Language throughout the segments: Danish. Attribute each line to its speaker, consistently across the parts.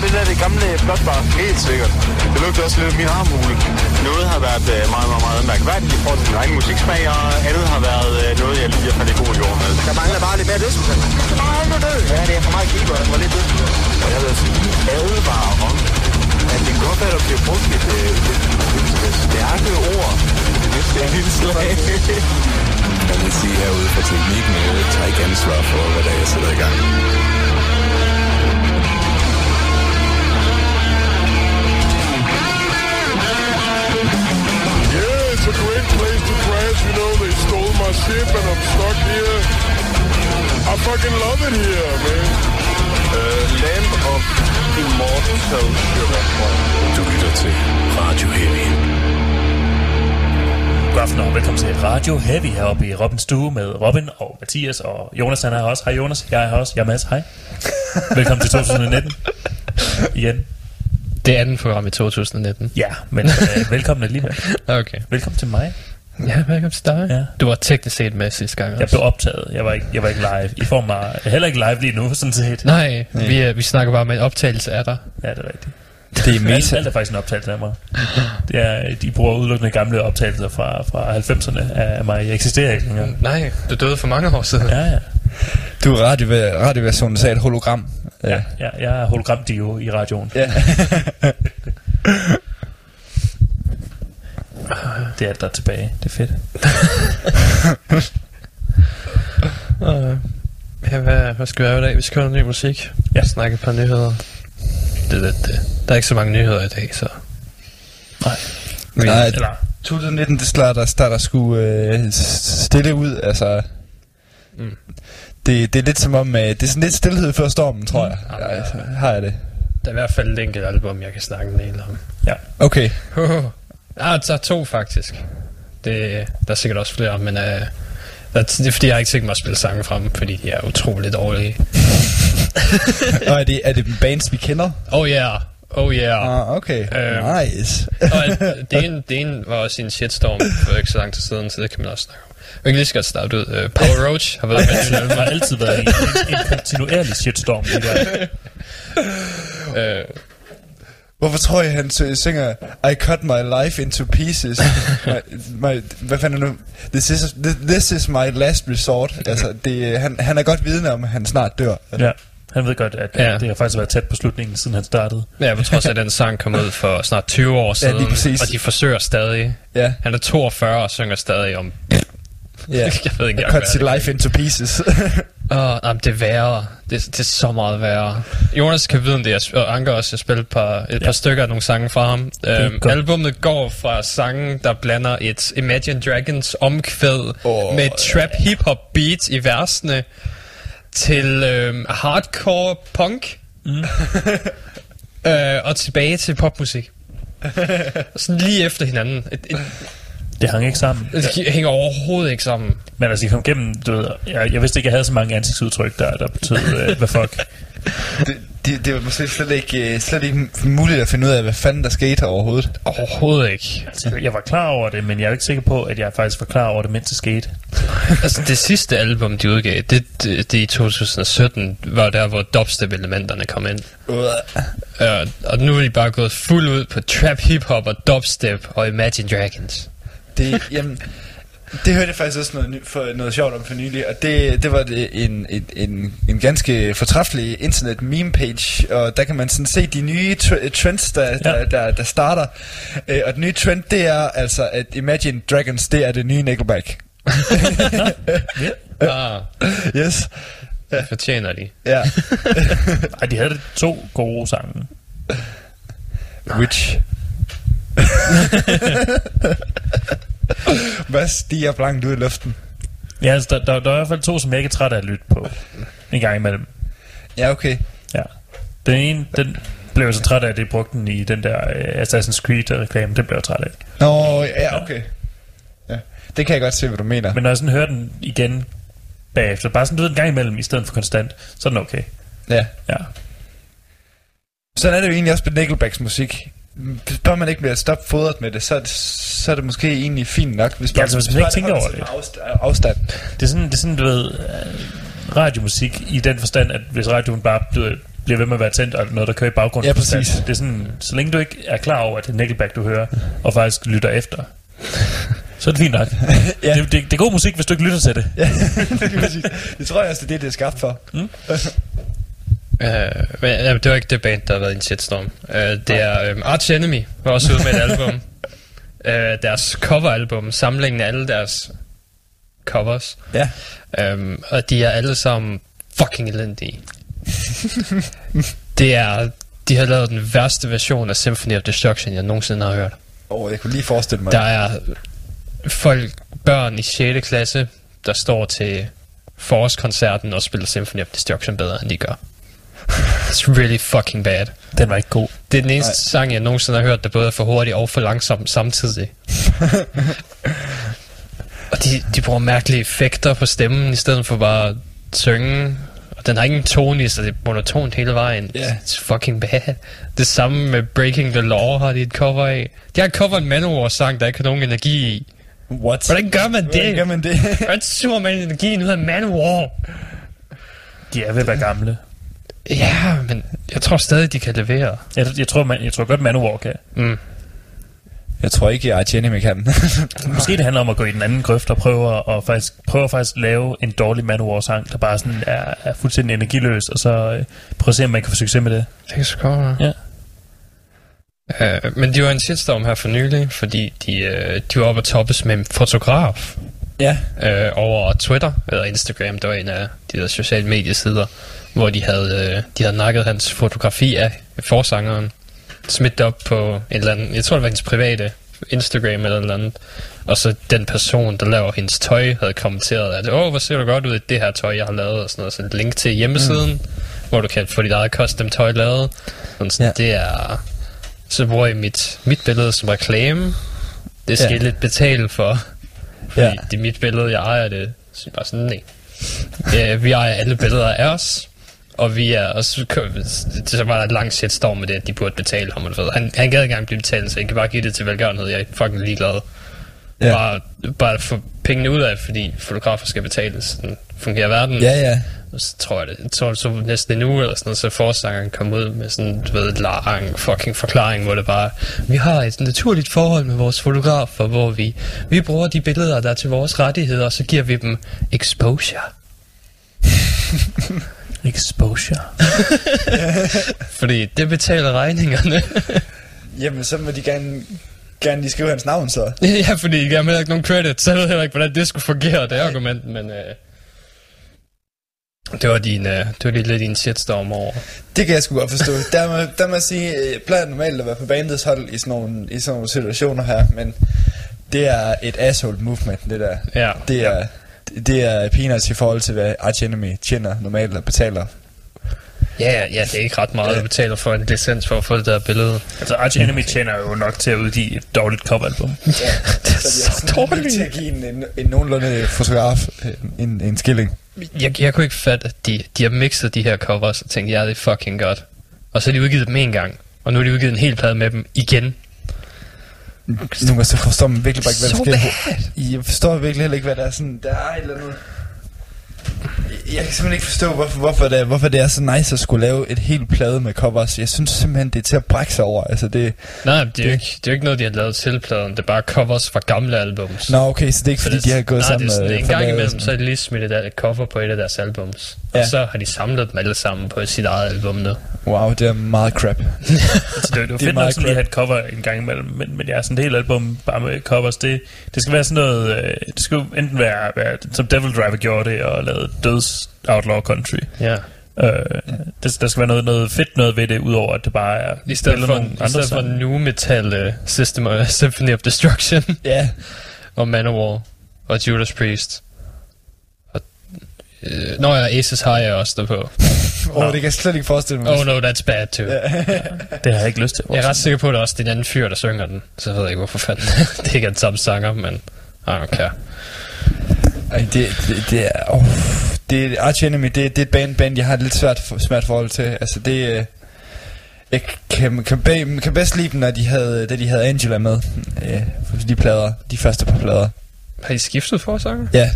Speaker 1: lugter det der det gamle blåtbar?
Speaker 2: Helt sikkert. Det lugter også lidt af min armhule.
Speaker 1: Noget har været øh, meget, meget, meget mærkværdigt i forhold til min egen musiksmag, og andet har været øh, noget, jeg lige har faldet i god jord med.
Speaker 2: Der mangler bare lidt mere det, jeg.
Speaker 1: Der mangler det.
Speaker 2: Ja, det er for meget keeper, der var lidt det.
Speaker 1: Og jeg vil sige, advare om, at det godt være, der bliver brugt et, øh, lidt, lidt stærke ord. Det er lidt slag.
Speaker 3: Jeg vil sige herude fra teknikken, jeg tager ikke ansvar for, hvad der er, jeg sætter i gang.
Speaker 4: A great place to crash. You know, they stole my ship and I'm stuck here. I fucking love it here, man.
Speaker 1: Uh, Land of Immortal Sugar.
Speaker 3: Du lytter til Radio Heavy.
Speaker 5: God aften og velkommen til Radio Heavy heroppe i Robins stue med Robin og Mathias og Jonas han er her også. Hej Jonas, jeg er her også. Jeg er Mads, hej. Velkommen til 2019. Igen.
Speaker 6: Det er andet program i 2019.
Speaker 5: Ja, men øh, velkommen alligevel.
Speaker 6: Okay.
Speaker 5: Velkommen til mig.
Speaker 6: Ja, velkommen til dig.
Speaker 5: Ja.
Speaker 6: Du var teknisk set med sidste gang
Speaker 5: Jeg
Speaker 6: også.
Speaker 5: blev optaget. Jeg var ikke, jeg var ikke live. I får mig heller ikke live lige nu, sådan set.
Speaker 6: Nej, vi, er- vi snakker bare med en optagelse af dig.
Speaker 5: Ja, det er rigtigt.
Speaker 7: Det er
Speaker 5: Alt,
Speaker 7: meta.
Speaker 5: alt er faktisk en optagelse af mig. Det er, de bruger udelukkende gamle optagelser fra, fra 90'erne af mig. Jeg eksisterer ikke længere.
Speaker 6: Nej, du døde for mange år siden.
Speaker 5: Ja, ja.
Speaker 7: Du er radio, radioversionen af et hologram.
Speaker 5: ja, ja jeg er hologramdio i radioen.
Speaker 7: ja.
Speaker 5: Det er alt, der er tilbage. Det er fedt.
Speaker 6: Uh, ja, hvad, hvad skal vi gøre i dag? Vi skal høre noget ny musik.
Speaker 5: Ja.
Speaker 6: Snakke et par nyheder. Det, det, det. Der er ikke så mange nyheder i dag, så...
Speaker 5: Nej.
Speaker 6: Vi,
Speaker 7: Nej,
Speaker 5: Eller,
Speaker 7: 2019, det starter, starter sgu øh, stille ud, altså...
Speaker 6: Mm.
Speaker 7: Det, det er lidt som om, øh, det er sådan lidt stillhed før stormen, tror jeg.
Speaker 6: Mm.
Speaker 7: Ja, altså, har jeg det.
Speaker 6: der er i hvert fald et enkelt album, jeg kan snakke en del om.
Speaker 5: ja.
Speaker 7: Okay.
Speaker 6: ah, der er to faktisk. Det, der er sikkert også flere, men uh, der, det er fordi, jeg har ikke tænkt mig at spille sange frem, fordi de er utroligt dårlige.
Speaker 7: Og er det, er det bands, vi kender?
Speaker 6: Oh yeah, oh yeah.
Speaker 7: Ah, okay.
Speaker 6: Øhm.
Speaker 7: nice.
Speaker 6: Og øh, det ene, det ene var også en shitstorm for ikke så lang tid siden, så det kan man også snakke om. Vi kan lige så godt starte ud. Uh, Power Roach har været med
Speaker 5: Det har altid været en, en, en kontinuerlig shitstorm. Det der.
Speaker 6: uh,
Speaker 7: Hvorfor tror jeg, han sy- synger I cut my life into pieces? my, my, hvad fanden er nu? This is, this is my last resort. Altså, det, han, han er godt vidne om, at han snart dør.
Speaker 5: Ja. Han ved godt, at
Speaker 6: Ja.
Speaker 5: ja. det har faktisk været tæt på slutningen, siden han startede.
Speaker 6: ja, på trods af, at den sang kom ud for snart 20 år siden,
Speaker 7: lige præcis.
Speaker 6: og de forsøger stadig.
Speaker 7: Ja,
Speaker 6: Han er 42 og synger stadig om...
Speaker 7: ja.
Speaker 6: jeg ved ikke, engang,
Speaker 7: cut
Speaker 6: det
Speaker 7: life into pieces.
Speaker 6: Åh, oh, det er værre. Det, det er så meget værre. Jonas kan vide om det, jeg og Anker også, jeg spillet et par, et par
Speaker 5: Ja.
Speaker 6: stykker af nogle sange fra ham.
Speaker 5: er
Speaker 6: Øhm, albummet går fra sange, der blander et Imagine Dragons omkvæd
Speaker 7: Åh,
Speaker 6: med trap hip-hop beats i versene, til øhm, hardcore punk, mm. øh, og tilbage til popmusik. Sådan lige efter hinanden. Et, et,
Speaker 5: Det hang ikke sammen.
Speaker 6: det hænger overhovedet ikke sammen.
Speaker 5: Men altså, jeg kom gennem, du ved, jeg, jeg vidste ikke, jeg havde så mange ansigtsudtryk, der, der betød, øh, hvad fuck.
Speaker 7: det, det, det var måske slet ikke, øh, slet ikke muligt at finde ud af, hvad fanden der skete her overhovedet.
Speaker 6: Overhovedet ikke.
Speaker 5: Altså, jeg var klar over det, men jeg er ikke sikker på, at jeg faktisk var klar over det, mens det skete.
Speaker 6: Altså, det sidste album, de udgav, det, det, det i 2017, var der, hvor dubstep-elementerne kom ind.
Speaker 7: Uh.
Speaker 6: Uh, og nu er de bare gået fuld ud på trap, hip-hop og dubstep og Imagine Dragons.
Speaker 7: Det, jamen, det hørte jeg faktisk også noget, for, noget sjovt om for nylig, og det, det var det en, en, en, en ganske fortræffelig internet meme page, og der kan man sådan se de nye tr- trends, der, der,
Speaker 5: Ja.
Speaker 7: der, der starter. Øh, og den nye trend, det er altså, at Imagine Dragons, det er det nye Nickelback.
Speaker 6: Ah,
Speaker 7: Yes.
Speaker 6: det fortjener de.
Speaker 7: Ja.
Speaker 5: Ej, de havde to gode sange.
Speaker 7: Which? Hvad stiger blankt ud i luften?
Speaker 5: Ja, altså, der, der, der er i hvert fald to, som jeg ikke er træt af at lytte på. En gang imellem.
Speaker 7: Ja, okay.
Speaker 5: Ja. Den ene, den blev jeg så træt af, at de brugte den i den der uh, Assassin's Creed-reklame. Den blev jeg træt af.
Speaker 7: Nå, ja, okay. Ja. Det kan jeg godt se, hvad du mener.
Speaker 5: Men når jeg sådan hører den igen bagefter, bare sådan du ved, en gang imellem, i stedet for konstant, så er den okay.
Speaker 7: Ja.
Speaker 5: Ja.
Speaker 7: Sådan er det jo egentlig også med Nickelbacks musik. Bare man ikke bliver stoppet fodret med det, så er det, så er det måske egentlig fint nok. Hvis
Speaker 5: Ja, altså, hvis man ikke tænker over
Speaker 7: afst- Afstand.
Speaker 5: Det er sådan, det er sådan du ved, øh, radiomusik i den forstand, at hvis radioen bare ved, bliver ved med at være tændt, og noget, der kører i baggrunden.
Speaker 7: Ja, præcis.
Speaker 5: Det er sådan, så længe du ikke er klar over, at det er Nickelback, du hører, og faktisk lytter efter, så er det fint nok.
Speaker 7: Ja.
Speaker 5: det, det, det, er god musik, hvis du ikke lytter til det.
Speaker 7: Ja, det, det tror jeg også, det er det, det er skabt for.
Speaker 6: Uh, men, ja, det var ikke det band, der har været i en shitstorm. Uh, det er um, Arch Enemy, var også ude med et album. Uh, deres coveralbum, samlingen af alle deres covers.
Speaker 7: Ja.
Speaker 6: Um, og de er alle sammen fucking elendige. det er... De har lavet den værste version af Symphony of Destruction, jeg nogensinde har hørt.
Speaker 7: Og jeg kunne lige forestille mig.
Speaker 6: Der er folk, børn i 6. klasse, der står til forårskoncerten og spiller Symphony of Destruction bedre, end de gør. It's really fucking bad.
Speaker 5: Den var ikke god.
Speaker 6: Det er den eneste Nej. sang, jeg nogensinde har hørt, der både er for hurtig og for langsom samtidig. og de, de bruger mærkelige effekter på stemmen, i stedet for bare at synge. Og den har ingen tone i, så det er monotont hele vejen.
Speaker 7: Ja.
Speaker 6: It's fucking bad. Det samme med Breaking the Law har de et cover af. De har et cover en Manowar-sang, der ikke har nogen energi i.
Speaker 7: What?
Speaker 6: Hvordan gør man det?
Speaker 7: Hvordan gør man det?
Speaker 6: Hvordan suger man energien ud af Manowar?
Speaker 5: De er ved at være gamle.
Speaker 6: Ja, men jeg tror stadig, de kan levere.
Speaker 5: Jeg, jeg, tror, man, jeg tror godt, Manowar kan.
Speaker 6: Mm.
Speaker 7: jeg tror ikke, Arch Enemy kan.
Speaker 5: Måske det handler om at gå i den anden grøft og prøve at faktisk, prøve at faktisk lave en dårlig Manowar-sang, der bare sådan er, er fuldstændig energiløs, og så øh, prøve at se, om man kan få succes med det.
Speaker 6: Det kan sgu godt være.
Speaker 5: Ja.
Speaker 6: Uh, men de var en shitstorm her for nylig, fordi de, uh, de var oppe at toppes med en fotograf
Speaker 7: ja.
Speaker 6: uh, over Twitter, eller Instagram, det var en af de der sociale mediesider, hvor de havde, uh, de havde nakket hans fotografi af forsangeren, smidt det op på en eller anden, jeg tror det var hendes private Instagram eller noget andet, og så den person, der laver hendes tøj, havde kommenteret, at åh, hvor ser du godt ud i det her tøj, jeg har lavet, og sådan noget, så et link til hjemmesiden, mm. hvor du kan få dit eget custom tøj lavet. Sådan, sådan,
Speaker 7: Ja.
Speaker 6: Det er... Så bruger jeg mit, mit billede som reklame. Det skal
Speaker 7: Ja.
Speaker 6: jeg lidt betale for. Fordi
Speaker 7: Ja.
Speaker 6: det er mit billede, jeg ejer det. Så jeg bare sådan, nej. Ja, vi ejer alle billeder af os. Og vi er, og så, så var der et langt shitstorm med det, at de burde betale ham. eller hvad. Han, han gad ikke engang blive betalt, så jeg kan bare give det til velgørenhed. Jeg er fucking ligeglad.
Speaker 7: Ja.
Speaker 6: Bare, bare få pengene ud af, fordi fotografer skal betales. Sådan fungerer verden.
Speaker 7: Ja, ja.
Speaker 6: Så tror jeg det. Jeg tror, så næsten en uge eller sådan noget, så forsangeren kom ud med sådan, du ved, et lang fucking forklaring, hvor det bare, vi har et naturligt forhold med vores fotografer, hvor vi, vi bruger de billeder, der er til vores rettigheder, og så giver vi dem exposure.
Speaker 5: Exposure.
Speaker 6: Fordi det betaler regningerne.
Speaker 7: Jamen, så må de gerne, gerne lige skrive hans navn, så.
Speaker 6: ja, fordi jeg har ikke nogen credit, så jeg ved heller ikke, hvordan det skulle fungere, det argument, men... Øh, det var din, øh, det var lige lidt din shitstorm over.
Speaker 7: Det kan jeg sgu godt forstå. der, må, der må jeg sige, øh, jeg plejer normalt at være på bandets hold i sådan, nogle, i sådan nogle situationer her, men det er et asshole movement, det der.
Speaker 6: Ja.
Speaker 7: Det er, det er peanuts i forhold til, hvad Arch Enemy tjener normalt og betaler.
Speaker 6: Ja, ja, det er ikke ret meget, du betaler for en licens for at få det der billede.
Speaker 5: Altså, Arch Enemy tjener jo nok til at udgive et dårligt coveralbum.
Speaker 6: det er så dårligt.
Speaker 7: til at give en, en, en nogenlunde fotograf øh, en, en skilling.
Speaker 6: Jeg, jeg kunne ikke fatte, at de, de har mixet de her covers og tænkt, ja, det er fucking godt. Og så har de udgivet dem en gang, og nu har de udgivet en hel plade med dem igen.
Speaker 7: Nogle gange så forstår man virkelig bare ikke, hvad der
Speaker 6: Så
Speaker 7: sker. Jeg forstår virkelig heller ikke, hvad der er sådan... Der er et eller andet... Jeg kan simpelthen ikke forstå, hvorfor, hvorfor, det, er, hvorfor det er så nice at skulle lave et helt plade med covers. Jeg synes simpelthen, det er til at brække sig over. Altså, det,
Speaker 6: Nej, det er, jo
Speaker 7: Det-
Speaker 6: ikke, det er jo ikke noget, de har lavet til pladen. Det er bare covers fra gamle albums.
Speaker 7: Nå, okay, så det er ikke, fordi
Speaker 6: det,
Speaker 7: de har gået
Speaker 6: nej,
Speaker 7: sammen
Speaker 6: det er sådan, en gang imellem,
Speaker 7: sådan-
Speaker 6: så er de lige smidt et, et cover på et af deres albums.
Speaker 7: Ja.
Speaker 6: Og så har de samlet dem alle sammen på sit eget album nu.
Speaker 7: Wow, det er meget crap.
Speaker 5: Altså, det, det var
Speaker 7: Det er
Speaker 5: fedt nok sådan at have et cover en gang imellem, men, men ja, sådan et helt album bare med covers, det, det skal være sådan noget, øh, det skal jo enten være, være, som Devil Driver gjorde det, og lavede Døds Outlaw Country.
Speaker 6: Ja.
Speaker 5: Øh, det, der skal være noget, noget fedt noget ved det, udover at det bare er
Speaker 6: I stedet for, i stedet for nu metal uh, System of Symphony of Destruction
Speaker 7: Ja,
Speaker 6: og Manowar og Judas Priest. Og, øh, nå ja, Aces High er også der på.
Speaker 7: oh, det kan jeg slet ikke forestille mig.
Speaker 6: Oh no, that's bad too. Yeah.
Speaker 5: Det har jeg ikke lyst til.
Speaker 6: Jeg er ret sikker på, at det er også den anden fyr, der synger den. Så jeg ved ikke, hvorfor fanden det ikke er den samme sanger, men I don't care.
Speaker 7: Ej, det, det, det er... Oh, det er Arch Enemy, det, det er et band, band, jeg har et lidt svært, for, svært forhold til. Altså, det... øh, Jeg kan, kan, be, kan bedst lide dem, når de havde, da de havde Angela med. Øh, de plader, de første par plader.
Speaker 6: Har I skiftet forsanger?
Speaker 7: Ja,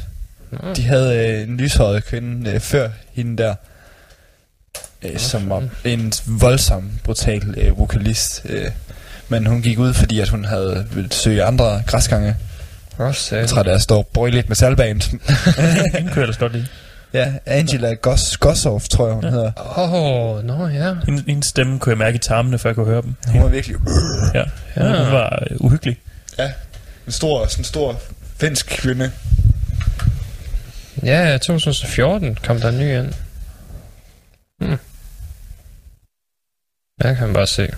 Speaker 7: de havde øh, en lyshåret kvinde øh, før hende der. øh, som var en voldsom, brutal øh, vokalist. Øh, men hun gik ud, fordi at hun havde vil søge andre græsgange.
Speaker 6: Også,
Speaker 7: Jeg tror, der står brøligt med salband.
Speaker 5: Hende kunne ellers godt lide.
Speaker 7: ja, Angela Gos Gossoff, tror jeg, hun ja. hedder.
Speaker 6: Åh, oh, nå ja.
Speaker 5: Hendes, hendes stemme kunne jeg mærke i tarmene, før jeg kunne høre dem.
Speaker 7: Hun var virkelig
Speaker 5: Ja, ja. hun var øh, uhyggelig.
Speaker 7: en stor, sådan en stor finsk kvinde.
Speaker 6: Ja, 2014 kom der en ny ind. Hmm. Jeg kan bare se.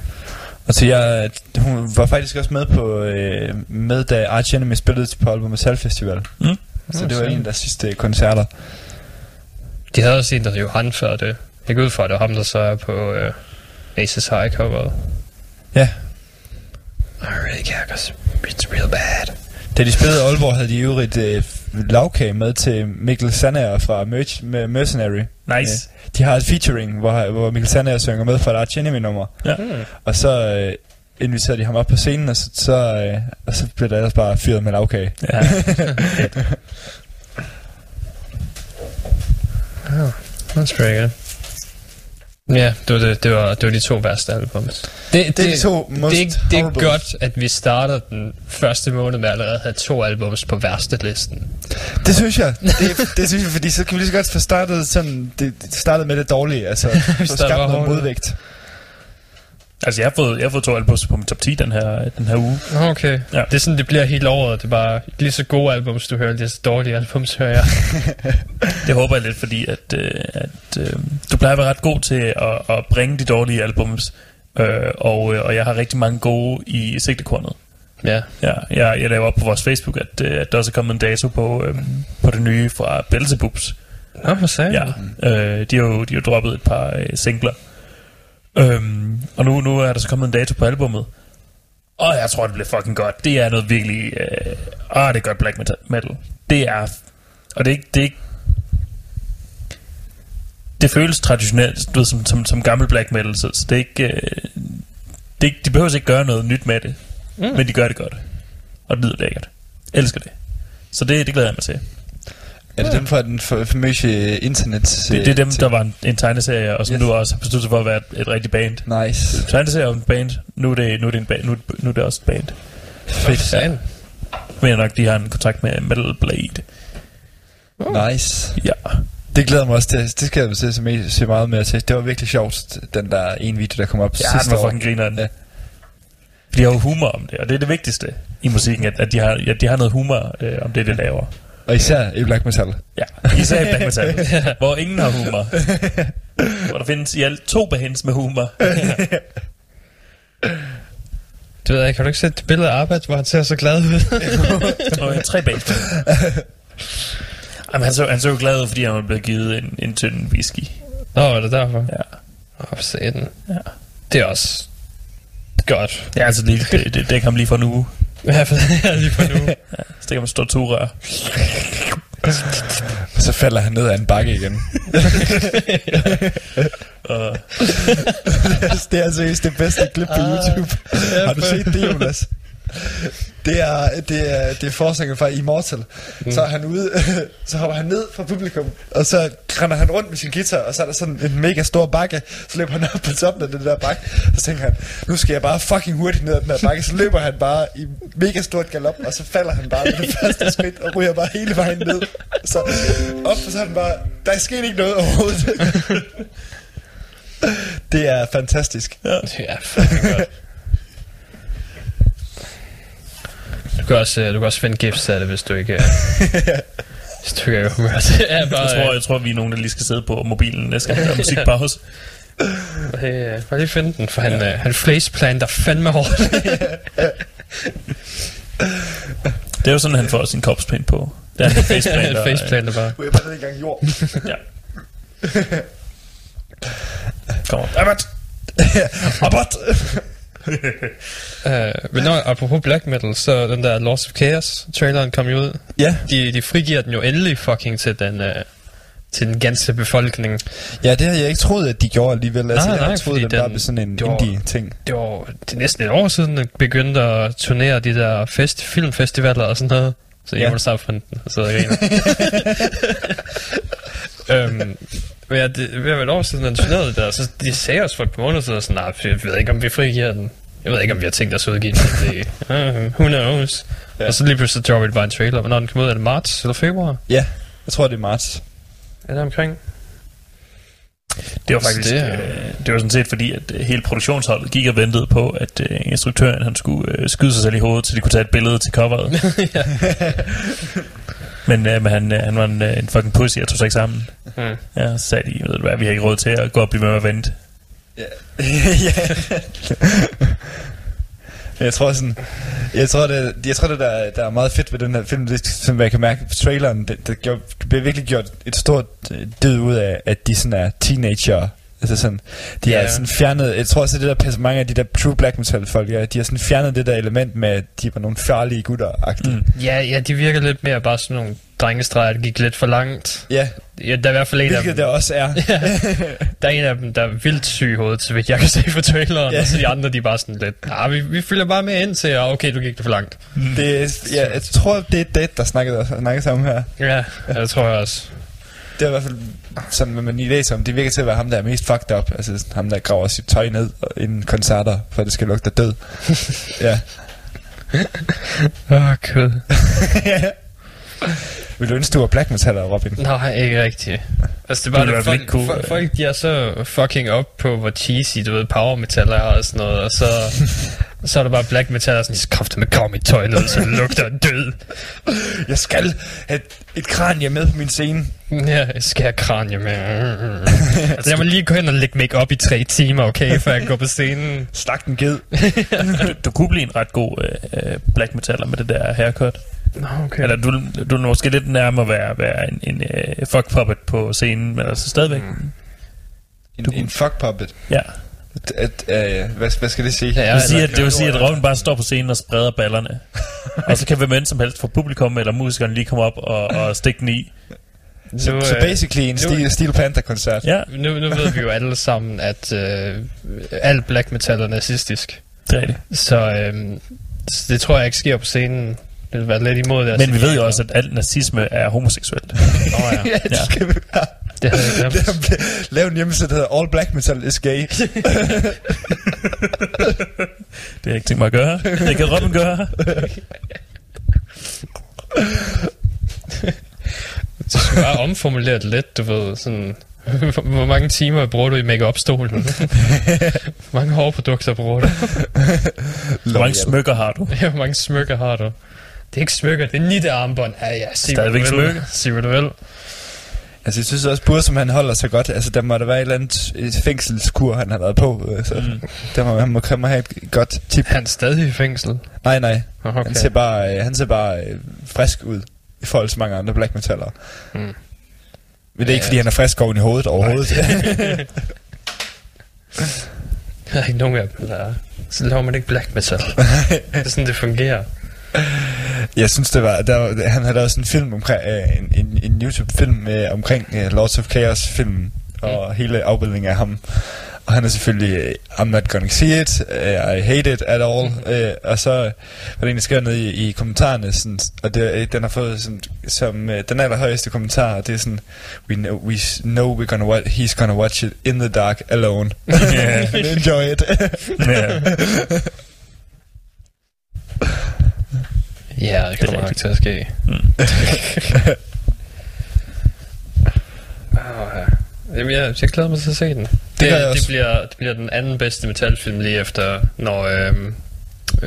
Speaker 7: Og så jeg, hun var faktisk også med på øh, med da Arch Enemy spillede på albumet Metal Festival.
Speaker 5: Mm.
Speaker 7: Så det var en af deres sidste koncerter.
Speaker 6: De havde også en, der hed Johan før det. Jeg går ud fra, at det var ham, der så er på uh, Aces High coveret.
Speaker 7: Ja.
Speaker 6: I really care, cause it's real bad.
Speaker 7: Da de spillede Aalborg, havde de i øvrigt øh, lavkage med til Mikkel Sandager fra Merch, med Mercenary.
Speaker 5: Nice.
Speaker 7: De har et featuring, hvor, hvor Mikkel Sandager synger med for et Arch Enemy nummer.
Speaker 5: Ja.
Speaker 6: Mm.
Speaker 7: Og så øh, inviterede de ham op på scenen, og så, så, øh, og så blev der ellers bare fyret med lavkage.
Speaker 5: Ja.
Speaker 6: Oh, that's pretty good. Ja, det var, det, det, var, det var de to værste albums. Det,
Speaker 7: Det er de to most
Speaker 6: det, det er godt, at vi starter den første måned med allerede at have to albums på værste listen.
Speaker 7: Det synes jeg. Det, det synes jeg, fordi så kan vi lige så godt få startet sådan, det, det startede med det dårlige, altså få
Speaker 6: starter
Speaker 7: skabt noget modvægt.
Speaker 5: Altså, jeg har fået, jeg har fået to albums på min top 10 den her, den her uge.
Speaker 6: Okay.
Speaker 5: Ja.
Speaker 6: Det er sådan, det bliver hele året. Det er bare lige så gode albums, du hører, lige så dårlige albums, hører jeg.
Speaker 5: Det håber jeg lidt, fordi at, øh, at øh, du plejer at være ret god til at, at bringe de dårlige albums, øh, og, øh, og jeg har rigtig mange gode i sigtekornet.
Speaker 6: ja.
Speaker 5: Ja, jeg, jeg laver op på vores Facebook, at, øh, at der også er kommet en dato på, øh, på det nye fra Belzebubs.
Speaker 6: Nå, hvad sagde
Speaker 5: Ja, øh, de har jo de har jo droppet et par øh, singler. Øhm, og nu, nu er der så kommet en dato på albummet. Og jeg tror, det bliver fucking godt. Det er noget virkelig... Øh, ah, det er godt black metal-. Det er... Og det er ikke... Det, er ikke, det føles traditionelt, du ved, som, som, som gammel black metal, så, så det er ikke... Øh, det de behøver ikke gøre noget nyt med det. Mm. Men de gør det godt. Og det lyder lækkert. Elsker det. Så det, det glæder jeg mig til.
Speaker 7: Er det dem fra den fa- famøse internet?
Speaker 5: Det, det er dem, der var en, en tegneserie, og som
Speaker 7: Yes.
Speaker 5: nu også har besluttet sig for at være et, et rigtigt band.
Speaker 7: Nice.
Speaker 5: Tegneserie om et band, nu er det, nu er det, en band, nu, er det- nu er det også et band.
Speaker 6: Fedt. Ja.
Speaker 5: Men jeg nok, de har en kontrakt med Metal Blade.
Speaker 7: Nice.
Speaker 5: Ja.
Speaker 7: Det glæder mig også til. Det skal jeg se, se, meget mere til. Det var virkelig sjovt, den der en video, der kom op
Speaker 5: Ja,
Speaker 7: sidste
Speaker 5: den var fucking.
Speaker 7: Ja.
Speaker 5: De har jo humor om det, og det er det vigtigste i musikken, at, at de, har, ja, de har noget humor øh, om det, de laver.
Speaker 7: Og især i black metal.
Speaker 5: Ja, især i black metal, hvor ingen har humor. hvor der findes i alt to bands med humor.
Speaker 6: Du ved, jeg kan du ikke sætte et billede af Arbejde, hvor han ser så glad ud?
Speaker 5: Og jeg har tre bands. Jamen, han, så, han så jo glad ud, fordi han var blevet givet en, en tynd whisky.
Speaker 6: Nå, er det derfor?
Speaker 5: Ja.
Speaker 6: Åh, se den.
Speaker 5: Ja.
Speaker 6: Det er også godt.
Speaker 5: Ja, altså det, det, det dækker ham lige for en uge.
Speaker 6: Ja, for det er lige for nu.
Speaker 5: Stikker man stort turrør.
Speaker 7: Og så falder han ned ad en bakke igen. Det er seriøst det bedste klip på YouTube. Har du set det, Jonas? Det er, det er, det er forsanger fra Immortal. Mm. Så er han ude, så hopper han ned fra publikum, og så render han rundt med sin guitar, og så er der sådan en mega stor bakke, så løber han op på toppen af den der bakke, så tænker han, nu skal jeg bare fucking hurtigt ned ad den der bakke, så løber han bare i mega stort galop, og så falder han bare med det første skridt, og ryger bare hele vejen ned. Så op, og så er han bare, der er sket ikke noget overhovedet. det er fantastisk.
Speaker 6: Det er fucking godt. Du kan også, øh, du kan også finde gifs af det, hvis du ikke er... hvis du ikke er humør. Det er bare...
Speaker 5: jeg, tror, jeg tror, vi er nogen, der lige skal sidde på mobilen næste gang, der er musikpause.
Speaker 6: Øh, øh, bare lige finde den, for han, ja. øh, han faceplanter fandme hårdt.
Speaker 5: Det er jo sådan, han får sin kopspaint på. Det er en faceplanter.
Speaker 6: faceplanter bare.
Speaker 7: Ryger bare i gang jord.
Speaker 5: Ja. Kom on. Abbott!
Speaker 7: Abbott!
Speaker 6: Øh, men når, apropos black metal, så den der Lost of Chaos traileren kom jo ud.
Speaker 7: Ja.
Speaker 6: De, de frigiver den jo endelig fucking til den, øh, til den ganske befolkning.
Speaker 7: Ja, det havde jeg ikke troet, at de gjorde alligevel. Altså,
Speaker 6: Nej,
Speaker 7: jeg
Speaker 6: nej, fordi
Speaker 7: at det bare
Speaker 6: den-
Speaker 7: blev sådan en
Speaker 6: var-
Speaker 7: indie-ting.
Speaker 6: Det var det er næsten et år siden, at begyndte at turnere de der fest, filmfestivaler og sådan noget. Så
Speaker 7: Ja.
Speaker 6: jeg må starte fra den, så jeg. Øhm, men ja, det, ved at være et år siden, han turnerede det der, så de sagde også for et par måneder siden, sådan, nej, jeg ved ikke, om vi frigiver den. Jeg ved ikke, om vi har tænkt os at udgive den. Det, uh, who knows?
Speaker 7: Ja.
Speaker 6: Ja. Og så lige pludselig droppede det bare en trailer. Hvornår den kom ud? Er det marts eller februar?
Speaker 7: Ja, jeg tror, det er marts.
Speaker 6: Er det omkring?
Speaker 5: Det var faktisk
Speaker 6: det
Speaker 5: det,
Speaker 6: er-
Speaker 5: øh, det var sådan set fordi, at øh, hele produktionsholdet gik og ventede på, at øh, instruktøren han skulle øh, skyde sig selv i hovedet, så de kunne tage et billede til coveret. men øh, men han, øh, han var en, øh, en fucking pussy, og tog sig ikke sammen.
Speaker 6: Hmm.
Speaker 5: Ja, så sagde de, ved du hvad, vi har ikke råd til at gå op og blive med at vente.
Speaker 7: ja. Men jeg tror sådan, jeg tror det, jeg tror det der, der er meget fedt ved den her film, det, som jeg kan mærke på traileren, det, det, gjorde, det bliver virkelig gjort et stort øh, død ud af, at de sådan er teenager. Altså sådan, de
Speaker 6: Ja.
Speaker 7: er sådan fjernet, jeg tror også, det der mange af de der true black metal folk, ja, de har sådan fjernet det der element med, at de var nogle farlige gutter -agtige.
Speaker 5: Mm.
Speaker 6: Ja, ja, de virker lidt mere bare sådan nogle drengestreger, der gik lidt for langt.
Speaker 7: Ja,
Speaker 6: Ja, der er i hvert fald en af
Speaker 7: hvilket
Speaker 6: dem,
Speaker 7: det også er.
Speaker 6: der er en af dem, der er vildt syg i hovedet, så vidt jeg kan se fra traileren.
Speaker 7: Ja.
Speaker 6: Ja. Og så de andre, de er bare sådan lidt, ah, vi, vi følger bare med ind til, og okay, du gik det for langt.
Speaker 7: det, er- ja, jeg tror, det er Dead, der snakkede, snakkede sammen her.
Speaker 6: Ja, ja, det tror jeg også.
Speaker 7: Det er i hvert fald sådan, hvad man lige læser om. Det virker til at være ham, der er mest fucked up. Altså sådan ham, der graver sit tøj ned inden koncerter, for det skal lugte af død. ja.
Speaker 6: Åh, oh, kød.
Speaker 7: Vil du ønske, du var black metaller, Robin?
Speaker 6: Nej, ikke rigtigt. Altså, det er
Speaker 5: Det
Speaker 6: bare det, folk,
Speaker 5: cool,
Speaker 6: folk, folk, de er så fucking op på, hvor cheesy, du ved, power metal er og sådan noget, og så, så er der bare black metal, og sådan, skal kraftigt med komme i tøj ned, så det lugter død.
Speaker 7: Jeg skal have et kranje med på min scene.
Speaker 6: Ja, jeg skal have kranje med. altså, jeg må lige gå hen og lægge make op i tre timer, okay, før jeg går på scenen.
Speaker 7: Stak en ged.
Speaker 5: Du, du kunne blive en ret god øh, øh, black metaller med det der haircut.
Speaker 6: Nå, okay.
Speaker 5: Eller du, du er måske lidt nærmere at være, være en, en øh, fuck puppet på scenen, men altså stadigvæk. Mm.
Speaker 7: En, en fuck puppet.
Speaker 5: Ja.
Speaker 7: At, at, uh, hvad, hvad skal det sige?
Speaker 6: Ja,
Speaker 5: Det vil sige, at, det vil sige, at Robin bare står på scenen og spreder ballerne. og så kan hvem end som helst fra publikum eller musikeren lige komme op og, og stikke den i.
Speaker 7: Så,
Speaker 6: Nu,
Speaker 7: så
Speaker 6: øh,
Speaker 7: basically en
Speaker 6: nu-
Speaker 7: Steel, Steel Panther-koncert.
Speaker 5: Ja,
Speaker 6: Nu, nu ved vi jo alle sammen, at øh, alt black metal er nazistisk.
Speaker 5: det er rigtigt.
Speaker 6: Så øh, så det tror jeg ikke sker på scenen. Det vil være lidt imod det.
Speaker 5: Men vi ved jo også, at alt nazisme er homoseksuelt.
Speaker 6: Nå, ja.
Speaker 7: ja, det
Speaker 5: Ja.
Speaker 7: skal vi have.
Speaker 6: Det havde jeg glemt.
Speaker 7: Lav en hjemmeside, der hedder All Black Metal is Gay.
Speaker 5: Det har jeg ikke tænkt mig at gøre. Det kan Robin gøre.
Speaker 6: Du skal bare omformulere det lidt, du ved. Sådan, hvor- mange timer bruger du i make-up-stolen? hvor mange hårprodukter bruger du?
Speaker 5: Hvor mange smykker har du?
Speaker 6: Ja, hvor mange smykker har du? Det er ikke smykker, det er nitte armbånd. Ja, ja, sig
Speaker 5: Stadigvæk
Speaker 6: hvad du vil.
Speaker 5: smykke.
Speaker 6: Sig hvad du vil.
Speaker 7: Altså, jeg synes også, Bur, som han holder så godt, altså, der må der være et eller andet et fængselskur, han har været på, øh, så mm. der må, han må, må have et godt tip.
Speaker 6: Han er stadig i fængsel.
Speaker 7: Nej, nej,
Speaker 6: Okay.
Speaker 7: han ser bare, øh, han ser bare øh, frisk ud, i forhold til mange andre black metallere.
Speaker 6: Mm.
Speaker 7: Men det er ikke,
Speaker 6: Ja,
Speaker 7: fordi han er frisk oven i hovedet overhovedet.
Speaker 6: Der er ikke nogen af dem, der er. Så laver man ikke black metal. det er sådan, det fungerer.
Speaker 7: Jeg synes, det var, der, han havde lavet sådan en film omkring, øh, en, en, en YouTube-film øh, omkring øh, Lords of Chaos-filmen, og hele afbildningen af ham. Og han er selvfølgelig, øh, I'm not gonna see it, uh, I hate it at all. Uh, og så var der en, der skrev ned i, i kommentarerne, sådan, og det, øh, den har fået sådan, som uh, den allerhøjeste kommentar, og det er sådan, we know, we know we're gonna watch, he's gonna watch it in the dark alone.
Speaker 5: Ja.
Speaker 7: Enjoy it.
Speaker 5: Ja,
Speaker 6: det kommer nok
Speaker 5: rigtigt.
Speaker 6: til at ske.
Speaker 5: Mm.
Speaker 6: oh, ja. Jamen, jeg, jeg glæder mig til at se den. Det, det,
Speaker 7: også.
Speaker 6: bliver, det bliver den anden bedste metalfilm lige efter, når øhm,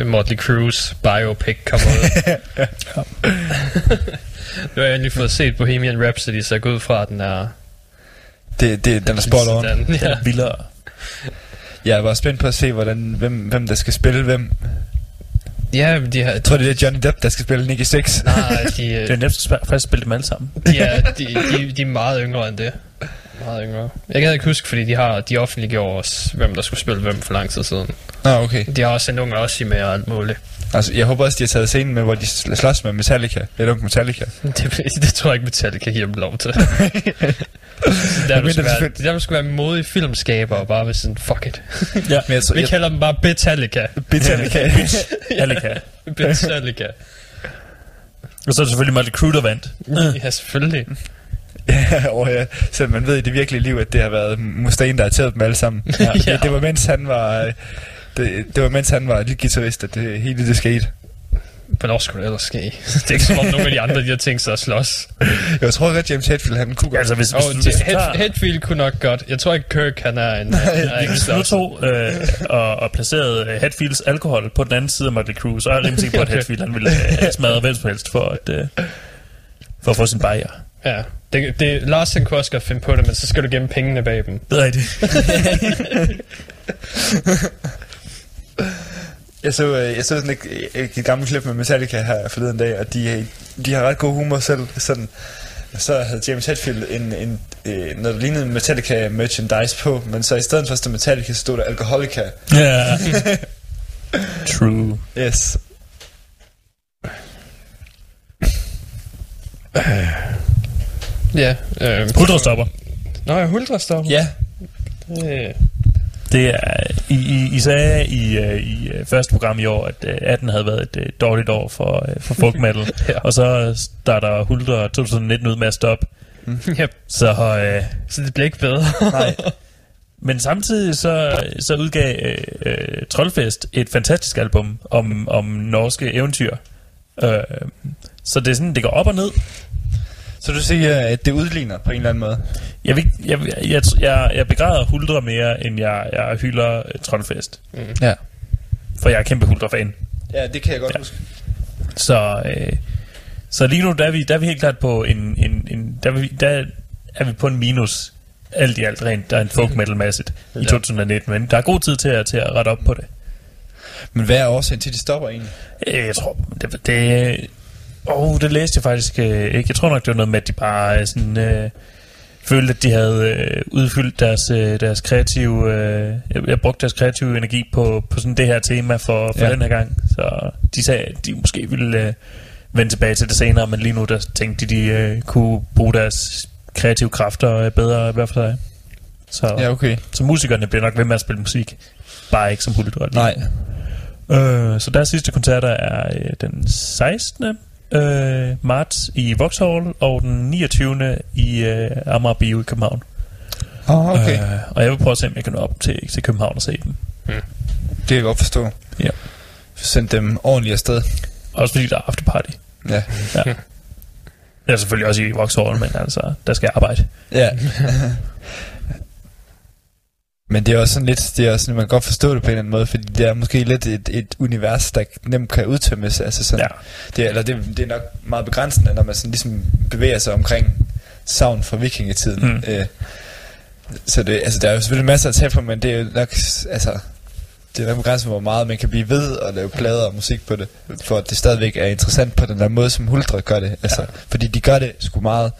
Speaker 6: Motley Crue's biopic kommer ud. nu har jeg endelig fået set Bohemian Rhapsody, så jeg går ud fra, at den er...
Speaker 7: det, det, den er spot on.
Speaker 6: Den,
Speaker 5: Den
Speaker 6: ja.
Speaker 5: er vildere.
Speaker 7: Jeg var spændt på at se, hvordan, hvem, hvem der skal spille hvem.
Speaker 6: Ja, de har...
Speaker 7: Jeg tror, det er Johnny Depp, der skal spille Nicky Six.
Speaker 6: Nej, de,
Speaker 5: Det er nemt at faktisk spille dem alle sammen.
Speaker 6: de, er, de, de, de er meget yngre end det. Meget yngre. Jeg kan ikke huske, fordi de har de offentliggjorde os, hvem der skulle spille hvem for lang tid siden.
Speaker 7: Nå, okay.
Speaker 6: De har også en ung Ossi med og alt muligt.
Speaker 7: Altså, jeg håber også, de har taget scenen med, hvor de sl- slås med Metallica. Eller ung Metallica.
Speaker 6: Det, det tror jeg ikke, Metallica giver dem lov til. der, du skal være, der skal være modig filmskaber og bare være sådan, fuck it.
Speaker 5: Ja.
Speaker 7: Men jeg tror,
Speaker 6: Vi kalder dem bare Metallica.
Speaker 7: Metallica.
Speaker 5: Alika.
Speaker 6: Metallica.
Speaker 5: Og så er det selvfølgelig Motley Crue, der vandt.
Speaker 6: ja, selvfølgelig.
Speaker 7: Ja, og ja, selvom man ved i det virkelige liv, at det har været Mustaine, der har taget dem alle sammen. Ja.
Speaker 6: Ja.
Speaker 7: Det, det, var mens han var... øh, Det, det var mens han var lille guitarist, at det hele det skete.
Speaker 6: Hvornår skulle det ellers ske? det er ikke som om nogle af de andre, de har tænkt sig at slås.
Speaker 7: Jeg tror godt, James Hetfield, han kunne godt.
Speaker 5: Altså, hvis, hvis,
Speaker 6: Og
Speaker 5: hvis, hvis,
Speaker 6: Head, Headfield kunne nok godt. Jeg tror ikke, Kirk han er en... han ikke
Speaker 5: hvis du tog øh, og, og placerede øh, Hatfields alkohol på den anden side af Motley Crue, så er jeg rimelig sikker på, at
Speaker 6: Okay.
Speaker 5: Hatfield han ville øh, smadre hvem som helst for at, øh, for at få sin bajer.
Speaker 6: Ja, det, det, Lars han kunne også godt finde på det, men så skal du gemme pengene bag dem.
Speaker 5: Det er rigtigt.
Speaker 7: Jeg så, øh, jeg så sådan et, et, et gammelt klip med Metallica her forleden dag, og de, de har ret god humor selv. Sådan, så havde James Hetfield en, en, øh, noget, der lignede Metallica merchandise på, men så i stedet for at stå Metallica, så stod der Alcoholica.
Speaker 5: Ja. True.
Speaker 7: Yes.
Speaker 6: Ja. Øh,
Speaker 5: Huldrestopper.
Speaker 6: Nå, ja, Huldrestopper.
Speaker 7: Ja.
Speaker 6: Øh,
Speaker 5: Det er, I, I, I sagde i, øh, i øh, første program i år, at øh, 18 havde været et øh, dårligt år for, øh, for folk metal.
Speaker 6: Ja.
Speaker 5: Og så starter Huldre 2019 ud med at stoppe.
Speaker 6: ja,
Speaker 5: Så, øh,
Speaker 6: så det bliver ikke bedre.
Speaker 7: Nej.
Speaker 5: men samtidig så, så udgav øh, øh, Trollfest et fantastisk album om, om norske eventyr. Øh, så det er sådan, det går op og ned.
Speaker 7: Så du siger, at det udligner på en eller anden måde?
Speaker 5: Jeg, vil, jeg, jeg, jeg, jeg begræder Huldre mere, end jeg, jeg hylder øh, Trollfest.
Speaker 7: Ja.
Speaker 5: For jeg er kæmpe Huldre-fan.
Speaker 7: Ja, det kan jeg godt
Speaker 5: Ja.
Speaker 7: huske.
Speaker 5: Så, øh, så lige nu, der er vi, der er vi helt klart på en, en, en der, er vi, der er vi på en minus alt i alt rent, der er en folk metal massigt i
Speaker 6: Ja.
Speaker 5: 2019, men der er god tid til at, til at rette op på det.
Speaker 7: Men hvad er årsagen til, at de stopper egentlig?
Speaker 5: Øh, Jeg tror, det, det, oh, det læste jeg faktisk øh, ikke. Jeg tror nok, det var noget med, at de bare øh, sådan, øh, følte, at de havde øh, udfyldt deres, øh, deres kreative, øh, jeg, jeg brugte deres kreative energi på, på sådan det her tema for, for
Speaker 7: Ja.
Speaker 5: den her gang. Så de sagde, at de måske ville øh, vende tilbage til det senere, men lige nu der tænkte de, de øh, kunne bruge deres kreative kræfter øh, bedre hver for sig. Så,
Speaker 7: Ja, okay.
Speaker 5: så musikerne bliver nok ved med at spille musik, bare ikke som huldrød.
Speaker 7: Nej.
Speaker 5: Øh, så deres sidste koncerter er øh, den 16. Øh, marts i Vauxhall og den 29. i øh, Amager Bio i København.
Speaker 7: Oh, okay. Øh.
Speaker 5: Og jeg vil prøve at se, om jeg kan nå op til, til København og se dem.
Speaker 7: Det kan jeg godt forstå.
Speaker 5: Ja.
Speaker 7: Send dem ordentligt afsted.
Speaker 5: Også fordi der er afterparty.
Speaker 7: Ja.
Speaker 5: Ja. Jeg er selvfølgelig også i Vauxhall, men altså, der skal jeg arbejde.
Speaker 7: Ja. Men det er også sådan lidt, det er også sådan, man kan godt forstå det på en eller anden måde, fordi det er måske lidt et, et univers, der nemt kan udtømmes. Altså sådan,
Speaker 5: Ja.
Speaker 7: det, er- eller det, det er nok meget begrænsende, når man sådan ligesom bevæger sig omkring savn fra vikingetiden.
Speaker 5: Mm.
Speaker 7: Øh, så det, altså, der er jo selvfølgelig masser at tage på, men det er jo nok, altså, det er nok begrænset, hvor meget man kan blive ved at lave plader og musik på det, for at det stadigvæk er interessant på den der måde, som Huldre gør det. Altså, ja. Fordi de gør det sgu meget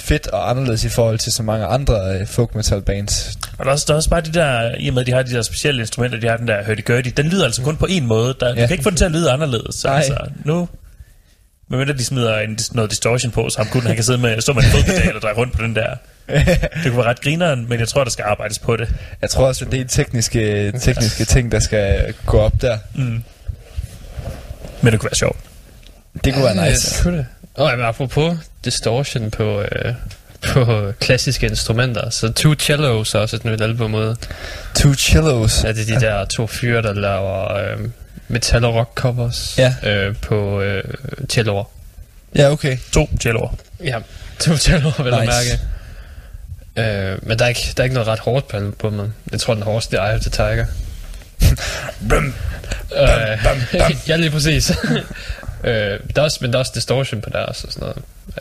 Speaker 7: fedt og anderledes i forhold til så mange andre øh, folk metal bands.
Speaker 5: Og der er, også, der er også bare de der, i og med at de har de der specielle instrumenter, de har den der hurdy-gurdy, den lyder altså kun på en måde. Der, ja.
Speaker 7: Ja.
Speaker 5: Du kan ikke få den til at lyde anderledes. Så, altså, nu, medmindre de smider en, noget distortion på, så ham kun han kan sidde med, stå med en fodpedal og dreje rundt på den der. Det kunne være ret grineren, men jeg tror, der skal arbejdes på det.
Speaker 7: Jeg tror også, at det er tekniske, tekniske ting, der skal gå op der.
Speaker 5: Mm. Men det kunne være sjovt.
Speaker 7: Det kunne være
Speaker 6: Ja,
Speaker 7: nice.
Speaker 6: det kunne det. Og jamen, apropos distortion på, øh, på klassiske instrumenter, så Two Cellos er også et nyt album ud.
Speaker 7: Two cellos.
Speaker 6: Ja, det er de der to fyre, der laver øh, metal og rock covers
Speaker 7: Ja.
Speaker 6: øh, på øh, celloer.
Speaker 7: Ja, okay.
Speaker 5: To celloer.
Speaker 6: Ja, to celloer, vil jeg
Speaker 7: Nice.
Speaker 6: mærke. Øh, men der er, ikke, der er ikke noget ret hårdt på albumet. Jeg tror, den hårdeste er Eye of the Tiger. Øh,
Speaker 7: bam, bam.
Speaker 6: ja, lige præcis. øh, der er også, men der er også distortion på deres og sådan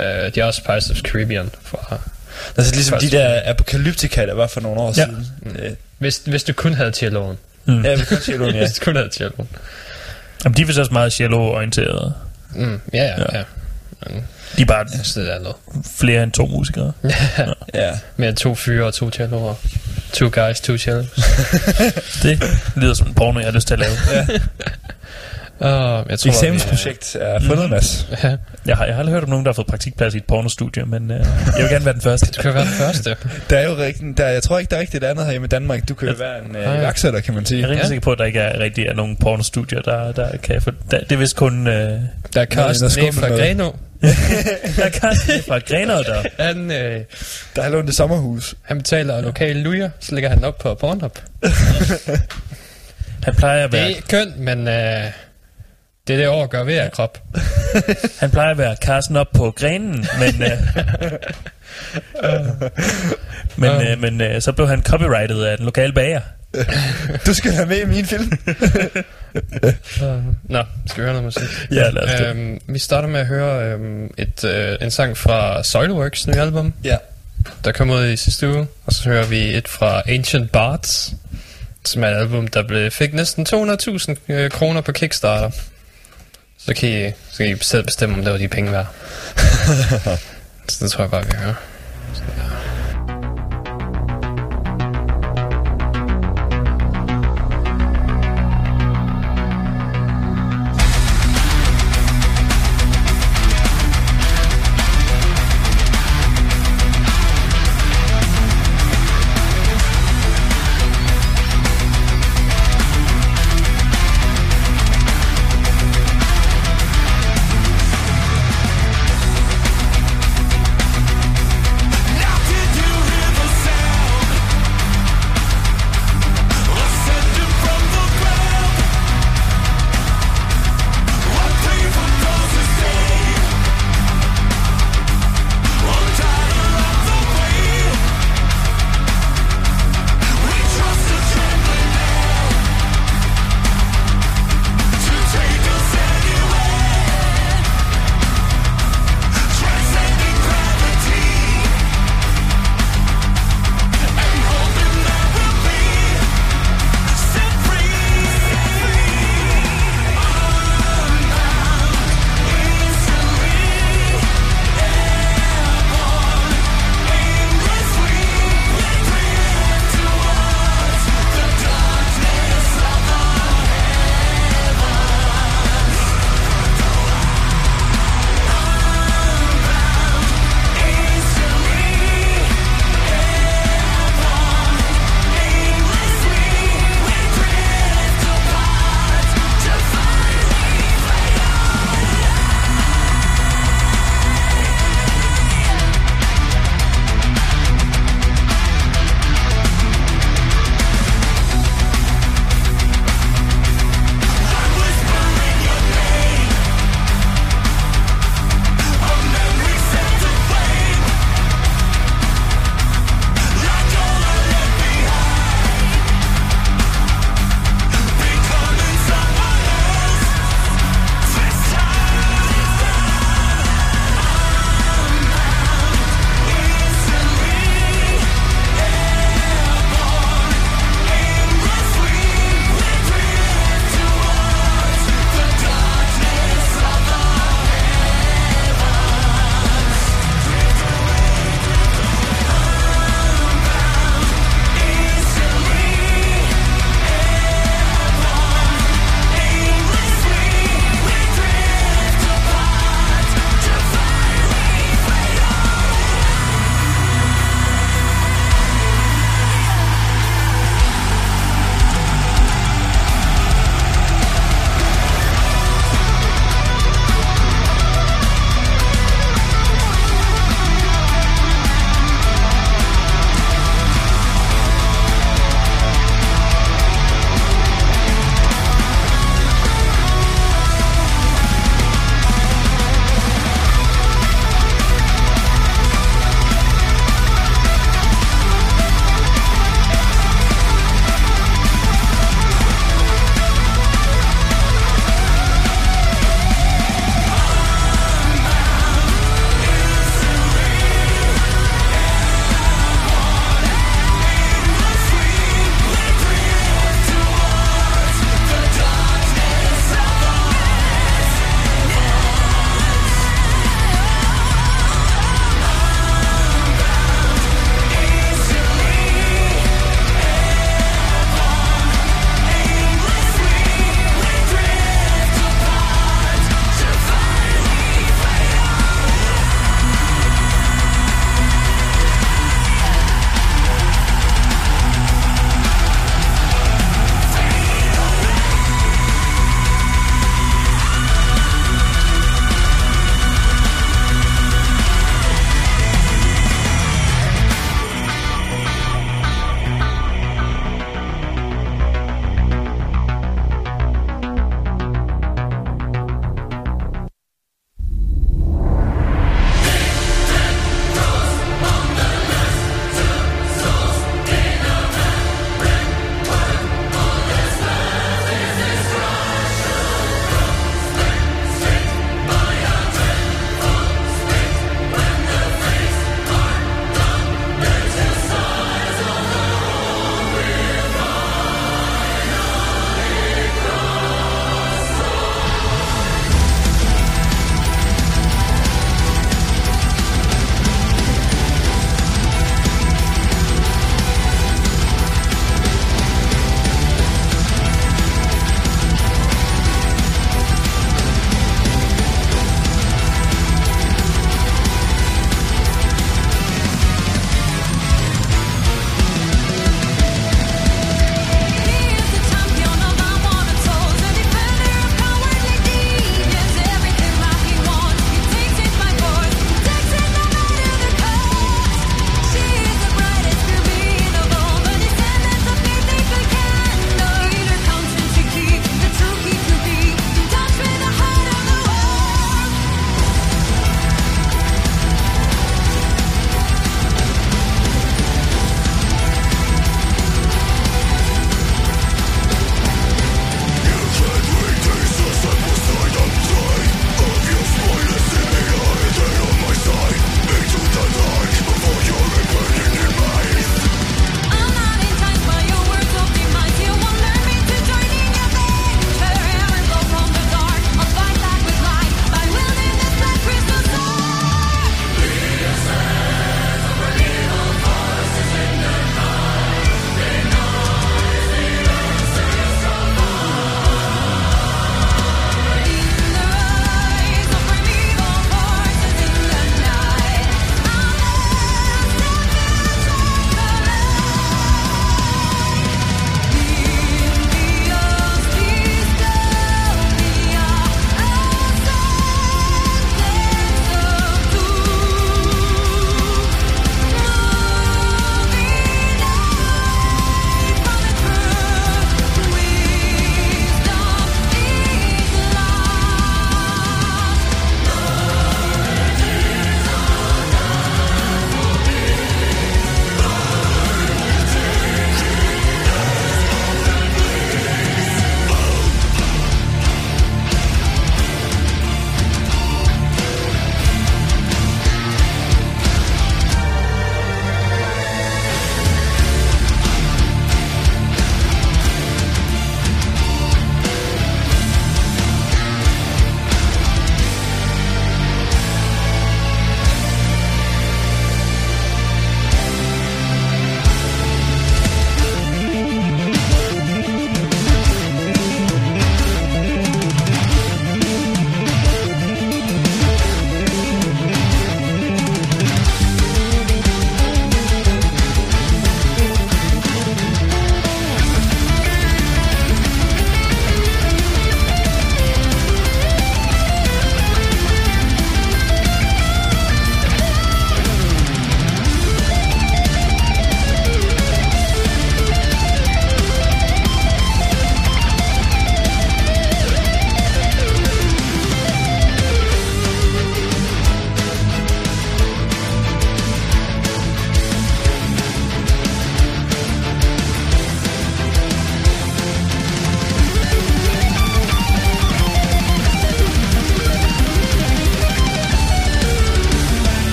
Speaker 6: noget. Øh, de har også Pirates of the Caribbean fra...
Speaker 7: Altså ligesom de der apokalyptika, der var for nogle år
Speaker 5: Ja.
Speaker 7: siden. Øh,
Speaker 6: Hvis, hvis du kun havde celloen.
Speaker 5: Mm.
Speaker 7: Ja, vi kan celloen, ja.
Speaker 6: Hvis du kun havde celloen.
Speaker 5: Jamen, de er vist også meget cello-orienterede.
Speaker 6: Mm, ja, ja,
Speaker 5: Ja.
Speaker 6: ja. Men
Speaker 5: De er bare
Speaker 6: jeg synes, det er noget.
Speaker 5: flere end to musikere.
Speaker 7: ja.
Speaker 6: Mere to fyre og to celloer. Two guys, two cellos.
Speaker 5: Det lyder som en porno, jeg har lyst til at lave.
Speaker 6: Uh, jeg tror,
Speaker 7: Eksamensprojekt er fundet, Mads.
Speaker 6: Vi, ja,
Speaker 5: Jeg har, jeg har aldrig hørt om nogen, der har fået praktikplads i et pornostudie, men øh, jeg vil gerne være den første.
Speaker 6: du kan være den første.
Speaker 7: Der er jo rigtig, der, jeg tror ikke, der er rigtigt andet her i Danmark. Du kan jo være en øh, iværksætter, kan man sige.
Speaker 5: Jeg er rimelig
Speaker 6: Ja.
Speaker 5: sikker på, at der ikke er rigtig er nogen pornostudier, der, der kan få... Der, det er vist kun... Øh,
Speaker 6: Der er Carsten fra. Greno.
Speaker 5: der kan fra Grenaa, der.
Speaker 6: Han, øh,
Speaker 7: Der er lånt et sommerhus.
Speaker 6: han betaler lokale lujer, så lægger han op på Pornhub.
Speaker 5: Han plejer at
Speaker 6: Det
Speaker 5: være,
Speaker 6: er kønt, men øh, det er det år gør ved af krop.
Speaker 5: han plejer at være Carsten op på grenen, men... Øh, men, øh, men øh, så blev han copyrightet af den lokale bager.
Speaker 7: Du skal være med i min film.
Speaker 6: Nå, skal vi høre noget musik?
Speaker 5: Ja, lad os det.
Speaker 6: Øhm, vi starter med at høre øhm, et, øh, en sang fra Soilworks nye album,
Speaker 7: ja.
Speaker 6: der kom ud i sidste uge. Og så hører vi et fra Ancient Bards, som er et album, der blev, fik næsten 200.000 øh, kroner på Kickstarter. Så kan, I, så kan I selv bestemme, om det var de penge værd. så det tror jeg bare, vi hører.
Speaker 8: Now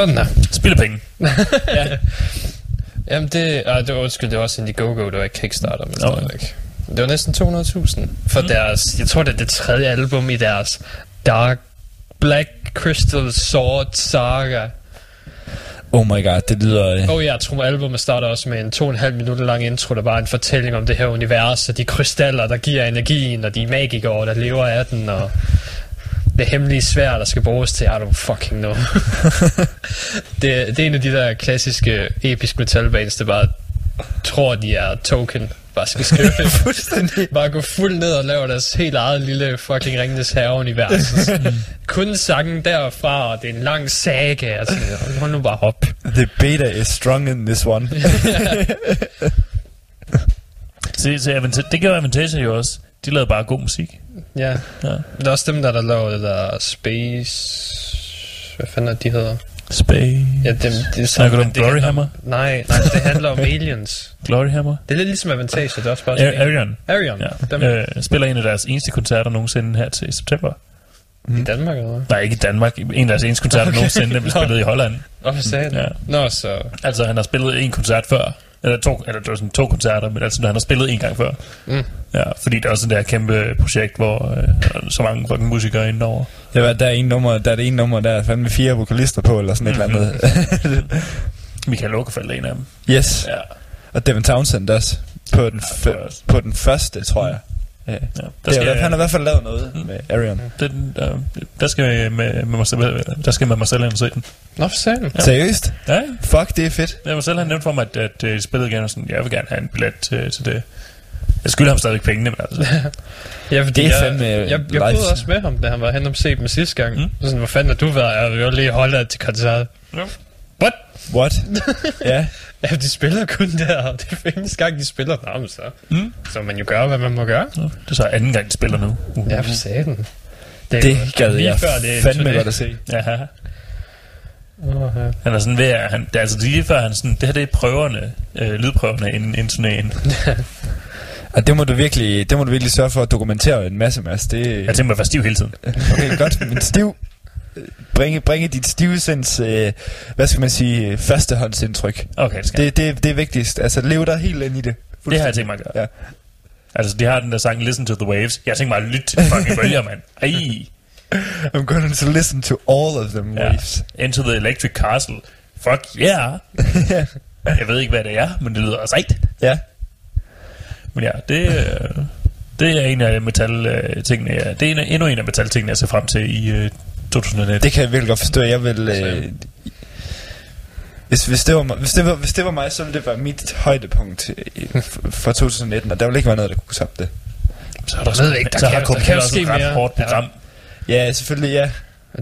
Speaker 6: Sådan der.
Speaker 5: Spille penge.
Speaker 6: Jamen det, ah, det var, undskyld, det var også Indiegogo, det var ikke Kickstarter, men
Speaker 5: Nå.
Speaker 6: stadigvæk. Det var næsten 200.000 for mm. deres, jeg tror det er det tredje album i deres Dark Black Crystal Sword Saga.
Speaker 7: Oh my god, det lyder...
Speaker 6: Og jeg tror, albumet starter også med en to og en halv minutter lang intro, der bare er en fortælling om det her univers, og de krystaller, der giver energien, og de magikere, der lever af den, og det hemmelige svær, der skal bruges til, I don't fucking know. det, det er en af de der klassiske episk metalbands, der bare tror, de er token. Bare skal skrive det.
Speaker 7: Fuldstændig.
Speaker 6: Bare gå fuld ned og lave deres helt eget lille fucking Ringenes Herre-univers. Sådan, Kun sangen derfra, og det er en lang saga. Altså, hold nu bare op.
Speaker 7: The beta is strong in this one.
Speaker 5: Se, se, det gør Avantage jo også. De lavede bare god musik.
Speaker 6: Ja.
Speaker 5: Ja.
Speaker 6: Det er også dem, der, der laver det der Space... Hvad fanden er de hedder?
Speaker 5: Space.
Speaker 6: Ja, dem, det er
Speaker 5: Snakker du om
Speaker 6: det
Speaker 5: Glory
Speaker 6: handler-
Speaker 5: Hammer?
Speaker 6: Nej, nej, det handler om aliens.
Speaker 5: Glory Hammer?
Speaker 6: Det er lidt ligesom Avantage, det er også bare...
Speaker 5: Ar- Arion.
Speaker 6: Arion.
Speaker 5: Ja.
Speaker 6: Dem
Speaker 5: Øh, spiller en af deres eneste koncerter nogensinde her til september.
Speaker 6: i Danmark, eller hvad?
Speaker 5: Nej, ikke i Danmark. En af deres eneste koncerter
Speaker 6: Okay.
Speaker 5: nogensinde, blev spillet i Holland.
Speaker 6: Hvorfor sagde
Speaker 5: Ja.
Speaker 6: ja. Nå, så...
Speaker 5: Altså, han har spillet en koncert før. Eller to, eller det var sådan to koncerter, men altså, han har spillet en gang før.
Speaker 6: Mm.
Speaker 5: Ja, fordi det er også det der kæmpe projekt, hvor øh, er så mange fucking musikere inde over.
Speaker 7: Det var, der er en nummer, der er det ene nummer, der er fandme fire vokalister på, eller sådan et eller andet.
Speaker 5: Michael Åkerfeldt er en af dem.
Speaker 7: yes.
Speaker 5: Ja,
Speaker 7: Og Devin Townsend også. På den,
Speaker 5: Ja,
Speaker 7: f-
Speaker 5: er
Speaker 7: på den første, tror jeg. Ja.
Speaker 5: ja.
Speaker 7: Der
Speaker 5: skal,
Speaker 7: er, han har i hvert fald lavet noget
Speaker 5: Mm.
Speaker 7: med Arion.
Speaker 5: den, der, der skal jeg med, med mig selv, der skal jeg med mig selv ind og se den.
Speaker 6: Nå, for
Speaker 5: Ja.
Speaker 7: Seriøst?
Speaker 5: Ja, ja.
Speaker 7: Fuck, det er fedt.
Speaker 5: Jeg var selv han nævnt for mig, at, at øh, spillet igen og sådan, jeg vil gerne have en billet til, til det. Jeg skylder ham stadigvæk pengene, men altså.
Speaker 6: Ja, fordi
Speaker 7: Det er
Speaker 6: jeg,
Speaker 7: fandme
Speaker 6: jeg, jeg,
Speaker 7: live.
Speaker 6: boede også med ham, da han var hen om set med sidste gang.
Speaker 5: Mm.
Speaker 6: Sådan, hvor fanden har du været? Jeg vil jo lige holde dig til koncert.
Speaker 5: Ja.
Speaker 6: What?
Speaker 7: What? ja.
Speaker 6: Ja, de spiller kun der, og det er eneste gang, de spiller nærmest så.
Speaker 5: Mm.
Speaker 6: Så man jo gør, hvad man må gøre.
Speaker 5: Det er så anden gang, de spiller nu. Uh.
Speaker 6: Ja, for satan.
Speaker 7: Det
Speaker 6: er jo
Speaker 7: gad jeg
Speaker 6: før, det
Speaker 7: fandme godt at se.
Speaker 5: Ja.
Speaker 6: Ja.
Speaker 5: Han er sådan ved at, han, det er altså lige før han sådan, det her det er prøverne, øh, lydprøverne inden, inden turnéen.
Speaker 7: Og det må du virkelig, det må du virkelig sørge for at dokumentere en masse, Mads. Det,
Speaker 5: Jeg tænker mig at være stiv hele tiden.
Speaker 7: Okay, godt, men stiv. Bringe, bringe dit stivsinds, øh, hvad skal man sige, førstehåndsindtryk.
Speaker 5: Okay, det skal
Speaker 7: Det, det, det er vigtigst. Altså, lev dig helt ind i det.
Speaker 5: Det har jeg tænkt mig at gøre.
Speaker 7: Ja.
Speaker 5: Altså, de har den der sang Listen to the Waves. Jeg har tænkt mig at lytte til fucking bølger, mand. Ej.
Speaker 7: I'm going to listen to all of them
Speaker 5: Ja.
Speaker 7: waves.
Speaker 5: Into the Electric Castle. Fuck yeah. jeg ved ikke, hvad det er, men det lyder sejt.
Speaker 7: Ja.
Speaker 5: Men ja, det, øh, det er en af metal-tingene. Ja. Det er en, endnu en af metal-tingene, jeg ser frem til i øh, 2019.
Speaker 7: Det kan jeg virkelig godt forstå. Jeg vil... Øh, hvis, hvis, det var, mig- hvis, det var, hvis det var mig, så ville det være mit højdepunkt i- f- for 2019, og der ville ikke være noget, der kunne tage det.
Speaker 5: så er der,
Speaker 6: Jeg ved ikke, der
Speaker 5: så
Speaker 6: kan-
Speaker 5: har
Speaker 6: der kan jo
Speaker 5: også
Speaker 6: ske
Speaker 5: et ret
Speaker 6: mere.
Speaker 5: hårdt
Speaker 6: Ja.
Speaker 5: program.
Speaker 7: Ja, selvfølgelig, ja.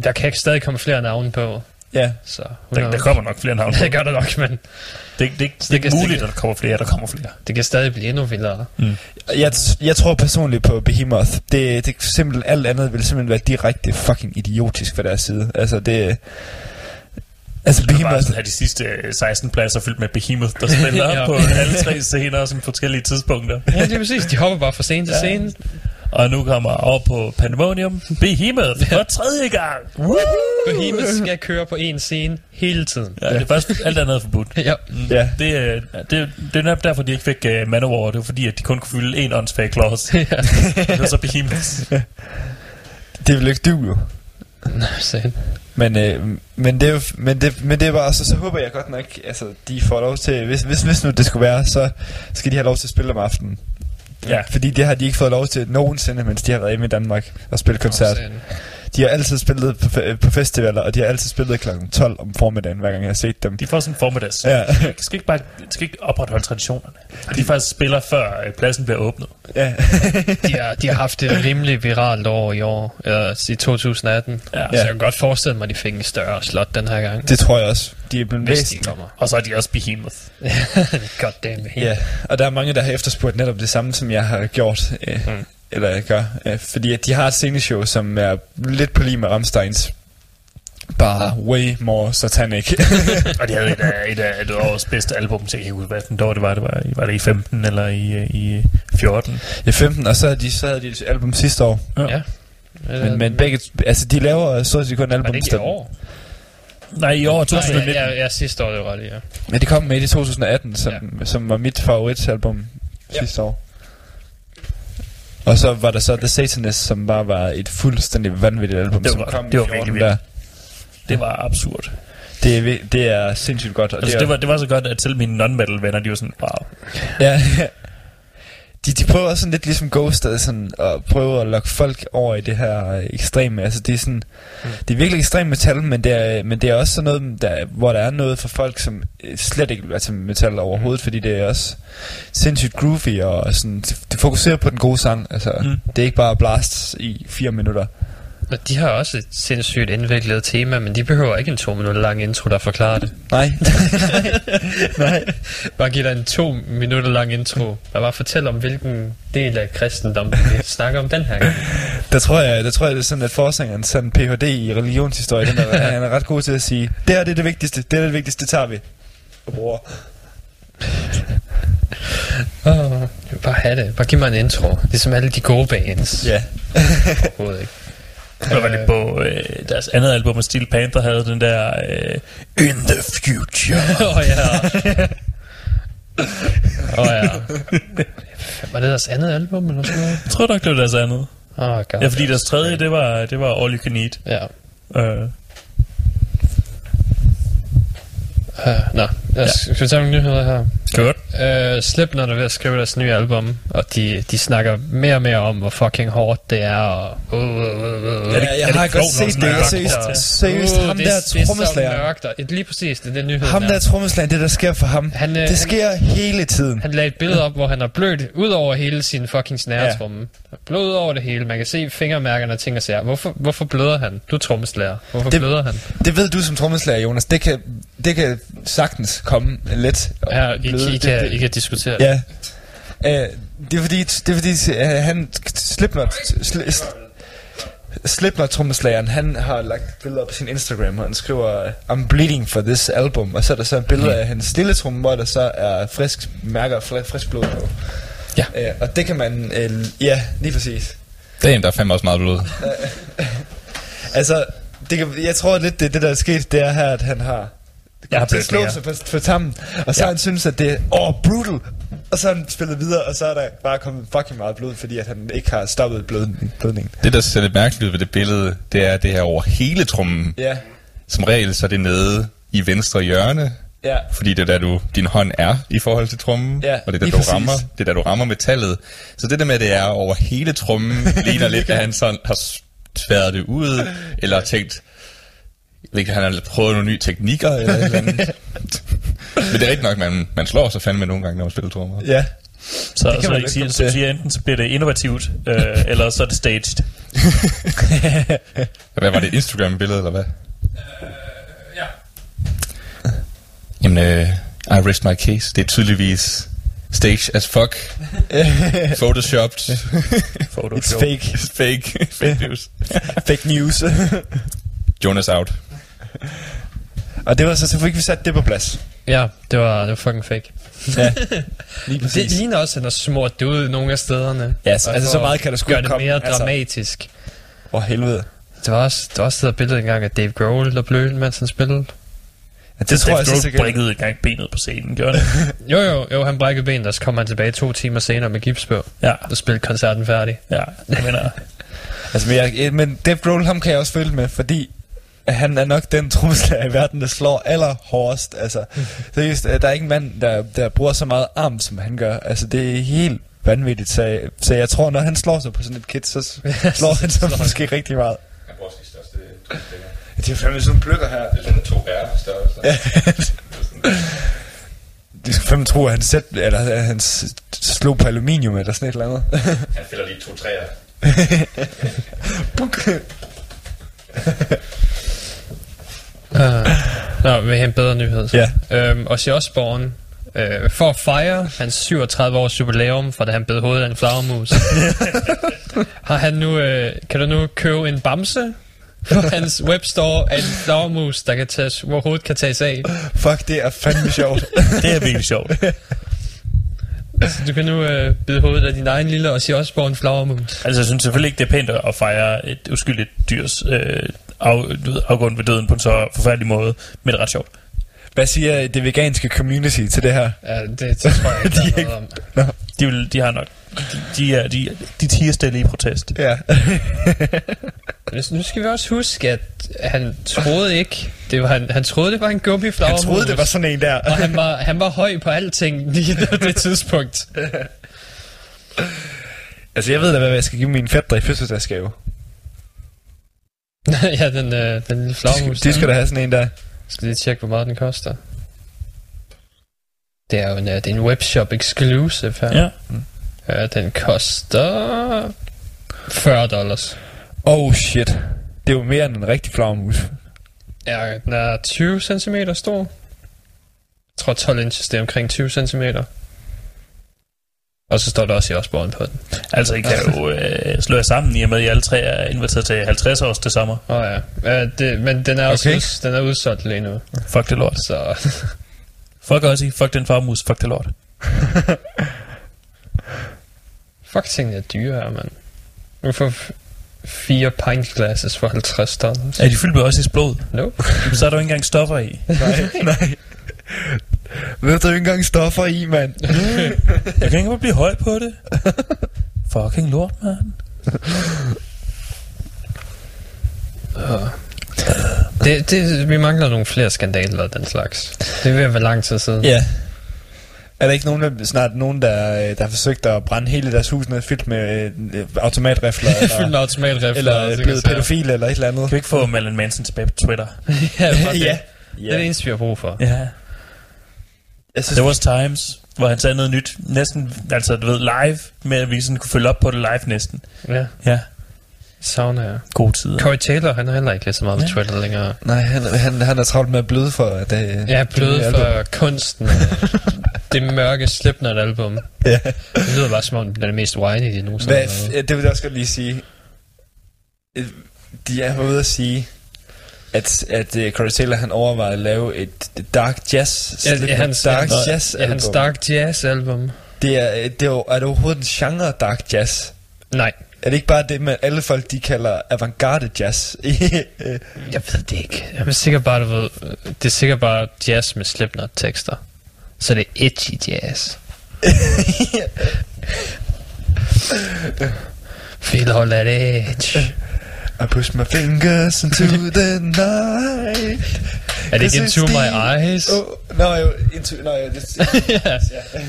Speaker 6: Der kan ikke stadig komme flere navne på.
Speaker 7: Ja,
Speaker 6: Så,
Speaker 5: Der, der kommer nok flere navne.
Speaker 6: det gør der nok, men
Speaker 5: Det, det, det, det, det er muligt,
Speaker 6: stikke.
Speaker 5: at der kommer flere, der kommer flere.
Speaker 6: det kan stadig blive endnu vildere.
Speaker 7: jeg, jeg tror personligt på Behemoth. Det, det simpelthen alt andet vil simpelthen være direkte fucking idiotisk fra deres side. Altså det... Altså
Speaker 5: er bare
Speaker 7: Behemoth...
Speaker 5: sådan have de sidste øh, 16 pladser fyldt med Behemoth, der spiller
Speaker 6: Ja.
Speaker 5: på alle tre scener som forskellige tidspunkter.
Speaker 6: Ja, det er præcis. De hopper bare fra scene til
Speaker 5: Ja.
Speaker 6: scene.
Speaker 5: Og nu kommer over på Pandemonium Behemoth for tredje gang.
Speaker 6: Behemoth skal køre på en scene hele tiden.
Speaker 5: Ja, det er først alt andet er forbudt.
Speaker 6: Ja.
Speaker 7: Ja,
Speaker 5: Det, er- det, det er netop derfor, de ikke fik uh, Manowar. Det var fordi, at de kun kunne fylde én åndsfag clause. det var så Behemoth.
Speaker 7: det vil ikke du jo.
Speaker 6: Satan.
Speaker 7: Men, øh, men, det er jo, men, det, men det er bare så, så håber jeg godt nok, altså de får lov til, hvis, hvis, hvis nu det skulle være, så skal de have lov til at spille om aftenen.
Speaker 5: Ja.
Speaker 7: Fordi det har de ikke fået lov til nogensinde, mens de har været hjemme i Danmark og spille koncert. De har altid spillet på, fe- på festivaler, og de har altid spillet kl. 12 om formiddagen, hver gang jeg har set dem.
Speaker 5: De får sådan en formiddags.
Speaker 7: Ja.
Speaker 5: De skal ikke bare de skal ikke opretholde traditionerne. De faktisk spiller før øh, pladsen bliver åbnet.
Speaker 7: Ja.
Speaker 6: De har, de har haft et rimelig viralt år i år, eller i 2018.
Speaker 5: Ja.
Speaker 6: Så jeg kan godt forestille mig, at de fik en større slot den her gang.
Speaker 7: det tror jeg også. De er blevet
Speaker 6: Hvis de kommer.
Speaker 5: Og så er de også Behemoth.
Speaker 6: Goddamn it.
Speaker 7: Ja, og der er mange, der har efterspurgt netop det samme, som jeg har gjort. Øh,
Speaker 6: Mm.
Speaker 7: Eller jeg gør. Øh, fordi at de har et sceneshow, som er lidt på lige med Ramsteins. Bare way more satanic.
Speaker 5: Og de havde et af, et af et års bedste album, så jeg kan huske, hvad år det var. Det var, i- var det i 15 eller i, øh, i 14?
Speaker 7: I 15, og så havde de, så havde de et album sidste år.
Speaker 6: Ja.
Speaker 7: Men, men begge, altså de laver så sige kun
Speaker 6: Var
Speaker 7: album.
Speaker 6: det ikke i år?
Speaker 5: Nej, i år
Speaker 6: Nej,
Speaker 5: 2019.
Speaker 6: ja, ja, ja, sidste år, det var ret, ja.
Speaker 7: Men det kom med i 2018, som, ja. som var mit favoritalbum
Speaker 6: Ja.
Speaker 7: sidste år. Og så var der så The Satanist, som bare var et fuldstændig vanvittigt album,
Speaker 5: Det
Speaker 7: som
Speaker 5: var-
Speaker 7: kom
Speaker 5: det var
Speaker 7: i 14
Speaker 5: virkelig
Speaker 7: der.
Speaker 5: Det var absurd.
Speaker 7: Det er, det er sindssygt godt. Og
Speaker 5: Altså, det var, det var så godt, at selv mine non-metal venner, de var sådan, wow.
Speaker 7: Ja, de, de prøver også sådan lidt ligesom Ghost at, sådan, at prøve at lokke folk over i det her øh, ekstreme. Altså det er sådan, mm. det er virkelig ekstrem metal, men det er, men det er også sådan noget, der, hvor der er noget for folk, som øh, slet ikke vil være til metal overhovedet, fordi det er også sindssygt groovy og sådan, det fokuserer på den gode sang. Altså,
Speaker 5: Mm.
Speaker 7: mm. det er ikke bare blast i fire minutter.
Speaker 6: Og de har også et sindssygt indviklet tema, men de behøver ikke en to minutter lang intro, der forklarer det.
Speaker 7: Nej. Nej.
Speaker 6: Bare giv dig en to minutter lang intro, og bare fortæl om, hvilken del af kristendom vi snakker om den her gang.
Speaker 7: Der tror jeg, der tror jeg det er sådan, at forsangeren sådan Ph.D. i religionshistorie, den er, han er ret god til at sige, det her det er det vigtigste, det er det vigtigste, det tager vi. Og bruger.
Speaker 6: Oh, bare have det. Bare giv mig en intro. Ligesom alle de gode bands.
Speaker 7: Ja.
Speaker 6: Overhovedet ikke.
Speaker 5: Og var det på øh, deres andet album, Steel Panther havde den der øh, In the Future.
Speaker 6: Åh oh, ja. Åh oh, ja. Var det deres andet album eller sådan noget?
Speaker 5: Jeg tror nok, det var deres andet.
Speaker 6: Oh, god.
Speaker 5: Ja, fordi deres tredje, det var, det var All You Can Eat.
Speaker 6: Ja.
Speaker 5: Øh,
Speaker 6: Uh, nå, lad os, skal vi tage nogle nyheder her?
Speaker 5: godt.
Speaker 6: Uh, Slipknot er ved at skrive deres nye album, og de, de snakker mere og mere om, hvor fucking hårdt det er, og... Uh, uh, uh, uh,
Speaker 5: det-
Speaker 7: Ja, jeg
Speaker 5: er det
Speaker 7: har godt set det.
Speaker 5: snakker
Speaker 7: Seriøst, seriøst ham
Speaker 6: det,
Speaker 7: der
Speaker 6: det er så
Speaker 7: trommeslager.
Speaker 6: mørkt, og lige præcis, det er det nyheden
Speaker 7: Ham
Speaker 6: er.
Speaker 7: der trommeslager, det der sker for ham,
Speaker 6: Han, øh,
Speaker 7: det
Speaker 6: han-
Speaker 7: sker hele tiden.
Speaker 6: Han lagde et billede op, hvor han har blødt ud over hele sin fucking snæretrumme. Ja. Blod over det hele. Man kan se fingermærkerne og ting og sager. Hvorfor, hvorfor bløder han? Du er trommeslager. Hvorfor
Speaker 7: Det-
Speaker 6: bløder han?
Speaker 7: Det ved du som trommeslager, Jonas. Det kan, det kan sagtens komme let. og
Speaker 6: Ja, I,
Speaker 7: bløde.
Speaker 6: I, I,
Speaker 7: Det-
Speaker 6: kan,
Speaker 7: det-
Speaker 6: I kan diskutere det.
Speaker 7: Ja. Uh, det er fordi, det er fordi uh, han Slipknot, sl, sl, Slipknot trommeslageren, han har lagt billeder på sin Instagram, hvor han skriver, I'm bleeding for this album, og så er der så et billede af hans lille tromme, hvor der så er frisk mærker, fri- frisk blod på.
Speaker 6: Ja.
Speaker 7: Uh, og det kan man, uh, ja, lige præcis.
Speaker 3: Damn, der er fandme også meget blod.
Speaker 7: Altså, det kan, jeg tror lidt, det, det der er sket, det er her, at han har
Speaker 5: Jeg har
Speaker 7: til at slå sig på, på tammen, og så
Speaker 5: Ja.
Speaker 7: han synes, at det er, oh, brutal, og så har han spillet videre, og så er der bare kommet fucking meget blod, fordi at han ikke har stoppet blødningen. blødningen.
Speaker 3: Det, der ser lidt mærkeligt ud ved det billede, det er det her over hele trummen.
Speaker 7: Ja,
Speaker 3: Som regel så er det nede i venstre hjørne,
Speaker 7: ja,
Speaker 3: fordi det er der, du, din hånd er i forhold til trummen,
Speaker 7: Ja,
Speaker 3: og det er der, du
Speaker 7: præcis.
Speaker 3: rammer, det er der, du rammer metallet. Så det der med, at det er over hele trummen, ligner lidt, at han sådan har tværet det ud, eller tænkt, jeg ved ikke, han har prøvet nogle nye teknikker, eller et eller andet. Men det er rigtigt nok, man, man slår sig fandme nogle gange, når man spiller trommer.
Speaker 7: ja.
Speaker 5: Så,
Speaker 7: kan
Speaker 5: så
Speaker 7: ikke
Speaker 5: siger,
Speaker 7: komme
Speaker 5: så siger enten, så bliver det innovativt, øh, eller så er det staged.
Speaker 3: Hvad var det, et Instagram-billede, eller hvad? ja. Jamen, øh, I rest my case. Det er tydeligvis stage as fuck. Photoshopped.
Speaker 7: It's fake.
Speaker 3: fake. fake news.
Speaker 7: Fake news.
Speaker 3: Jonas out.
Speaker 7: Og det var så, så fik vi sat det på plads.
Speaker 6: Ja, det var, det var fucking fake.
Speaker 7: Ja, lige
Speaker 6: Det
Speaker 7: præcis.
Speaker 6: ligner også, at han har smurt det ud nogle af stederne.
Speaker 7: Ja, så-
Speaker 6: Og
Speaker 7: altså, så meget kan der sgu
Speaker 6: Gør
Speaker 7: ikke
Speaker 6: det
Speaker 7: komme,
Speaker 6: mere
Speaker 7: altså.
Speaker 6: dramatisk.
Speaker 7: Åh, helvede.
Speaker 6: Det var også, der var også det der billede engang af Dave Grohl, der blev mens han spillede.
Speaker 7: Ja, det tror jeg så
Speaker 5: Grohl
Speaker 7: sikkert.
Speaker 5: brækkede engang benet på scenen, gjorde det?
Speaker 6: Jo, jo, jo, han brækkede benet, og så kom han tilbage to timer senere med gips på.
Speaker 5: Ja,
Speaker 6: Og spillede koncerten færdig.
Speaker 5: ja. Jeg mener,
Speaker 7: Altså, men, jeg, men Dave Grohl, ham kan jeg også følge med, fordi han er nok den trommeslager i verden, der slår allerhårdest. Altså, seriøst, øh, der er ikke en mand, der, der bruger så meget arm, som han gør. Altså, det er helt vanvittigt. Så, jeg- så jeg tror, når han slår sig på sådan et kit, så slår han sig måske rigtig meget.
Speaker 3: Jeg bruger de største
Speaker 7: Det er fandme sådan pløkker her.
Speaker 3: Det er sådan to R størrelse.
Speaker 7: Ja. De skal fandme tro, at han, sæt, eller, at han slog på aluminium eller sådan et eller andet.
Speaker 3: Han fælder lige to træer.
Speaker 6: Uh, nå, vil have en bedre nyhed. Så.
Speaker 7: Ja.
Speaker 6: Øhm, Ozzy Osbourne, øh, for at fejre hans 37 års jubilæum, fra da han bed hovedet af en flagermus, har han nu, øh, kan du nu købe en bamse på hans webstore af en flagermus, der kan tages, hvor hovedet kan tages af.
Speaker 7: Fuck, det er fandme sjovt.
Speaker 5: det er virkelig sjovt.
Speaker 6: Så du kan nu øh, bide hovedet af din egen lille Ozzy Osbourne flagermus.
Speaker 5: Altså, jeg synes selvfølgelig ikke, det er pænt at fejre et uskyldigt dyrs øh, af, du ved, afgående ved døden på en så forfærdelig måde, men det er ret sjovt.
Speaker 7: Hvad siger det veganske community til det her?
Speaker 6: Ja, det, det tror jeg ikke,
Speaker 7: De er
Speaker 6: noget om.
Speaker 5: De, vil, de har nok... De, de, er, de, de tiger stille i protest.
Speaker 7: Ja.
Speaker 6: Nu- Nu skal vi også huske, at han troede ikke, det var, han, han troede, det var en gummiflagermus.
Speaker 7: Jeg troede, det var sådan en der.
Speaker 6: Og han var, han var høj på alting lige på det tidspunkt.
Speaker 7: altså, jeg ved da, hvad jeg skal give min fætter i fødselsdagsgave.
Speaker 6: ja, den, øh, den lille
Speaker 7: De
Speaker 6: flagermus.
Speaker 7: skal, de skal da have sådan en der.
Speaker 6: Skal lige tjekke, hvor meget den koster. Det er jo en, øh, det er en webshop exclusive her.
Speaker 5: Ja.
Speaker 6: Ja, den koster 40 dollars.
Speaker 7: Oh shit. Det er jo mere end en rigtig flagermus.
Speaker 6: Ja, den er 20 cm stor. Jeg tror 12 inches, det er omkring 20 cm. Og så står der også i Osborne på den.
Speaker 5: Altså, I kan jo øh, slå jer sammen i og med, at I alle tre er inviteret til 50 års til sommer.
Speaker 6: Åh oh, ja, ja det, men den er også
Speaker 7: Okay.
Speaker 6: uds, den er udsolgt lige nu.
Speaker 5: Fuck det lort.
Speaker 6: Så
Speaker 5: Fuck også I. Fuck den farmus. Fuck det lort.
Speaker 6: fuck tingene er dyre her, mand. Du får fire pint glasses for 50 dollars.
Speaker 5: Er de fyldt med også i blod?
Speaker 6: No.
Speaker 5: Så er der jo ikke engang stoffer i.
Speaker 7: Nej, nej. Ved du ikke engang stoffer i, mand?
Speaker 5: Jeg kan ikke bare blive høj på det. Fucking lort, mand.
Speaker 6: Det, det, vi mangler nogle flere skandaler og den slags. Det er ved at være lang tid siden.
Speaker 7: Ja. Er der ikke nogen, der, snart nogen, der, øh, der har forsøgt at brænde hele deres hus ned fyldt med øh, automatrifler?
Speaker 6: Fyldt med
Speaker 7: eller,
Speaker 6: automatrifler.
Speaker 7: eller
Speaker 6: ting
Speaker 7: blevet pædofil eller et eller andet?
Speaker 5: Kan vi ikke få Marilyn Manson tilbage på Twitter?
Speaker 6: ja, det.
Speaker 7: ja.
Speaker 6: det er det eneste, vi har brug for.
Speaker 5: Ja.
Speaker 7: Jeg synes,
Speaker 5: There was times, hvor han sagde noget nyt. Næsten, altså du ved, live. Med at vi sådan kunne følge op på det live næsten.
Speaker 6: Ja,
Speaker 5: Ja,
Speaker 6: savner jeg.
Speaker 5: gode tider.
Speaker 6: Corey Taylor, han er heller ikke lige så meget på
Speaker 5: Ja.
Speaker 6: Twitter længere.
Speaker 7: Nej, han, han, han er travlt med at bløde for at det...
Speaker 6: Jeg er blød
Speaker 7: det-
Speaker 6: for kunsten. af det mørke Slipknot-album.
Speaker 7: Ja.
Speaker 6: Det lyder bare som om, den er det mest whiny, de nogensinde
Speaker 7: Hvad,
Speaker 6: har
Speaker 7: ja, det vil jeg også godt lige sige. Øh, De er ude at sige, at, at uh, Corey Taylor han overvejede at lave et dark jazz,
Speaker 6: Ja,
Speaker 7: Slipknot
Speaker 6: ja, hans,
Speaker 7: dark
Speaker 6: hans,
Speaker 7: jazz
Speaker 6: ja, hans
Speaker 7: album.
Speaker 6: Dark Jazz album.
Speaker 7: Det er, det er, er det overhovedet en genre dark jazz?
Speaker 6: Nej,
Speaker 7: Er det ikke bare det, man alle folk de kalder avantgarde jazz? Øh,
Speaker 6: jeg ved det ikke. Jeg er sikkert bare, du ved, det er sikkert bare jazz med Slipknot-tekster. Så det er edgy jazz. Feel all that edge.
Speaker 7: I push my fingers into the night.
Speaker 6: Er det ikke Into My Eyes?
Speaker 7: Oh, no, jo, into, no, jo, det,
Speaker 6: ja.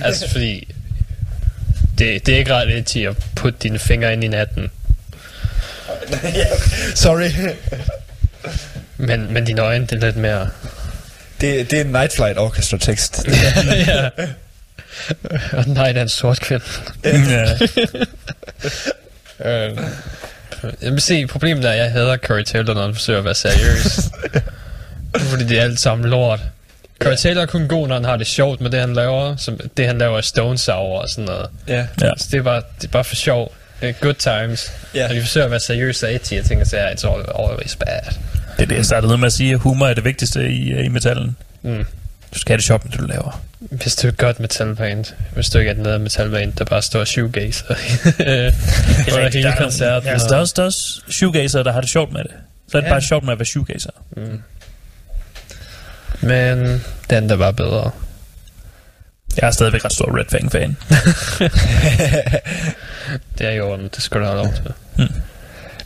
Speaker 6: Altså fordi det, det er ikke ret edgy at putte dine fingre ind i natten.
Speaker 7: sorry.
Speaker 6: Men, men dine øjne, det er lidt mere...
Speaker 7: Det, det er en Night Flight Orchestra tekst.
Speaker 6: ja. Og nej, der er en sort kvinde.
Speaker 5: ja.
Speaker 6: Øh, jeg vil se, problemet er, at jeg hader Corey Taylor, når han forsøger at være seriøs. Fordi det er alt sammen lort. Corey Taylor er kun god, når han har det sjovt med det, han laver. Som det, han laver er Stone Sour og sådan noget.
Speaker 7: ja.
Speaker 5: ja.
Speaker 6: Så det er bare, det er bare for sjov. Det er good times.
Speaker 7: Ja.
Speaker 6: Når de forsøger at være seriøse og edgy, jeg tænker så it's always bad.
Speaker 5: Det er det, jeg startede med at sige, at humor er det vigtigste i, øh, i metallen.
Speaker 6: Mm.
Speaker 5: Du skal have det sjovt det, du laver.
Speaker 6: Hvis du er et godt metalband, hvis du ikke er et nede metalband, der bare står shoegazer under hele koncerten.
Speaker 5: Ja, altså, der er også, der er også shoegazer, der har det sjovt med det. Så er det
Speaker 6: Ja.
Speaker 5: bare sjovt med at være shoegazer.
Speaker 6: Mm. Men den der var bedre.
Speaker 5: Jeg er stadigvæk ret stor Red Fang-fan.
Speaker 6: Det er jo det skal du have lov til.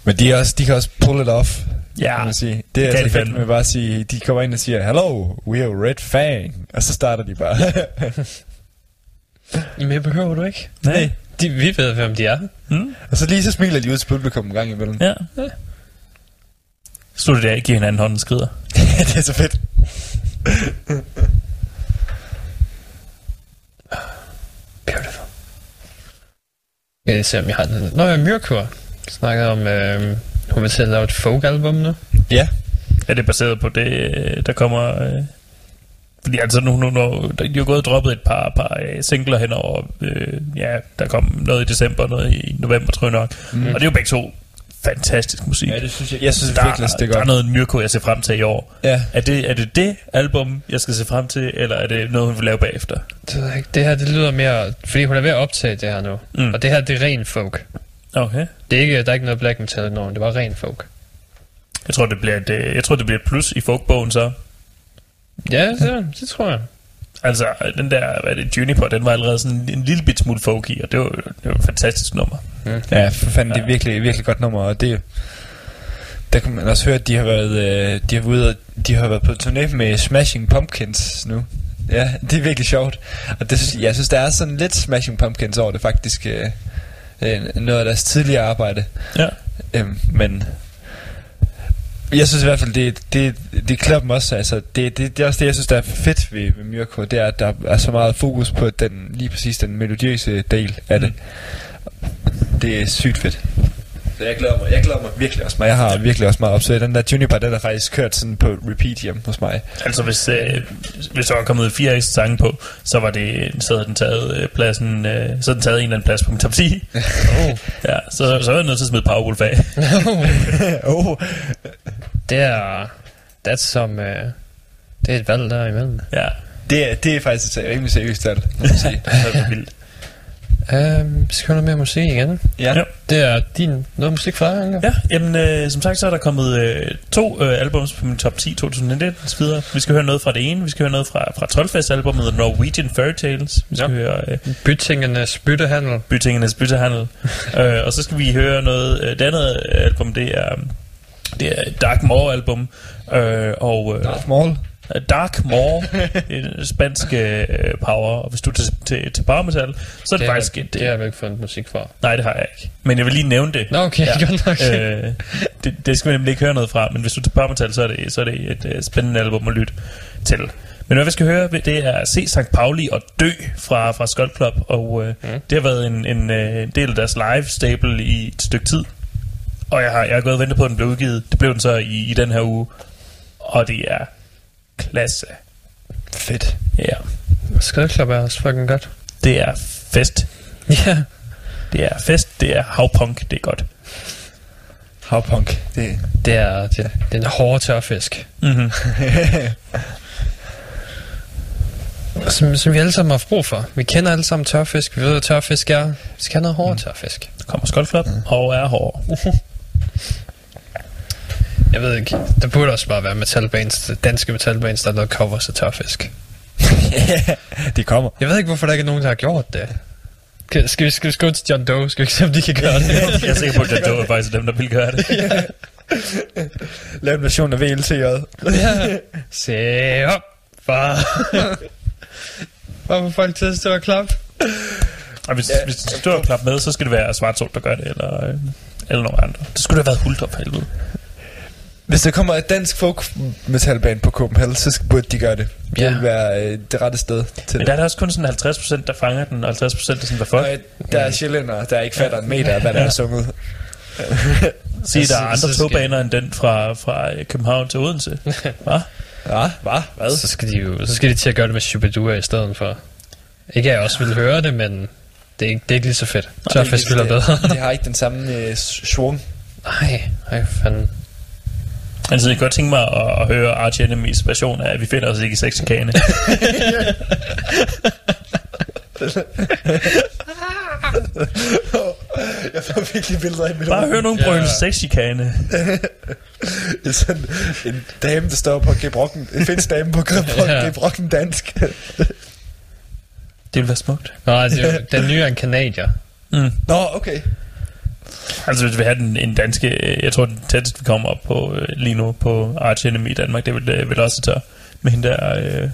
Speaker 7: Men de, er også, de kan også pull it off,
Speaker 5: Ja,
Speaker 7: kan man sige. Det er
Speaker 5: kan
Speaker 7: altså fedt med bare at sige, de kommer ind og siger, Hello, we are Red Fang. Og så starter de bare.
Speaker 6: Men det behøver du ikke.
Speaker 5: Nej.
Speaker 6: De, vi ved, hvem de er.
Speaker 5: Mm?
Speaker 7: og så lige så smiler de ud til publikum en gang imellem.
Speaker 5: Ja. Slutter det af, giver hinanden hånden skrider.
Speaker 7: det er så fedt.
Speaker 6: Beautiful. Jeg kan se, om jeg har den. Nå, ja, Myrkur. Snakkede om, øh, hun vil til at lave et folk-album nu.
Speaker 7: Ja.
Speaker 5: Er det baseret på det, øh, der kommer... Øh, fordi altså nu, nu, nu der, de har gået og droppet et par, par øh, singler hen over... Øh, ja, der kom noget i december, noget i november, tror jeg nok. Mm. Og det er jo begge to fantastisk musik.
Speaker 7: Ja, det synes jeg. Jeg synes
Speaker 5: der,
Speaker 7: virkelig, det er
Speaker 5: der er
Speaker 7: godt.
Speaker 5: noget Myrko, jeg ser frem til i år.
Speaker 7: Ja.
Speaker 5: Er det, er det det album, jeg skal se frem til, eller er det noget, hun vil lave bagefter?
Speaker 6: Det, det her, det lyder mere... Fordi hun er ved at optage det her nu.
Speaker 5: Mm.
Speaker 6: Og det her, det er ren folk.
Speaker 5: Okay.
Speaker 6: Det er ikke, der er ikke noget black metal i nogen, det var ren folk.
Speaker 5: Jeg tror, det bliver et, øh, jeg tror, det bliver et plus i folkbogen så.
Speaker 6: Ja, det, det tror jeg.
Speaker 5: Altså, den der, hvad er det, Juniper, den var allerede sådan en lille bit smule folky, og det var, det var et fantastisk nummer.
Speaker 7: Ja, for fanden, det er virkelig, virkelig godt nummer, og det der kan man også høre, at de har været, øh, de har været, ude, de har været på turné med Smashing Pumpkins nu. Ja, det er virkelig sjovt. Og det, synes- jeg synes, der er sådan lidt Smashing Pumpkins over det faktisk. Øh, øh, noget af deres tidligere arbejde.
Speaker 5: Ja.
Speaker 7: Øhm, men jeg synes i hvert fald, det, det, det klæder dem også. Altså, det, det, det er også det, jeg synes, der er fedt ved, ved Myrko. Det er, at der er så meget fokus på den, lige præcis den melodiøse del af det. Det er sygt fedt. Så jeg glæder mig, jeg glæder mig virkelig også meget. Jeg har virkelig også meget opsøgt. Den der Juniper, den er faktisk kørt sådan på repeat hjemme hos mig.
Speaker 5: Altså, hvis, øh, hvis der var kommet fire ekstra sange på, så var det, så havde den taget øh, pladsen, øh, så havde den taget en eller anden plads på min top 10.
Speaker 6: Oh.
Speaker 5: ja, så, så er jeg nødt til at smide Powerwolf af.
Speaker 7: oh.
Speaker 6: Det er... That's som... Uh, det er et valg der imellem.
Speaker 5: Ja,
Speaker 7: Det, er, det er faktisk et rimelig seriøst tal, må man sige.
Speaker 5: det er vildt.
Speaker 6: Um, vi skal høre noget mere musik igen.
Speaker 7: ja.
Speaker 5: Ja.
Speaker 6: Det er din noget musik fra dig?
Speaker 5: Ja, jamen, øh, som sagt, så er der kommet øh, to øh, albums på min top 10 2019 og så videre. Vi skal høre noget fra det ene, vi skal høre noget fra, fra Trollfest-albummet Norwegian Fairy Tales. Vi skal
Speaker 6: Ja.
Speaker 5: høre øh,
Speaker 6: Bytingenes byttehandel.
Speaker 5: Bytingenes Byttehandel. øh, og så skal vi høre noget, øh, det andet album, det er, det er Dark Maw-album. Øh, og, øh,
Speaker 7: Darth Maul.
Speaker 5: Dark Maw, en spansk øh, power, og hvis du er til, til, til power metal, så er det,
Speaker 6: Det,
Speaker 5: faktisk
Speaker 6: er,
Speaker 5: et...
Speaker 6: det har jeg vel ikke fundet musik fra.
Speaker 5: Nej, det har jeg ikke. Men jeg vil lige nævne det.
Speaker 6: Nå, okay,
Speaker 5: Ja.
Speaker 6: godt nok.
Speaker 5: øh, det, det skal vi nemlig ikke høre noget fra, men hvis du er til power metal, så er det, så er det et øh, spændende album at lytte til. Men hvad vi skal høre, det er Se St. Pauli og Dø fra, fra Skull Club, og øh, mm. det har været en, en, øh, del af deres live stable i et stykke tid. Og jeg har, jeg har gået og ventet på, at den blev udgivet. Det blev den så i, i den her uge. Og det er klasse.
Speaker 7: Fedt.
Speaker 5: Ja.
Speaker 6: Skødklub er også fucking godt.
Speaker 5: Det er fest.
Speaker 6: Ja.
Speaker 5: Det er fest, det er havpunk, det er godt.
Speaker 7: Havpunk. Det,
Speaker 6: Det er, det, det er en hård tørfisk.
Speaker 5: Mm-hmm.
Speaker 6: Som, som vi alle sammen har haft brug for. Vi kender alle sammen tørfisk. Vi ved, hvad tørfisk er. Vi skal have noget hård tørfisk.
Speaker 5: Der kommer Skull Club og er hård.
Speaker 6: Jeg ved ikke. Der burde også bare være metalbands, danske metalbands, der har lavet covers af tørfisk.
Speaker 7: det kommer.
Speaker 6: Jeg ved ikke, hvorfor der ikke er nogen, der har gjort det. Kan- Skal vi, skal vi skrive til John Doe? Skal vi se, om de kan gøre det?
Speaker 5: Jeg er sikker på, at det er faktisk dem, der vil gøre det.
Speaker 7: Lav en version af VLCJ.
Speaker 6: ja. Se op, far. Hvorfor folk til at stå og klappe?
Speaker 5: Og hvis, hvis du står og klap med, så skal det være Svartsol, der gør det, eller, øh, eller nogen andre. Det skulle da have været Hultop for helvede.
Speaker 7: Hvis der kommer et dansk folk metalband på Copenhagen, så skal- burde de gøre det. Det
Speaker 6: Ja.
Speaker 7: vil være øh, det rette sted til
Speaker 5: Men
Speaker 7: det.
Speaker 5: der er der også kun sådan 50%, der fanger den, og 50% er sådan, hvad fuck?
Speaker 7: Nej, der er sjællænder, der ikke fatter en meter hvad der er sunget.
Speaker 5: Sige, der er andre togbaner end den fra, fra øh, København til Odense. Hva?
Speaker 7: Ja, hvad? Hvad?
Speaker 6: Så skal de jo så skal de til at gøre det med Shubidua i stedet for. Ikke at jeg også ville høre det, men det er ikke, det er ikke lige så fedt. Tørfisk spiller bedre.
Speaker 7: Det har ikke den samme øh, svung.
Speaker 6: Nej, ej fanden.
Speaker 5: Altså, jeg kan godt tænke mig at, at høre Arch Enemies version af, at vi finder os ikke i sexchikane.
Speaker 7: Jeg får virkelig billeder i mit
Speaker 5: Bare hør nogen brøle
Speaker 6: Ja.
Speaker 5: sexchikane.
Speaker 7: Det er sådan en dame, der står på gebrokken. En finsk dame på gebrokken,
Speaker 6: Ja.
Speaker 7: gebrokken dansk.
Speaker 5: Det vil være smukt.
Speaker 6: Nå, jo- den nye er en kanadier.
Speaker 5: Mm.
Speaker 7: Nå, okay.
Speaker 5: Altså, hvis vi har den, en danske... øh, Jeg tror, den tætteste, vi kommer op på øh, lige nu på Arch Enemy i Danmark, det vil, øh, vil også tør. Med hende der... Øh,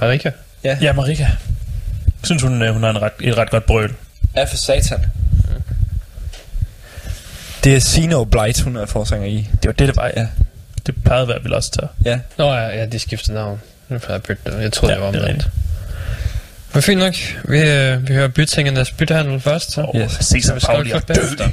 Speaker 6: Marika?
Speaker 5: ja, Marika. Jeg synes, hun, øh, hun har en ret, et ret godt brøl.
Speaker 7: Ja, for satan. Det er Sino Blight, hun er forsanger i.
Speaker 5: Det var det, det var,
Speaker 7: Ja.
Speaker 5: ja. Det plejede at være, vel også tør.
Speaker 7: Ja.
Speaker 6: Nå ja, ja, de skiftede navn. Nu får jeg bytte det. Jeg troede,
Speaker 5: Ja,
Speaker 6: ja, det var
Speaker 5: det
Speaker 6: omvendt. Men fint nok. Vi, øh, vi hører bytingernes byttehandel først. Så.
Speaker 5: Og
Speaker 7: Yes.
Speaker 5: se
Speaker 6: Så
Speaker 5: sig
Speaker 6: vi skal
Speaker 5: Pauli og
Speaker 6: klub
Speaker 5: dø.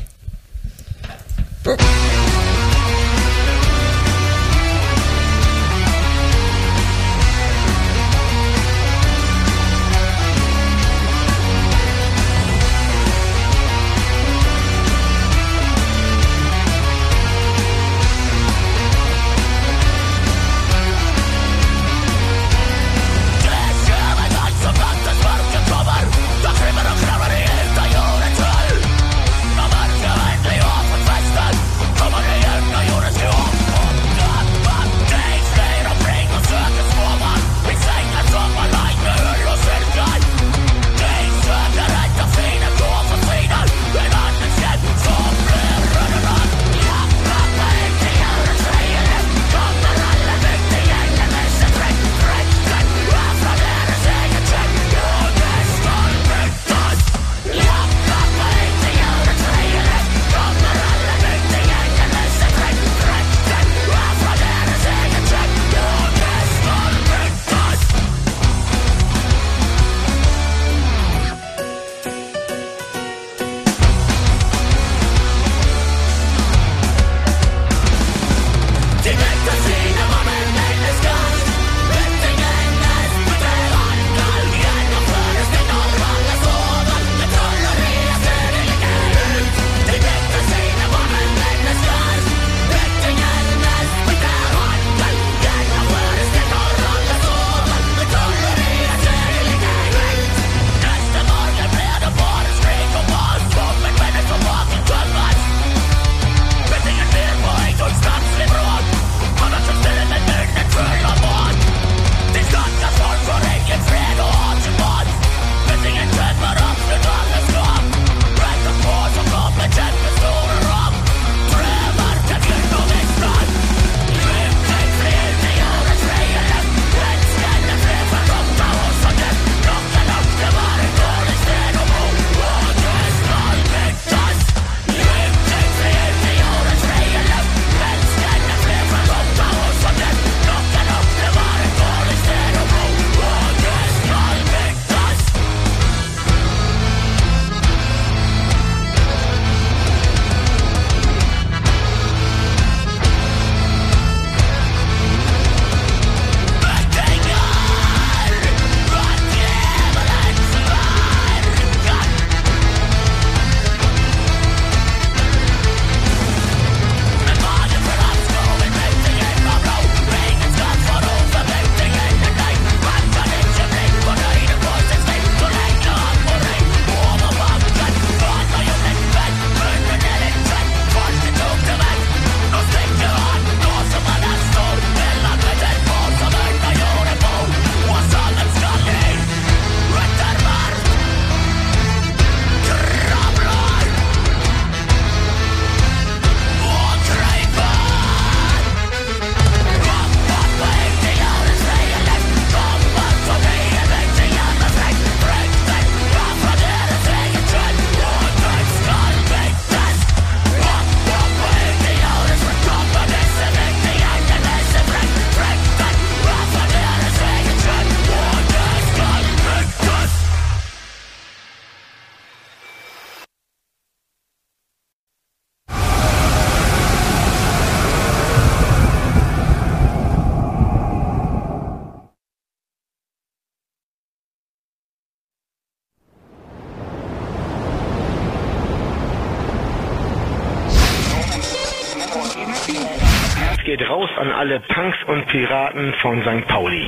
Speaker 8: Geht raus an alle Punks und Piraten von St. Pauli.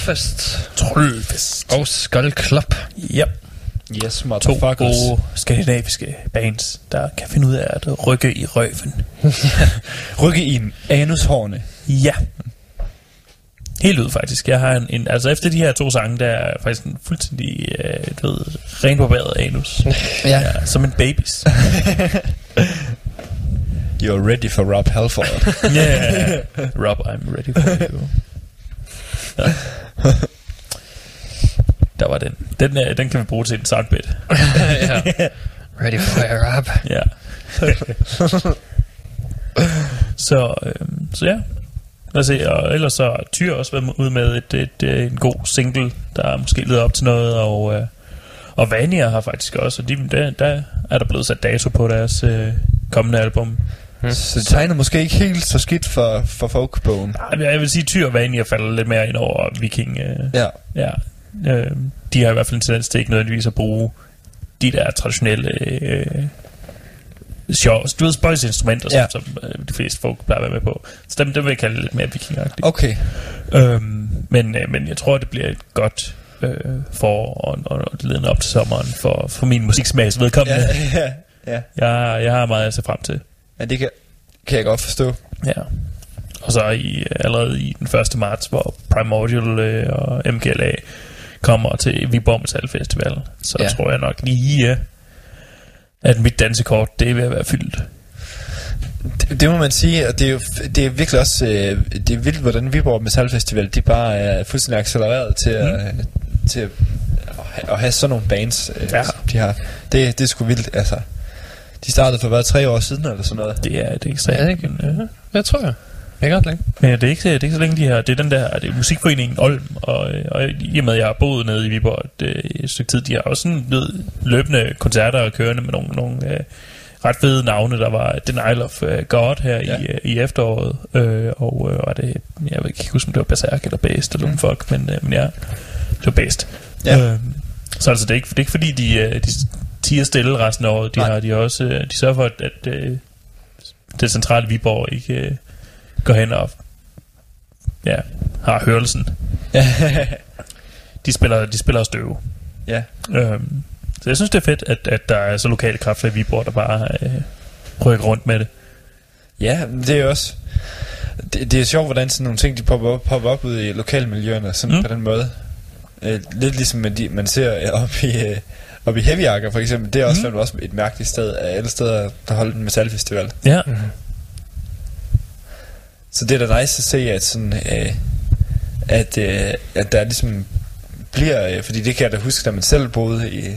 Speaker 6: Trollfest
Speaker 5: Trollfest.
Speaker 6: og Skull Club.
Speaker 5: Ja.
Speaker 7: Yes,
Speaker 5: To gode skandinaviske bands, der kan finde ud af at rykke i røven.
Speaker 7: Rykke i anushårene.
Speaker 5: Ja. Helt ud faktisk. Jeg har en, en, altså efter de her to sange, der er faktisk en fuldstændig, øh, du ved, renbarberet anus.
Speaker 7: Ja.
Speaker 5: ja. Som en babys.
Speaker 7: You're ready for Rob Halford.
Speaker 5: Yeah. Rob, I'm ready for you. Der var den. Den, øh, den kan vi bruge til en soundbit.
Speaker 6: ja. Ready for a rap.
Speaker 5: Ja. så, øhm, så ja. Lad os se, og ellers så har Tyr også været ud med et, et, et, en god single, der måske leder op til noget, og, øh, og Vania har faktisk også, og de, der, der er der blevet sat dato på deres øh, kommende album.
Speaker 7: Så det tegner måske ikke helt så skidt for, for folkbogen.
Speaker 5: Jeg vil sige, Tyr og Vania falder lidt mere ind over Viking. Øh,
Speaker 7: Ja.
Speaker 5: ja. Øh, de har i hvert fald en tendens til ikke nødvendigvis at bruge de der traditionelle øh, sjov, du ved, spøjsinstrumenter,
Speaker 7: Ja.
Speaker 5: som, som øh, de fleste folk plejer at være med på. Så dem, dem vil jeg kalde lidt mere vikingagtigt.
Speaker 7: Okay.
Speaker 5: Øhm, men, øh, men jeg tror, det bliver et godt øh, forår og, og, og ledende op til sommeren for, for min musiksmags vedkommende.
Speaker 7: Ja,
Speaker 5: Ja.
Speaker 7: ja, ja.
Speaker 5: Jeg, jeg har meget at se frem til.
Speaker 7: Ja det kan, kan jeg godt forstå.
Speaker 5: Ja. Og så i, allerede i den 1. marts, hvor Primordial øh, og MGLA kommer til Viborg Metal Festival, så
Speaker 6: Ja.
Speaker 5: tror jeg nok lige, øh, at mit dansekort, det er ved at være fyldt.
Speaker 7: Det, det må man sige, og det er jo det er virkelig også øh, det er vildt, hvordan Viborg Metal Festival de bare er fuldstændig accelereret til at, til at, at have sådan nogle bands, øh,
Speaker 5: Ja.
Speaker 7: som de har. Det, det er sgu vildt, altså. De startede for hvad, tre år siden eller sådan noget?
Speaker 5: Det er, det er ekstremt.
Speaker 6: Ja, det
Speaker 5: men, øh,
Speaker 6: Jeg tror jeg. Det er længe.
Speaker 5: Men det er ikke, det er ikke så længe de her, det er den der, det er musikforeningen Olm, og, øh, og i og med, at jeg har boet nede i Viborg et, øh, et stykke tid, de har også sådan ved, løbende koncerter og kørende med nogle, nogle øh, ret fede navne. Der var Denial of øh, God her
Speaker 7: Ja.
Speaker 5: ja. i, i efteråret, øh, og øh, var det, jeg ved ikke huske, om det var Berserk eller Based eller mm. fuck, men, øh, men ja, det var Based.
Speaker 7: Ja.
Speaker 5: Øh, så altså, det er ikke, det er ikke fordi, de, de tiger stille resten af året. De,
Speaker 7: Nej.
Speaker 5: har, de, også, øh, de sørger for, at, at øh, det centrale Viborg ikke øh, går hen og ja, har hørelsen. De spiller, de spiller støve.
Speaker 7: ja.
Speaker 5: Øhm, så jeg synes, det er fedt, at, at der er så lokale kræfter i Viborg, der bare øh, rykker rundt med det.
Speaker 7: Ja, det er også... Det, det er sjovt, hvordan sådan nogle ting, de popper op, popper op ud i lokalmiljøerne, sådan mm. På den måde. Øh, lidt ligesom man, de, man ser op i, øh, op i Heavyakker for eksempel. Det er også,
Speaker 5: Mm.
Speaker 7: mm. også et mærkeligt sted af alle steder, der holder en metalfestival.
Speaker 5: Ja,
Speaker 7: Så det er da nice at se, at, sådan, øh, at, øh, at der ligesom bliver, øh, fordi det kan jeg da huske, da man selv boede i,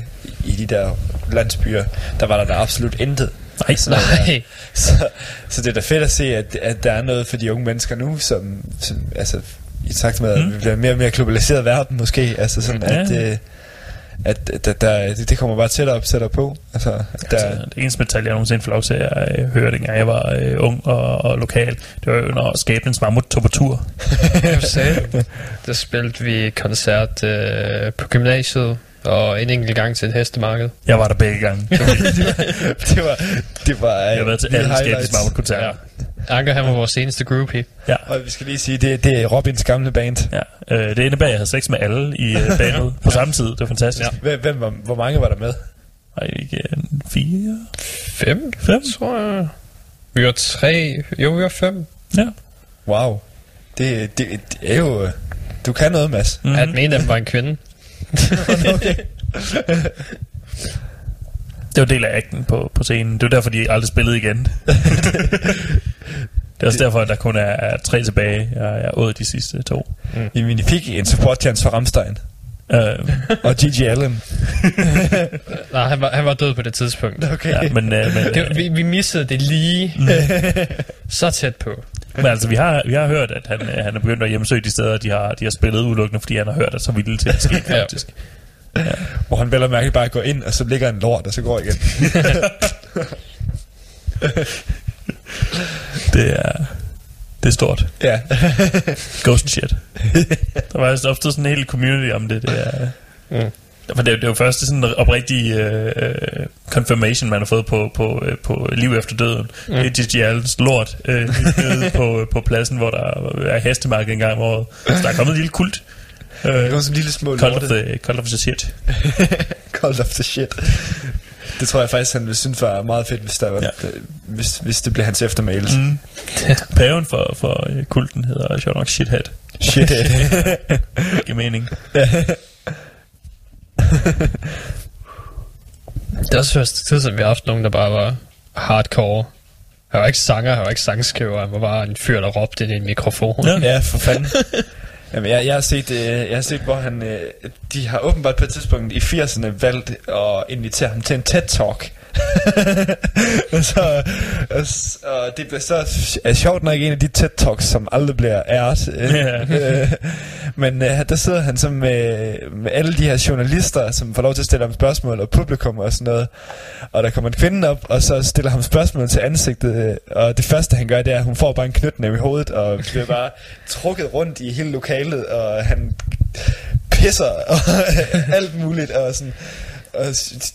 Speaker 7: i de der landsbyer, der var der da absolut intet.
Speaker 5: nej,
Speaker 7: Sådan der.
Speaker 6: Nej.
Speaker 7: Så, så det er da fedt at se, at, at der er noget for de unge mennesker nu, som, som altså, i takt med, at
Speaker 5: Mm.
Speaker 7: vi bliver mere og mere globaliseret verden måske, altså sådan,
Speaker 5: Ja.
Speaker 7: at, øh, at, der, der, det, det kommer bare tættere op, tættere på. Altså, der,
Speaker 5: Altså, det eneste metal, jeg nogensinde får lov til at øh, høre, dengang jeg var øh, ung og, og lokal, det var jo, når skæbnens mammut tog på tur.
Speaker 6: Der spillede vi koncert øh, på gymnasiet, og en enkelt gang til et hestemarked.
Speaker 5: Jeg var der begge gange.
Speaker 7: det var, det var,
Speaker 5: Jeg har været til alle skæbnens mammut-koncerter.
Speaker 6: Anker, han var vores seneste groupie.
Speaker 5: Ja.
Speaker 7: Og vi skal lige sige, det, det er Robins gamle band.
Speaker 5: Ja, øh, det indebærer, at jeg havde sex med alle i øh, bandet på samme tid. Det var fantastisk.
Speaker 6: Ja.
Speaker 5: Ja.
Speaker 7: Hvem, hvem var, hvor mange var der med?
Speaker 5: Ej, ikke øh, fire?
Speaker 6: Fem,
Speaker 5: Fem?
Speaker 6: tror jeg. Vi var tre. Jo, vi var fem.
Speaker 5: Ja.
Speaker 7: Wow. Det, det, det er jo... øh, Du kan noget, Mads.
Speaker 5: Mm-hmm.
Speaker 6: At den ene af dem var en kvinde.
Speaker 7: Okay.
Speaker 5: Det var del af acten på, på scenen. Det var derfor, de aldrig spillede igen. det er også derfor, at der kun er, er tre tilbage. Jeg, jeg åd de sidste to.
Speaker 7: Jamen, vi fik en support chance for Ramstein.
Speaker 5: Uh,
Speaker 7: Og Gigi Allen.
Speaker 6: Nej, han var, han var død på det tidspunkt.
Speaker 7: Okay.
Speaker 5: ja, men, uh, men,
Speaker 6: Det, vi, vi missede det lige så tæt på.
Speaker 5: Men altså, vi har, vi har hørt, at han, han er begyndt at hjemsøge de steder, de har, de har spillet udelukkende, fordi han har hørt, at så ville det til at ske,
Speaker 6: Ja.
Speaker 5: faktisk.
Speaker 7: Hvor han vel og mærke bare går ind, og så ligger en lort, og så går igen.
Speaker 5: Det er, det er stort.
Speaker 7: ja.
Speaker 5: Ghost shit. Der var altså opstået sådan en hel community om det. Det er,
Speaker 6: Mm.
Speaker 5: For det, er- det er jo først sådan en oprigtig øh, øh, confirmation, man har fået på, på, øh, på liv efter døden. Mm. Det er Gigi Allens lort øh, nede på, på pladsen, hvor der er hestemarked en gang om året. Så der er kommet en lille kult.
Speaker 7: Det
Speaker 5: Øh,
Speaker 7: var sådan en lille små
Speaker 5: of
Speaker 7: lorte.
Speaker 5: the, cult of the shit.
Speaker 7: Cult of the shit. Det tror jeg faktisk, han ville synes var meget fedt, hvis, der var,
Speaker 5: Ja.
Speaker 7: ja. hvis, hvis det blev hans eftermæles. Mm.
Speaker 5: Paven for, for øh, kulten hedder sjovt nok Shithead.
Speaker 7: Shit.
Speaker 5: Det giver mening.
Speaker 6: Det er også første tid, som vi har haft nogen, der bare var hardcore. Han var ikke sanger, han var ikke sangskriver, han var bare en fyr, der råbte ind i en mikrofon.
Speaker 5: Ja.
Speaker 7: ja, for fanden. Jamen, jeg, jeg, har set, øh, jeg har set, hvor han... Øh, de har åbenbart på et tidspunkt i 80'erne valgt at invitere ham til en TED-talk. Og, så, og, s- og det bliver så er sjovt nok en af de TED-talks, som aldrig bliver æret. Øh,
Speaker 5: Ja.
Speaker 7: øh, men øh, der sidder han så med, med alle de her journalister, som får lov til at stille ham spørgsmål, og publikum og sådan noget. Og der kommer en kvinde op, og så stiller ham spørgsmål til ansigtet, øh, og det første han gør, det er, at hun får bare en knytnæve i hovedet, og bliver bare trukket rundt i hele lokalet, og han pisser, og alt muligt, og sådan... Og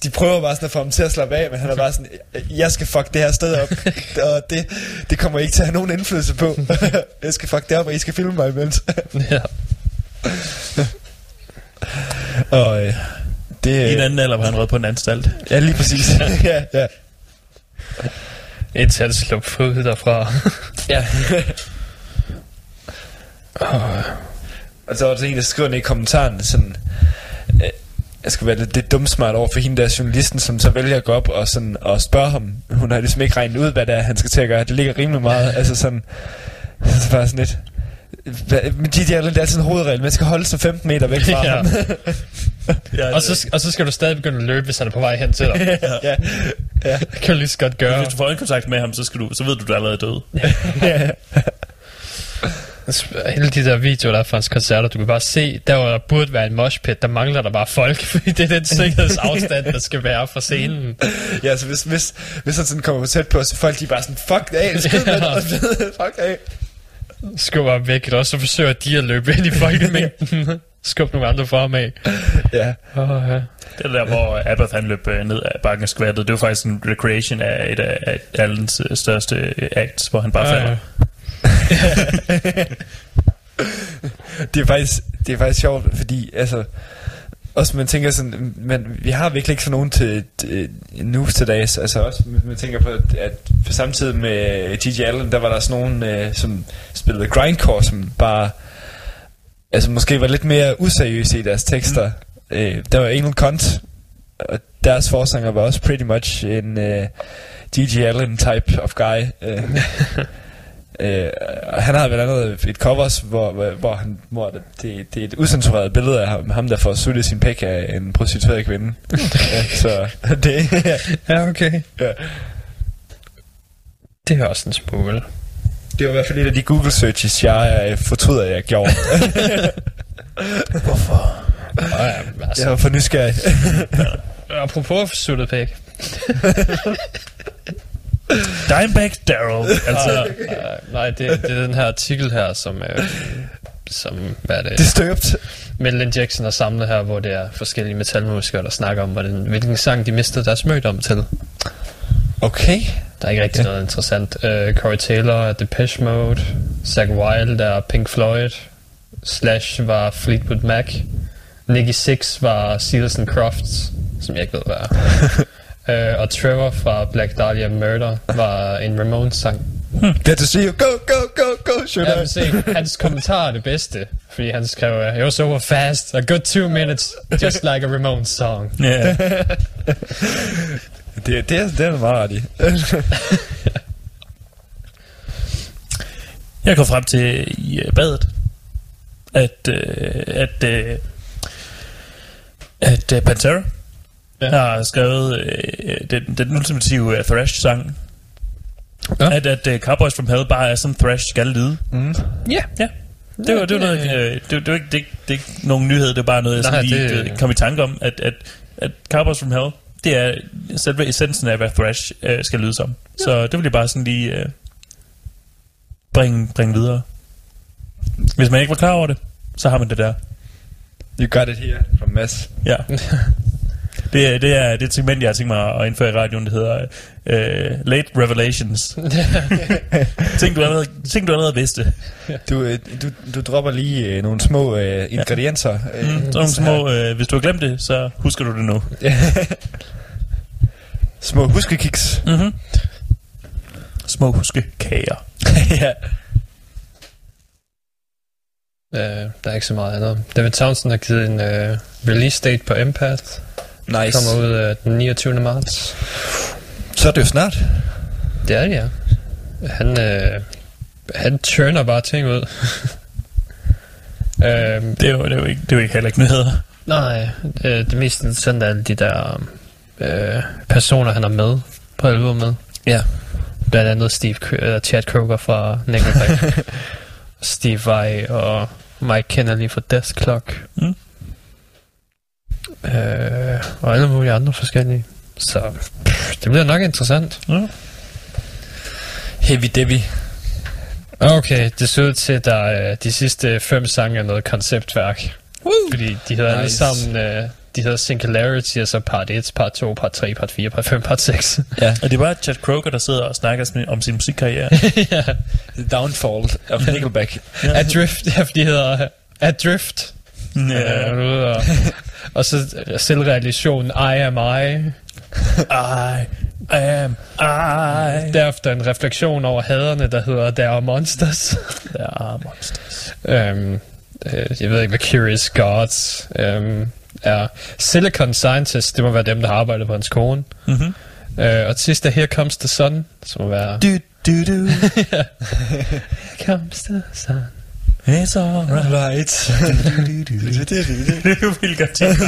Speaker 7: de prøver bare sådan at få ham til at slappe af, men han er bare sådan, jeg skal fuck det her sted op, og det, det kommer ikke til at have nogen indflydelse på. jeg skal fuck det op, og I skal filme mig imens.
Speaker 6: ja.
Speaker 7: og øh, det,
Speaker 5: I en anden alder var han rød på en anstalt.
Speaker 7: Ja, lige præcis. ja, ja.
Speaker 6: Indtil han slog fod derfra.
Speaker 7: ja. Og så var der en, der skriver ned i kommentaren, sådan, øh, jeg skal være lidt, lidt dumsmart over for hende der journalisten, som så vælger at gå op og, sådan, og spørge ham. Hun har ligesom ikke regnet ud, hvad det er, han skal til at gøre. Det ligger rimelig meget, altså sådan, så bare sådan lidt, men de der, det er sådan en hovedregel, man skal holde sig 15 meter væk fra
Speaker 6: Ja.
Speaker 7: ham.
Speaker 5: Ja,
Speaker 6: Og så, og så skal du stadig begynde at løbe, hvis han er på vej hen til dig.
Speaker 7: ja, ja,
Speaker 6: Det kan du lige så godt gøre.
Speaker 5: Hvis du får øjenkontakt med ham, så, skal du, så ved du, du er allerede død.
Speaker 7: ja.
Speaker 6: Hele de der videoer, der er fra hans koncerter, du kan bare se, der hvor der burde være en moshpit, der mangler der bare folk, fordi det er den sikkerhedsafstand, der skal være fra scenen.
Speaker 7: ja, så hvis, hvis, hvis han sådan kommer for tæt på, så folk de er bare sådan, fuck af, skyd
Speaker 6: Ja.
Speaker 7: fuck af.
Speaker 6: Skubber ham væk, og så forsøger de at løbe ind i folkemængden. Skub nogle andre fra ham af.
Speaker 7: Ja,
Speaker 6: Oh, ja.
Speaker 5: Det er der, hvor Abbott han løb øh, ned af bakken af skvattet. Det var faktisk en recreation af et af Allens øh, største øh, acts, hvor han bare
Speaker 6: Ja,
Speaker 5: falder.
Speaker 7: det er faktisk, det er faktisk sjovt, fordi altså, også man tænker sådan, men vi har virkelig ikke sådan nogen til, til news til dags, altså også man- man tænker på, at, at på samtidig med Gigi Allen, der var der sådan nogen, øh, som spillede grindcore, som bare, altså måske var lidt mere useriøse i deres tekster. Mm. Øh, der var Engel Kont, og deres forsanger var også pretty much en øh, Gigi Allen type of guy. Øh, Øh, han har vel andet et covers, hvor, hvor, han, hvor det, det, det er et usensureret billede af ham, ham der får suttet sin pæk af en prostitueret kvinde. ja, så det,
Speaker 6: ja, okay.
Speaker 7: ja.
Speaker 6: Det er også en smule.
Speaker 7: det var i hvert fald et af de Google searches, jeg øh, fortryder, jeg gjorde.
Speaker 6: Oh, ja, altså,
Speaker 7: jeg var for nysgerrig.
Speaker 6: Apropos suttet pæk.
Speaker 5: Dimebag Daryl. Altså,
Speaker 6: Uh, nej, det, det er den her artikel her, som, øh, som hvad er det,
Speaker 7: Disturbed.
Speaker 6: Madeline Jackson har samlet her, hvor det er forskellige metalmusikere, der snakker om, hvordan, hvilken sang de mistede deres mødom til.
Speaker 7: Okay.
Speaker 6: Der er ikke rigtig
Speaker 7: ja.
Speaker 6: noget interessant. Uh, Corey Taylor er Depeche Mode, Zach Wilde er Pink Floyd, Slash var Fleetwood Mac, Nicky Six var Seals and Crofts, som jeg ikke ved, hvad er. uh, og Trevor fra Black Dahlia Murder var en Ramones-sang.
Speaker 7: Good to see you. Go, go, go, go. Should I?
Speaker 6: se, hans kommentar er det bedste, fordi han skrev, uh, It was over fast, a good two minutes, just like a Ramones song.
Speaker 5: ja.
Speaker 7: Det, det, det er meget ret.
Speaker 5: Jeg kom frem til i øh, badet, at, øh, at, øh, at øh, Pantera ja. Har skrevet øh, den, den ultimative uh, thrash-sang. Ja. At, at uh, Cowboys from Hell bare er sådan thrash skal lyde.
Speaker 7: Mm.
Speaker 6: Ja.
Speaker 5: Ja. Det var, det var noget, øh, det, det, var ikke, det, er det er ikke nogen nyhed, det er bare noget, jeg
Speaker 6: Nej,
Speaker 5: sådan lige
Speaker 6: det-
Speaker 5: det... kom i tanke om, at, at, at Cowboys from Hell, det er selve essensen af, hvad thrash øh, skal lyde som. Ja. Så det vil jeg bare sådan lige øh, bringe, bringe videre. Hvis man ikke var klar over det, så har man det der.
Speaker 7: You got it here from Mads.
Speaker 5: Ja. Det er, det, er, det er et segment, jeg har tænkt mig at indføre i radioen, det hedder uh, Late Revelations. ting, du allerede, ting, du allerede vidste.
Speaker 7: Du, øh, du, du dropper lige øh, nogle små øh, ingredienser. Øh,
Speaker 5: Mm, sådan nogle små, øh, hvis du har glemt det, så husker du det nu.
Speaker 7: små huskekiks.
Speaker 5: Mm-hmm. Små huskekager.
Speaker 7: ja.
Speaker 6: Uh, der er ikke så meget andet. David Townsend har givet en uh, release date på Empath.
Speaker 7: Nice.
Speaker 6: Kommer ud uh, den 29. marts.
Speaker 7: Så er det jo snart.
Speaker 6: Det er det, ja. Han, uh, han turner bare ting ud. uh,
Speaker 5: Det er jo, det er jo, ikke, det er jo ikke heller ikke nyheder.
Speaker 6: nej, det, det mest interessante er alle de der uh, personer, han har med på albumet.
Speaker 7: Ja.
Speaker 6: Blandt andet Steve, uh, Chad Kroger fra Nickelback. Steve Vai og Mike Kennedy fra Death Clock.
Speaker 5: Mm.
Speaker 6: Øh, og alle mulige andre forskellige. Så pff, det bliver nok interessant.
Speaker 5: Ja.
Speaker 7: Heavy Devi.
Speaker 6: Okay, det ser ud til, at der er de sidste fem sange er noget konceptværk. Woo! Fordi de hedder nice. alle sammen, øh, de hedder Singularity, altså part 1, part 2, part 3, part 4, part 5, part 6.
Speaker 7: Ja.
Speaker 5: Og det er bare Chad Kroger, der sidder og snakker om sin musikkarriere.
Speaker 6: ja.
Speaker 7: The Downfall of Nickelback.
Speaker 6: Adrift, ja, for de hedder Adrift.
Speaker 5: Ja.
Speaker 6: Øh, ude og, og så øh, selvrealisation I am I.
Speaker 5: I am I.
Speaker 6: Derefter en refleksion over haderne, der hedder There are monsters.
Speaker 5: Der er monsters.
Speaker 6: Øhm, øh, jeg ved ikke, hvad Curious Gods øhm, er. Silicon Scientist, det må være dem, der har arbejdet på hans kone.
Speaker 5: Mhm.
Speaker 6: Øh, og til sidst er Here Comes the Sun, som må være...
Speaker 5: Du, du, du.
Speaker 6: Here Comes the Sun.
Speaker 5: It's alright.
Speaker 7: Right.
Speaker 5: det er jo vildt godt tænkt.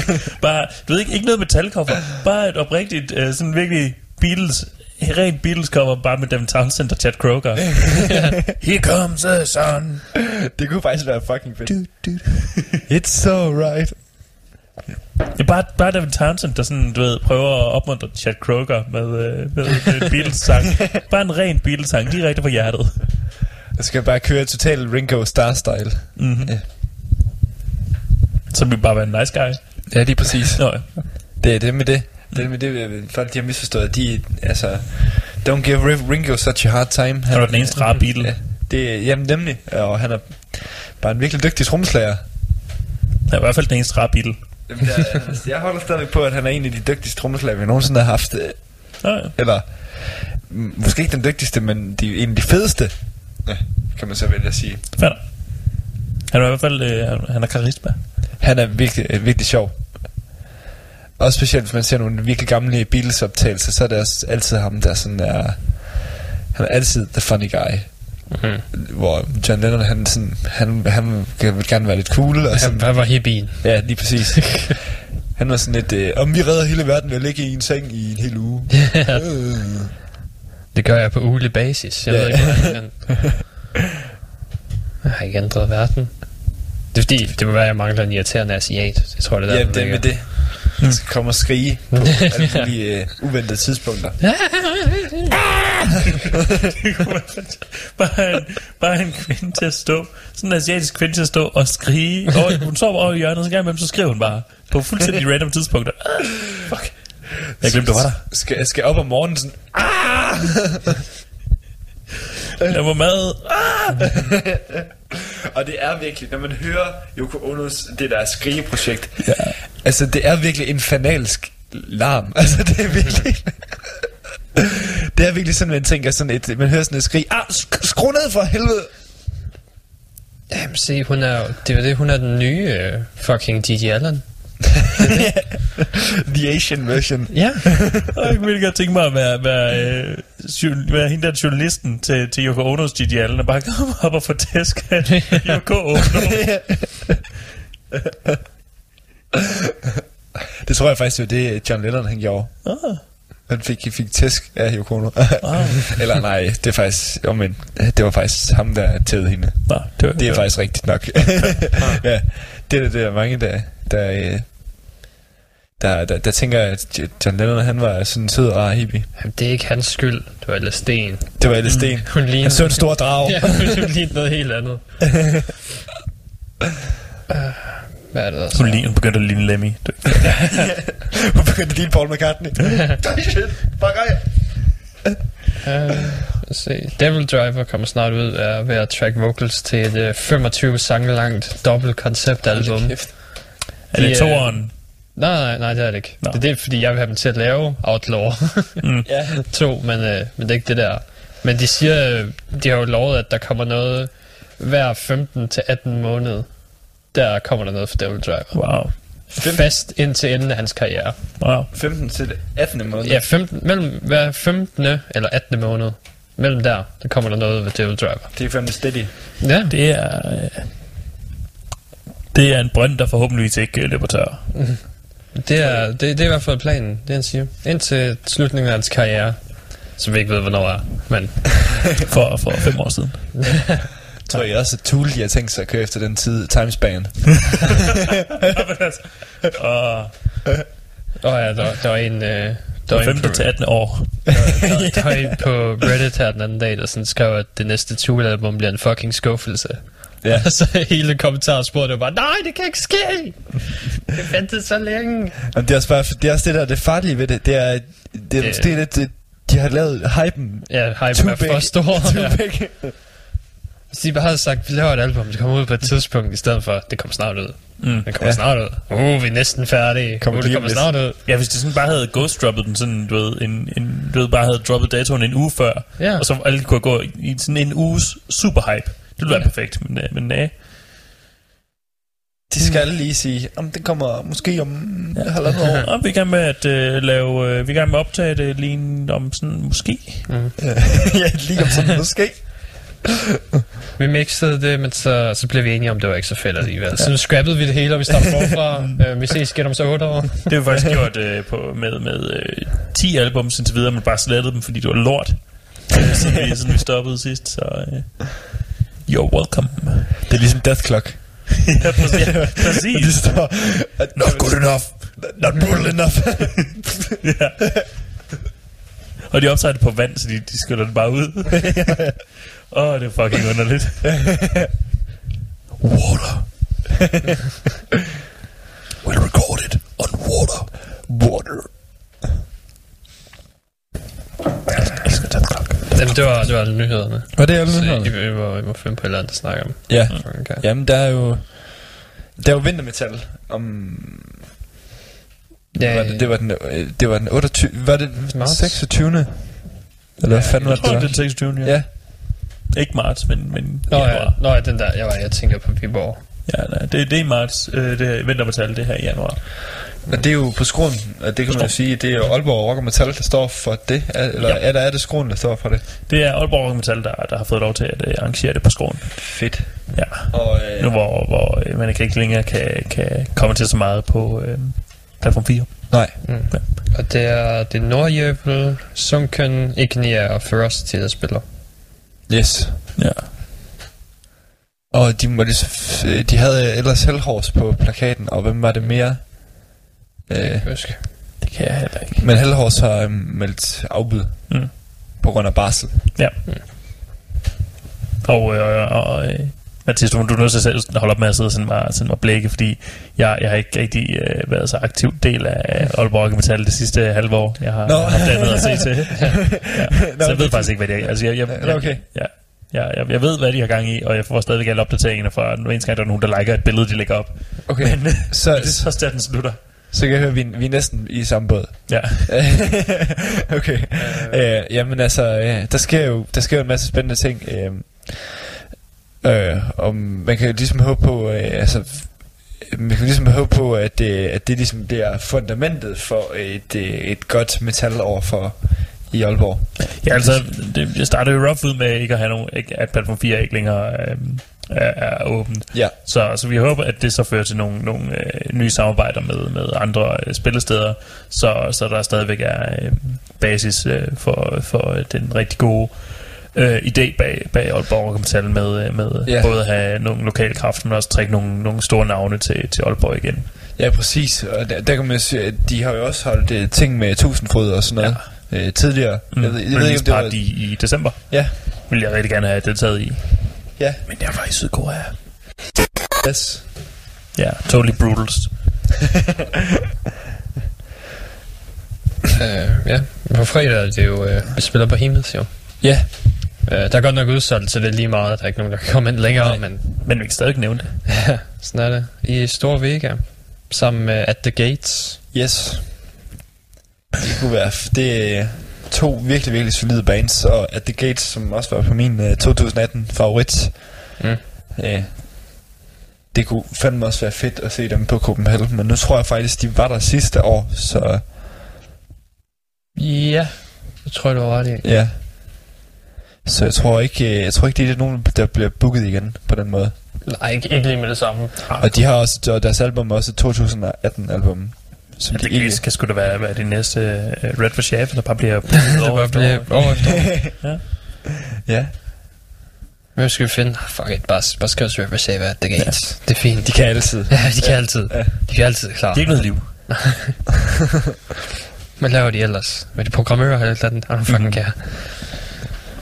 Speaker 5: Bare, du ved ikke, ikke noget metalcover. Bare et oprigtigt, uh, sådan virkelig Beatles, rent Beatles cover, bare med Devin Townsend og Chad Kroger. Here comes the sun.
Speaker 7: det kunne faktisk være fucking fedt. It's so right.
Speaker 5: Det er bare, bare Devin Townsend, der sådan, du ved, prøver at opmuntre Chad Kroger med, uh, med, med en Beatles-sang. Bare en ren Beatles-sang, direkte fra hjertet.
Speaker 7: Jeg skal bare køre total Ringo Star-style.
Speaker 5: Mm-hmm.
Speaker 7: Ja.
Speaker 5: Så vil vi bare være en nice guy.
Speaker 7: Ja, lige præcis.
Speaker 5: Nå, ja.
Speaker 7: Det er det med det. Det er med det, øh, folk de har misforstået. De, altså, don't give Ringo such a hard time.
Speaker 5: Han var den eneste rare Beatle.
Speaker 7: Ja, det er, jamen nemlig. Og han er bare en virkelig dygtig trommeslager.
Speaker 5: Han er i hvert fald den eneste rare Beatle.
Speaker 7: Jamen, jeg, jeg holder stadig på, at han er en af de dygtigste trommeslager, vi nogensinde har haft.
Speaker 5: Nå, ja.
Speaker 7: Eller, måske ikke den dygtigste, men de, en af de fedeste. Ja, kan man så vælge at sige.
Speaker 5: Fair. Han er i hvert fald, øh, han- han har karisma.
Speaker 7: Han er virkelig, øh, virkelig sjov. Også specielt, hvis man ser nogle virkelig gamle Beatles-optagelser, så er det også altid ham, der sådan er... Han er altid the funny guy.
Speaker 6: Mm.
Speaker 7: Hvor John Lennon, han, sådan, han, han vil gerne være lidt cool. Og
Speaker 6: Han,
Speaker 7: sådan,
Speaker 6: hvad var hippien?
Speaker 7: ja, lige præcis. han var sådan lidt, øh, om vi redder hele verden ved at ligge i en seng i en hel uge. Øh.
Speaker 6: Det gør jeg på ugelig basis. Jeg
Speaker 7: Ja.
Speaker 6: ved ikke, hvordan Jeg har ikke ændret verden. Det er fordi, det må være, at jeg mangler en irriterende asiat. Jeg tror, det er der,
Speaker 7: Ja, det er med det. Han skal komme og skrige på alle mulige øh, uventede tidspunkter.
Speaker 5: Det bare, en, bare en kvinde til at stå, sådan en asiatisk kvinde til at stå og skrige. Og hun sover over i hjørnet, så gerne med, så skriver hun bare på fuldstændig random tidspunkter. Ah, fuck. Jeg glemte, du var der.
Speaker 7: Skal, jeg skal op om morgenen sådan,
Speaker 5: Jeg var mad. Ah!
Speaker 7: Og det er virkelig, når man hører Yoko Onos, det der skrigeprojekt, ja. altså det er virkelig en fanalsk larm. Altså det er virkelig... det er virkelig sådan, man tænker sådan et, man hører sådan et skrig, ah, sk- skru ned for helvede!
Speaker 6: Jamen se, hun er det er jo det, hun er den nye uh, fucking Gigi Allen.
Speaker 7: The Asian version.
Speaker 6: Ja.
Speaker 5: Og jeg ville godt tænke mig at være, være, øh, være hende der journalisten til, til Yoko Onos Gigi Allen, og bare komme op og få tæsk af Yoko Ono.
Speaker 7: Det tror jeg faktisk, det var det, John Lennon han gjorde.
Speaker 5: Ah,
Speaker 7: Han fik, fik tæsk af Yoko
Speaker 5: ah.
Speaker 7: Eller nej, det er faktisk, jo, men, det var faktisk ham, der tævede hende.
Speaker 5: Nå, det, var,
Speaker 7: Det er faktisk rigtigt nok. ja, det er der er mange, der, der, øh, der, der, der tænker, at John Lennon, han var sådan en sød og rar hippie.
Speaker 6: Jamen, det er ikke hans skyld. Det var LSD'en.
Speaker 7: Det var LSD. Mm.
Speaker 6: Hun ligner...
Speaker 7: Han så en stor drag.
Speaker 6: Ja, hun lignede noget helt andet. Uh, hvad er det der så?
Speaker 5: Hun, hun begyndte at ligne Lemmy. Det,
Speaker 7: Hun begyndte at ligne Paul McCartney. Shit, fuck ej.
Speaker 6: Uh, se. Devil Driver kommer snart ud af ved at track vocals til et uh, 25 sange langt dobbelt konceptalbum.
Speaker 5: Er det
Speaker 6: De, øh,
Speaker 5: toeren?
Speaker 6: Nej, nej, nej, det er det ikke.
Speaker 5: Nå.
Speaker 6: Det er det, fordi jeg vil have dem til at lave Outlaw
Speaker 5: Mm.
Speaker 7: Ja.
Speaker 6: 2, men, øh, men det er ikke det der. Men de siger, øh, de har jo lovet, at der kommer noget hver 15 til 18 måned. Der kommer der noget for Devil Driver.
Speaker 5: Wow.
Speaker 6: Fast indtil enden af hans karriere.
Speaker 5: Wow.
Speaker 7: 15 til 18. måned.
Speaker 6: Ja, 15, mellem hver 15. eller 18. måned. Mellem der, der kommer der noget ved Devil Driver.
Speaker 7: Det er fandme steady.
Speaker 6: Ja,
Speaker 5: Det er... Øh, det er en brønd, der forhåbentligvis ikke øh, løber tør.
Speaker 6: det er, det, det er i hvert fald planen, det han siger. Indtil slutningen af hans karriere, som vi ikke ved, hvornår er. Men
Speaker 5: For, for fem år siden.
Speaker 7: Tror jeg også, at Tool, de har tænkt sig at køre efter den tid, timespan.
Speaker 5: Og
Speaker 6: Åh oh ja, der, der var en... Øh, der var en
Speaker 5: 15
Speaker 6: på,
Speaker 5: til 18 år.
Speaker 6: der, der var en på Reddit her den anden dag, der sådan skrev, at det næste Tool-album bliver en fucking skuffelse.
Speaker 7: Ja.
Speaker 6: Og så hele kommentarsporet var bare, nej, det kan ikke ske! Det ventede så længe.
Speaker 7: Og det er også, bare, det er også det der, det farlige ved det, det er, det er
Speaker 6: Det-
Speaker 7: måske lidt, det, de har lavet hypen
Speaker 6: Ja, hypen
Speaker 7: too
Speaker 6: er
Speaker 7: big.
Speaker 6: for stor.
Speaker 7: Too
Speaker 6: Ja.
Speaker 7: big.
Speaker 6: Hvis de bare havde sagt, vi laver et album, det kommer ud på et tidspunkt, i stedet for, det kommer snart ud.
Speaker 5: Mm.
Speaker 6: Det kommer
Speaker 7: Ja.
Speaker 6: ja. snart ud. Uh, vi er næsten færdige.
Speaker 7: Kommer
Speaker 6: uh, det kommer snart ud.
Speaker 5: Ja, hvis de sådan bare havde ghost-droppet den sådan, du ved, en, en, du ved, bare havde droppet datoen en uge før,
Speaker 6: Ja.
Speaker 5: og så alle kunne gå i sådan en uges superhype. Det ville være perfekt, men, øh, men nej.
Speaker 7: De skal lige sige, om det kommer måske om ja. halvandet år.
Speaker 5: Og vi er i gang med at øh, lave, øh, vi er i gang med at optage det lige om sådan, måske.
Speaker 7: ja, lige om sådan, måske.
Speaker 6: Vi mixede det, men så, så blev vi enige om, det var ikke så fedt alligevel. Så nu scrappede vi det hele, og vi starter forfra. øh, vi ses igen om så 8 år.
Speaker 5: Det har vi faktisk gjort øh, på, med, med øh, 10 albums indtil videre, men bare slettede dem, fordi det var lort. Øh, siden, vi, siden vi stoppede sidst, så øh, you're welcome.
Speaker 7: Det er ligesom Death Clock.
Speaker 5: ja, præcis. Ja, præcis.
Speaker 7: står, not good enough, not brutal enough.
Speaker 5: ja. Og de optager det på vand, så de, de skyller det bare ud. Åh, oh, det er fucking underligt.
Speaker 7: Water. we'll record it on water. Water.
Speaker 5: Jeg.
Speaker 6: Jamen, det var, det var alle nyhederne.
Speaker 7: Var det alle
Speaker 6: Så
Speaker 7: nyhederne?
Speaker 6: I, I, må, I må finde på et eller andet at snakke om.
Speaker 7: Ja.
Speaker 6: Okay.
Speaker 7: Jamen, der er jo... Der er jo vintermetal om...
Speaker 6: Ja,
Speaker 7: var det, det, var den, det var den 28... Var det
Speaker 6: Marts.
Speaker 7: 26. Eller hvad fanden var
Speaker 5: Jeg
Speaker 7: det,
Speaker 5: tror,
Speaker 7: det
Speaker 5: er
Speaker 7: var?
Speaker 5: 26. Ja.
Speaker 7: Ja.
Speaker 5: Ikke marts, men, men
Speaker 6: Nå ja,
Speaker 5: januar.
Speaker 6: Nå, ja, den der, jeg, var, jeg tænker på Viborg.
Speaker 5: Ja, nej, det, det er i marts. Øh, det er vintermetal, det her i januar.
Speaker 7: Og det er jo på skroen, og det kan man jo sige, det er jo Aalborg Rock og Metal, der står for det. Er, eller
Speaker 5: Ja.
Speaker 7: ja. er, der, er det skroen, der står for det?
Speaker 5: Det er Aalborg Rock Metal, der, der har fået lov til at øh, arrangere det på skolen.
Speaker 7: Fedt.
Speaker 5: Ja.
Speaker 7: Og, øh,
Speaker 5: Nu hvor, hvor øh, man ikke længere kan, kan komme til så meget på øh, platform 4.
Speaker 7: nej.
Speaker 6: Og det er, det Nordjøvel, Sunken, Ignia og Ferocity, der spiller.
Speaker 7: Yes.
Speaker 5: Ja.
Speaker 7: Og de, måtte, de havde ellers Hellhorse på plakaten, og hvem var det mere?
Speaker 6: Jeg
Speaker 7: Øh,
Speaker 6: kan ikke huske.
Speaker 5: Det kan jeg heller ikke.
Speaker 7: men Hellhorse har øh, meldt afbud
Speaker 5: Mm.
Speaker 7: på grund af barsel.
Speaker 5: Ja. Og, øh, og øh, Mathias, du, du er nødt til at selv holde op med at sidde og sende mig, sende mig blække, fordi jeg, jeg har ikke rigtig øh, været så aktiv del af Aalborg Metal det sidste halve år. Jeg har
Speaker 7: Nå.
Speaker 5: haft andet at se til. ja. Så jeg ved faktisk ikke, hvad det er. Altså, jeg, jeg,
Speaker 7: Ja,
Speaker 5: jeg,
Speaker 7: okay.
Speaker 5: Ja, ja, jeg, jeg ved, hvad de har gang i, og jeg får stadigvæk alle opdateringer fra, nu eneste gang der er nogen, der liker et billede, de lægger op.
Speaker 7: Okay,
Speaker 5: Men
Speaker 7: så,
Speaker 5: det er så den slutter.
Speaker 7: så kan jeg høre, at vi, vi er næsten i samme båd.
Speaker 5: Ja.
Speaker 7: okay. Øh, jamen altså, øh, der sker jo der sker jo en masse spændende ting. Øh, øh, og man kan jo ligesom håbe på, øh, altså, man kan ligesom håbe på, at det, at det ligesom bliver fundamentet for et, øh, et godt metalår for i Aalborg.
Speaker 5: Ja, altså, det, jeg startede jo rough ud med ikke at have nogen, ikke, at platform 4 ikke længere øhm, er, er åbent.
Speaker 7: Ja.
Speaker 5: Så, så vi håber, at det så fører til nogle, nogle øh, nye samarbejder med, med andre øh, spillesteder, så, så der stadigvæk er øh, basis øh, for, for øh, den rigtig gode øh, idé bag, bag Aalborg Rock Metal med, øh, med
Speaker 7: Ja.
Speaker 5: både at have nogle lokale kræfter, men også trække nogle, nogle store navne til, til Aalborg igen.
Speaker 7: Ja, præcis. Og der, der kan man sige, at de har jo også holdt uh, ting med tusindfryd og sådan noget ja. øh, tidligere.
Speaker 5: Mm.
Speaker 7: Jeg, ved, jeg ved ikke, om det var...
Speaker 5: party i december
Speaker 7: Ja,
Speaker 5: vil jeg rigtig gerne have deltaget i.
Speaker 7: ja.
Speaker 5: Men jeg var i Sydkorea.
Speaker 7: Yes.
Speaker 5: Ja, totally brutals.
Speaker 6: Øh, ja, på fredag er det jo, øh, vi spiller Behemoth jo.
Speaker 7: Ja,
Speaker 6: Øh, der er godt nok udsolgt, så det er lige meget, der er ikke nogen, der kan komme ind længere,
Speaker 7: Nej.
Speaker 6: men
Speaker 5: Men vi kan stadig nævne det.
Speaker 6: ja, sådan er det. I Stor Vega, sammen med At The Gates.
Speaker 7: yes. Det kunne være... Det er to virkelig, virkelig solide bands, og At The Gates, som også var på min uh, 2018 favorit.
Speaker 6: Mm.
Speaker 7: Ja. Det kunne fandme også være fedt at se dem på Copenhagen, men nu tror jeg faktisk, de var der sidste år, så
Speaker 6: Ja, det tror jeg, du har ret i.
Speaker 7: ja. Så jeg tror ikke, øh, jeg tror ikke, det er nogen, der bliver booket igen på den måde.
Speaker 6: Nej, ikke, ikke lige med det samme.
Speaker 7: Og de har også, og deres album er også et 2018 album. Som
Speaker 5: Ja,
Speaker 7: de
Speaker 5: det
Speaker 7: ikke...
Speaker 5: kan sgu da være, være det næste uh, Red for Shaft, der bare bliver
Speaker 6: Det
Speaker 5: år
Speaker 6: var
Speaker 5: efter
Speaker 6: blive
Speaker 5: år.
Speaker 6: år efter år.
Speaker 7: ja,
Speaker 6: Hvem skal vi finde? Ah, fuck it, bare, bare skriv til Rapper Save At The Gates. Det er fint.
Speaker 7: de kan altid.
Speaker 6: Ja, de kan altid.
Speaker 7: Ja.
Speaker 6: De kan altid klare.
Speaker 5: Det er ikke noget liv.
Speaker 6: Hvad laver de ellers? Hvad er de programmører eller et eller andet? I don't fucking
Speaker 5: Mhm.
Speaker 6: care.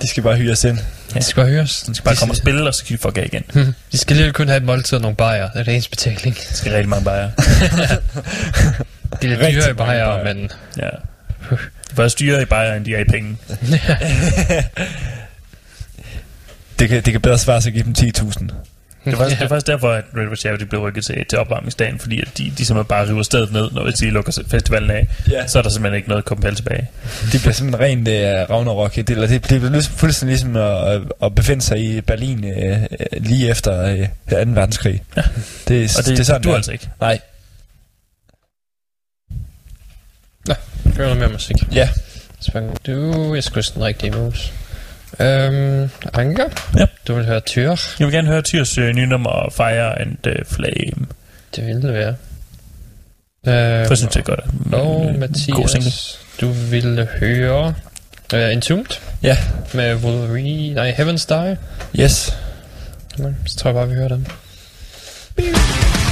Speaker 7: De skal bare hyre os ind.
Speaker 6: De skal bare høres.
Speaker 5: De skal bare komme og spille, og så skal de fuck af igen.
Speaker 6: Hmm. De skal lige kun have et måltid og nogle bajer. Det er det eneste betaling.
Speaker 5: Det skal rigtig mange bare.
Speaker 6: De er lidt
Speaker 7: Rigtig
Speaker 6: dyre i
Speaker 7: mange
Speaker 6: bajer, men...
Speaker 5: Ja. De var styre i Bayern, end de er i penge.
Speaker 7: Det kan, det kan bedre svare sig at give dem 10.000.
Speaker 5: Det er faktisk, det er faktisk derfor, at Red Bull Charity blev rykket til, til opvarmningsdagen, fordi at de, de simpelthen bare river stedet ned, når de lukker festivalen af.
Speaker 7: Ja.
Speaker 5: Så er der simpelthen ikke noget kompel tilbage.
Speaker 7: Det bliver simpelthen rent uh, Ragnarok. Det, eller det, det bliver ligesom, fuldstændig ligesom at, at befinde sig i Berlin uh, lige efter uh, 2. verdenskrig. Ja. Det,
Speaker 5: Og det,
Speaker 7: det er sådan,
Speaker 5: du
Speaker 7: der.
Speaker 5: altså ikke.
Speaker 7: Nej.
Speaker 6: Hør noget mere musik.
Speaker 7: Ja.
Speaker 6: Sprang du, jeg skulle den rigtige mus. Øhm, Anker?
Speaker 5: Ja.
Speaker 6: Du vil høre Tyr?
Speaker 5: Jeg vil gerne høre Tyrs øh, nye nummer, Fire and uh, Flame.
Speaker 6: Det ville det være. Øhm,
Speaker 5: For synes jeg godt. er
Speaker 6: Og
Speaker 5: single.
Speaker 6: Mathias, du ville høre uh, Entombed
Speaker 7: Ja.
Speaker 6: med Wolverine, nej, Heaven's Die.
Speaker 7: Yes.
Speaker 6: Så tror jeg bare, vi hører den.
Speaker 4: Thank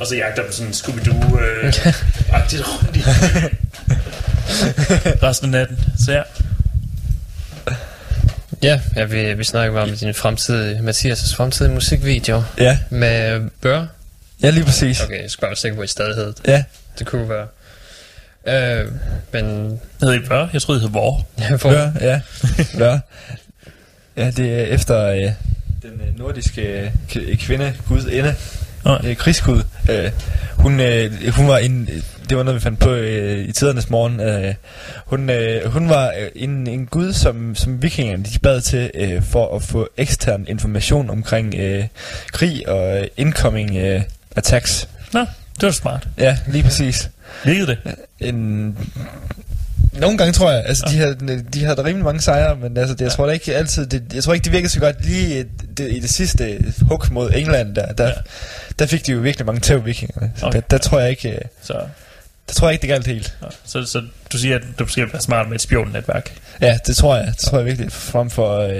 Speaker 5: Og så jagter dem sådan en Scooby-Doo øh, agtigt rundt i resten af natten. Så ja.
Speaker 6: Ja, ja vi, vi snakker bare om din fremtidige, Mathias' fremtidige musikvideo
Speaker 7: Ja,
Speaker 6: med Bør.
Speaker 7: ja lige præcis.
Speaker 6: Okay, jeg skal bare være sikker på, at I stadig hed det.
Speaker 7: Ja,
Speaker 6: Det kunne være. Øh, men
Speaker 5: Hed I Bør? Jeg troede, I hed Vor.
Speaker 6: jeg får...
Speaker 7: Bør, ja. Bør. Ja, det er efter øh, den øh, nordiske øh, kvinde, gudinde,
Speaker 5: Nej.
Speaker 7: øh, krigsgud. Øh, hun, øh, hun var en, det var noget, vi fandt på øh, i tidernes morgen. Øh, hun, øh, hun var øh, en, en gud, som, som vikingerne de bad til øh, for at få ekstern information omkring øh, krig og øh, incoming øh, attacks.
Speaker 5: Nå, det var smart.
Speaker 7: Ja, lige præcis.
Speaker 5: Virkede det?
Speaker 7: En... Nogle gange tror jeg, altså de havde, de havde da rimelig mange sejre, men altså, det, jeg tror da ikke altid, det, jeg tror ikke det virkede så godt lige i det, i det sidste hug mod England der, der,
Speaker 5: Ja.
Speaker 7: ja. der fik de jo virkelig mange tæv vikingerne.
Speaker 5: Okay.
Speaker 7: der, der, tror jeg ikke, øh,
Speaker 5: Så,
Speaker 7: der tror jeg ikke det galt helt.
Speaker 5: nå. så, så du siger, at du skal være smart med et spionnetværk.
Speaker 7: Ja, det tror jeg, det tror jeg virkelig, frem for uh,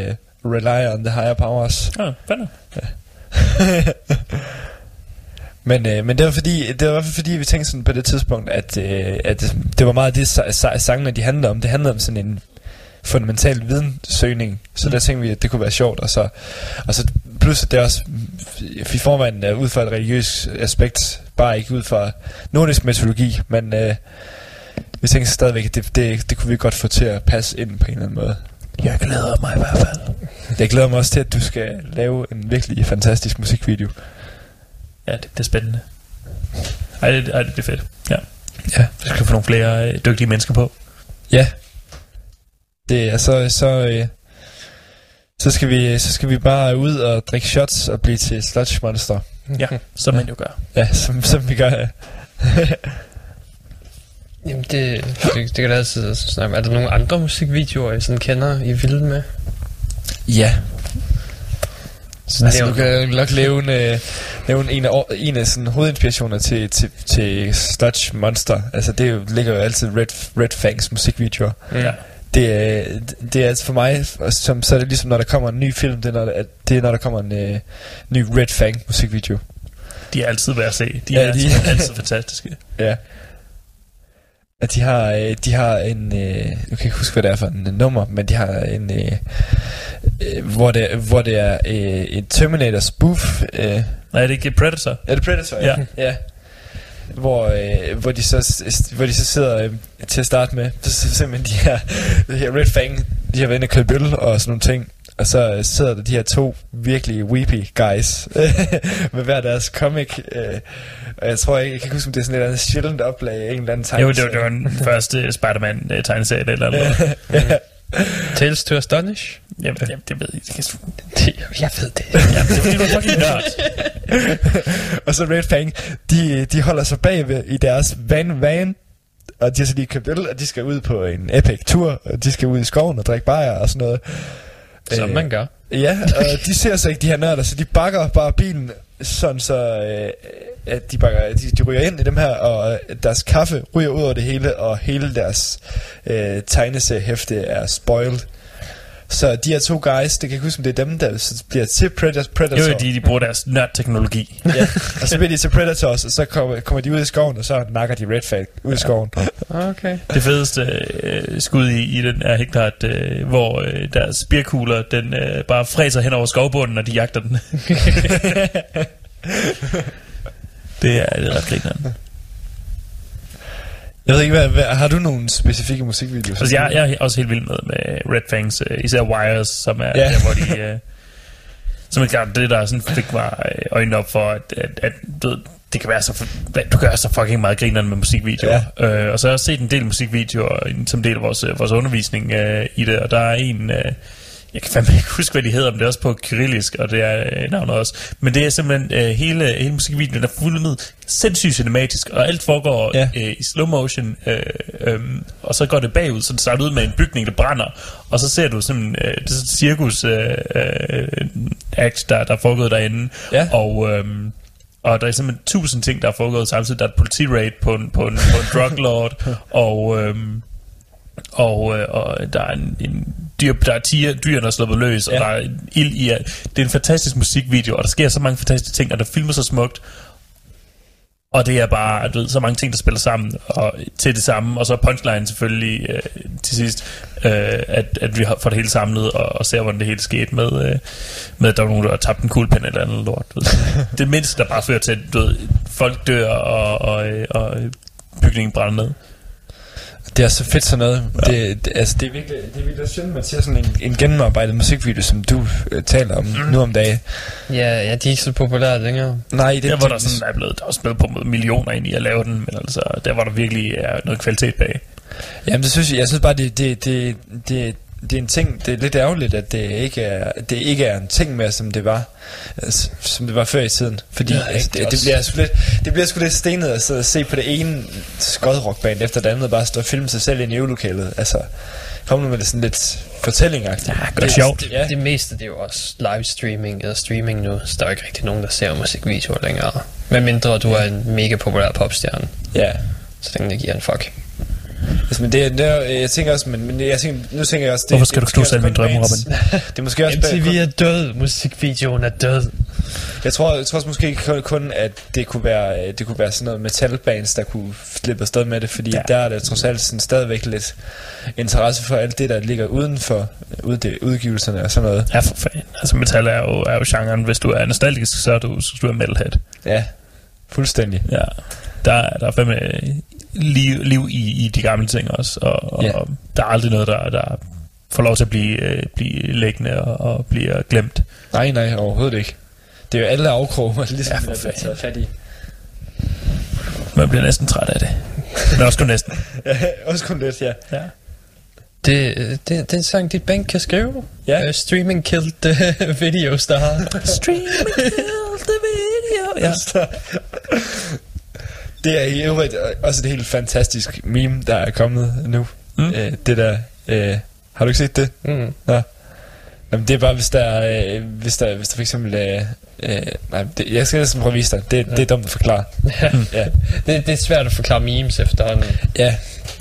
Speaker 7: rely on the higher powers.
Speaker 5: Ja, fanden.
Speaker 7: Men, øh, men det var fordi, det var i hvert fald fordi, vi tænkte sådan på det tidspunkt, at, øh, at det, var meget det, sa- sa- sangene de handlede om. Det handlede om sådan en fundamental vidensøgning. Så
Speaker 5: Mm.
Speaker 7: der tænkte vi, at det kunne være sjovt. Og så, og så plus, at det også i forvejen er ud fra et religiøst aspekt, bare ikke ud fra nordisk metodologi, men øh, vi tænkte stadigvæk, at det, det, det kunne vi godt få til at passe ind på en eller anden måde.
Speaker 5: Jeg glæder mig i hvert fald.
Speaker 7: Jeg glæder mig også til, at du skal lave en virkelig fantastisk musikvideo.
Speaker 5: Ja, det bliver spændende. Ej, det, ej, det bliver fedt. Ja.
Speaker 7: Ja.
Speaker 5: Vi skal få nogle flere øh, dygtige mennesker på.
Speaker 7: Ja. Det er så så øh, så skal vi så skal vi bare ud og drikke shots og blive til sludge monster.
Speaker 5: Ja, som man jo gør.
Speaker 7: Ja, som, som vi gør. Ja.
Speaker 6: Jamen, det, det, det kan da altid snakke om. Er der nogle andre musikvideoer, I sådan kender, I vil med?
Speaker 7: ja.
Speaker 6: Så
Speaker 7: Altså,
Speaker 6: nævn
Speaker 7: du kan nok nævne, øh, nævne en af, en af sådan, hovedinspirationer til, til, til Sludge Monster. Altså, det er ligger jo altid Red, Red Fangs musikvideoer.
Speaker 5: Ja.
Speaker 7: Det er, det er altså for mig, som, så er det ligesom når der kommer en ny film, det er når, det er, når der kommer en øh, ny Red Fang musikvideo.
Speaker 5: De er altid værd at se. De
Speaker 7: Ja,
Speaker 5: er
Speaker 7: de-
Speaker 5: altid, altid fantastiske.
Speaker 7: Ja. At de har, øh, de har en, øh, jeg kan ikke huske, hvad det er for en øh, nummer, men de har en, øh, øh, hvor, det, hvor det er øh, en Terminator spoof. Øh,
Speaker 5: Nej, er det ikke Predator?
Speaker 7: er det Predator?
Speaker 5: Ja.
Speaker 7: ja. Hvor, øh, hvor, de så, hvor de så sidder øh, til at starte med, så simpelthen de her, de her Red Fang, de har været inde og købe øl og sådan nogle ting. Og så øh, sidder der de her to virkelig weepy guys med hver deres comic. Øh, og jeg tror ikke, jeg kan ikke huske, om det er sådan et eller andet sjældent oplag af en eller anden
Speaker 5: Jo,
Speaker 7: tegneserie.
Speaker 5: det var, det var den første Spider-Man-tegneserie eller noget.
Speaker 7: ja.
Speaker 6: Tales to Astonish?
Speaker 5: Jamen, jamen, det ved jeg. Det,
Speaker 6: jeg ved det.
Speaker 5: ja, det er fordi, du er fucking nørd.
Speaker 7: og så Red Fang, de, de holder sig bagved i deres van van, og de har så lige købt øl, og de skal ud på en epic tur, og de skal ud i skoven og drikke bajer og sådan noget.
Speaker 6: Som
Speaker 7: Øh,
Speaker 6: man gør.
Speaker 7: Ja, og de ser så ikke de her nørder, så de bakker bare bilen, sådan så øh, at de, bakker, de, de ryger ind i dem her, og øh, deres kaffe ryger ud over det hele, og hele deres øh, tegneseriehæfte er spoiled. Så de her to guys, det kan jeg ikke huske, om det er dem, der så bliver til Predator.
Speaker 5: Jo, de, de bruger deres nørd-teknologi.
Speaker 7: Ja, og så bliver de til Predators, og så kommer, kommer de ud i skoven, og så nakker de Red Fang ud i skoven.
Speaker 6: Okay.
Speaker 5: Det fedeste øh, skud i, i den er helt klart, øh, hvor øh, deres spirkugler, den øh, bare fræser hen over skovbunden, når de jagter den. det er, det er ret.
Speaker 7: Jeg ved ikke, hvad, hvad, har du nogle specifikke musikvideoer?
Speaker 5: Altså, jeg, jeg er også helt vild med, med Red Fangs, øh, især Wires, som er
Speaker 7: Ja.
Speaker 5: der, hvor de... Øh, som er klart det, der sådan fik mig øh, øjnene op for, at, at, at du, det kan være så, du være så fucking meget grineren med musikvideoer. Ja. Øh, og så har jeg set en del musikvideoer som del af vores, øh, vores undervisning øh, i det, og der er en... Øh, jeg kan fandme ikke huske, hvad de hedder, men det er også på kyrillisk, og det er øh, navnet også. Men det er simpelthen øh, hele, hele musikvideoen, der er fuldt sindssygt cinematisk, og alt foregår
Speaker 7: Ja.
Speaker 5: øh, i slow motion, øh, øh, og så går det bagud, så det starter ud med en bygning, der brænder, og så ser du sådan øh, det er cirkus øh, øh, act, der, der er foregået derinde,
Speaker 7: Ja.
Speaker 5: og... Øh, og der er simpelthen tusind ting, der er foregået samtidig. Der er et politiraid på en, på en, på en drug lord, og, øhm, Og, øh, og der er en, en dyr, der er tiger, dyr, der er sluppet løs, ja.
Speaker 7: Ja.
Speaker 5: og der er en ild i... Det er en fantastisk musikvideo, og der sker så mange fantastiske ting, og der filmer så smukt. Og det er bare, du ved, så mange ting, der spiller sammen og til det samme. Og så er punchline selvfølgelig øh, til sidst, øh, at, at vi fået det hele samlet og, og ser, hvordan det hele skete med, øh, med at der var nogen, der har tabt en kuglepen eller andet lort. Det mindste, der bare fører til, at du ved, folk dør og, og, øh, og bygningen brænder ned.
Speaker 7: Det er så fedt sådan noget. Ja. Det, det, altså, det er virkelig, det er virkelig synd, man ser sådan en, en gennemarbejdet musikvideo, som du øh, taler om mm. nu om dagen.
Speaker 6: Ja, ja, de er ikke så populære længere.
Speaker 7: Nej, det,
Speaker 5: Der hvor
Speaker 7: det,
Speaker 5: der sådan er blevet, der er også blevet pumpet millioner ind i at lave den, men altså, der var der virkelig er noget kvalitet bag.
Speaker 7: Jamen, det synes jeg, jeg synes bare, det, det, det, det, det er en ting, det er lidt ærgerligt, at det ikke er, det ikke er en ting mere, som det var, altså, som det var før i tiden. Fordi
Speaker 6: Ja,
Speaker 7: ja, altså, det, det, bliver sgu lidt, det bliver sgu lidt stenet at sidde og se på det ene skodrockband efter det andet, og bare stå og filme sig selv ind i øvelokalet. Altså, kom nu med det sådan lidt fortællingagtigt.
Speaker 5: Ja, det sjovt.
Speaker 6: Det,
Speaker 7: Ja.
Speaker 6: det meste, det er jo også live streaming eller streaming nu, så der er jo ikke rigtig nogen, der ser musikvideoer længere. Med mindre du er en mega populær popstjerne,
Speaker 7: Ja.
Speaker 6: så den der giver en fuck.
Speaker 7: Altså, men det, det er, jeg tænker også, men, men jeg tænker, nu tænker jeg også... Det,
Speaker 5: Hvorfor skal
Speaker 7: det
Speaker 5: du
Speaker 7: er
Speaker 5: knuse alle mine drømme,
Speaker 7: bands- Det er måske også...
Speaker 6: MTV
Speaker 7: kun-
Speaker 6: er død, musikvideoen er død.
Speaker 7: Jeg tror, jeg tror også måske kun, kun at det kunne være det kunne være sådan noget metalbands der kunne slippe afsted med det, fordi
Speaker 5: Ja.
Speaker 7: der er der trods alt sådan stadigvæk lidt interesse for alt det der ligger uden for ud, det, udgivelserne og sådan noget.
Speaker 5: Ja, for fanden. Altså, metal er jo, er jo genren. Hvis du er nostalgisk, så er du, så er du metalhead.
Speaker 7: Ja, fuldstændig.
Speaker 5: Ja. Der, er- der er fandme liv, liv i, i de gamle ting også, og, og
Speaker 7: Ja.
Speaker 5: der er aldrig noget, der, der får lov til at blive, øh, blive liggende og, og bliver glemt.
Speaker 7: Nej, nej, overhovedet ikke. Det er jo alle afkroge, ligesom
Speaker 5: Ja, for
Speaker 7: er
Speaker 5: fanden.
Speaker 7: taget fat i.
Speaker 5: Man bliver næsten træt af det. Men også kun næsten.
Speaker 7: Ja, også kun lidt, ja.
Speaker 5: Ja.
Speaker 6: Det, det, det er en sang, dit bank kan skrive.
Speaker 7: Ja.
Speaker 6: Uh, streaming killed uh, video star.
Speaker 5: Stream the video. Ja.
Speaker 7: Det er i øvrigt også et helt fantastisk meme, der er kommet nu.
Speaker 5: Mm.
Speaker 7: Mm. Øh, det der... Øh, har du ikke set det?
Speaker 6: Mm.
Speaker 7: Nå. Jamen, det er bare, hvis der, øh, hvis der, hvis der for eksempel... Øh, øh, nej, det, jeg skal næsten prøve at vise dig. Det, det er dumt at forklare.
Speaker 6: Ja.
Speaker 7: Ja.
Speaker 6: Det, det er svært at forklare memes efterhånden.
Speaker 7: Ja,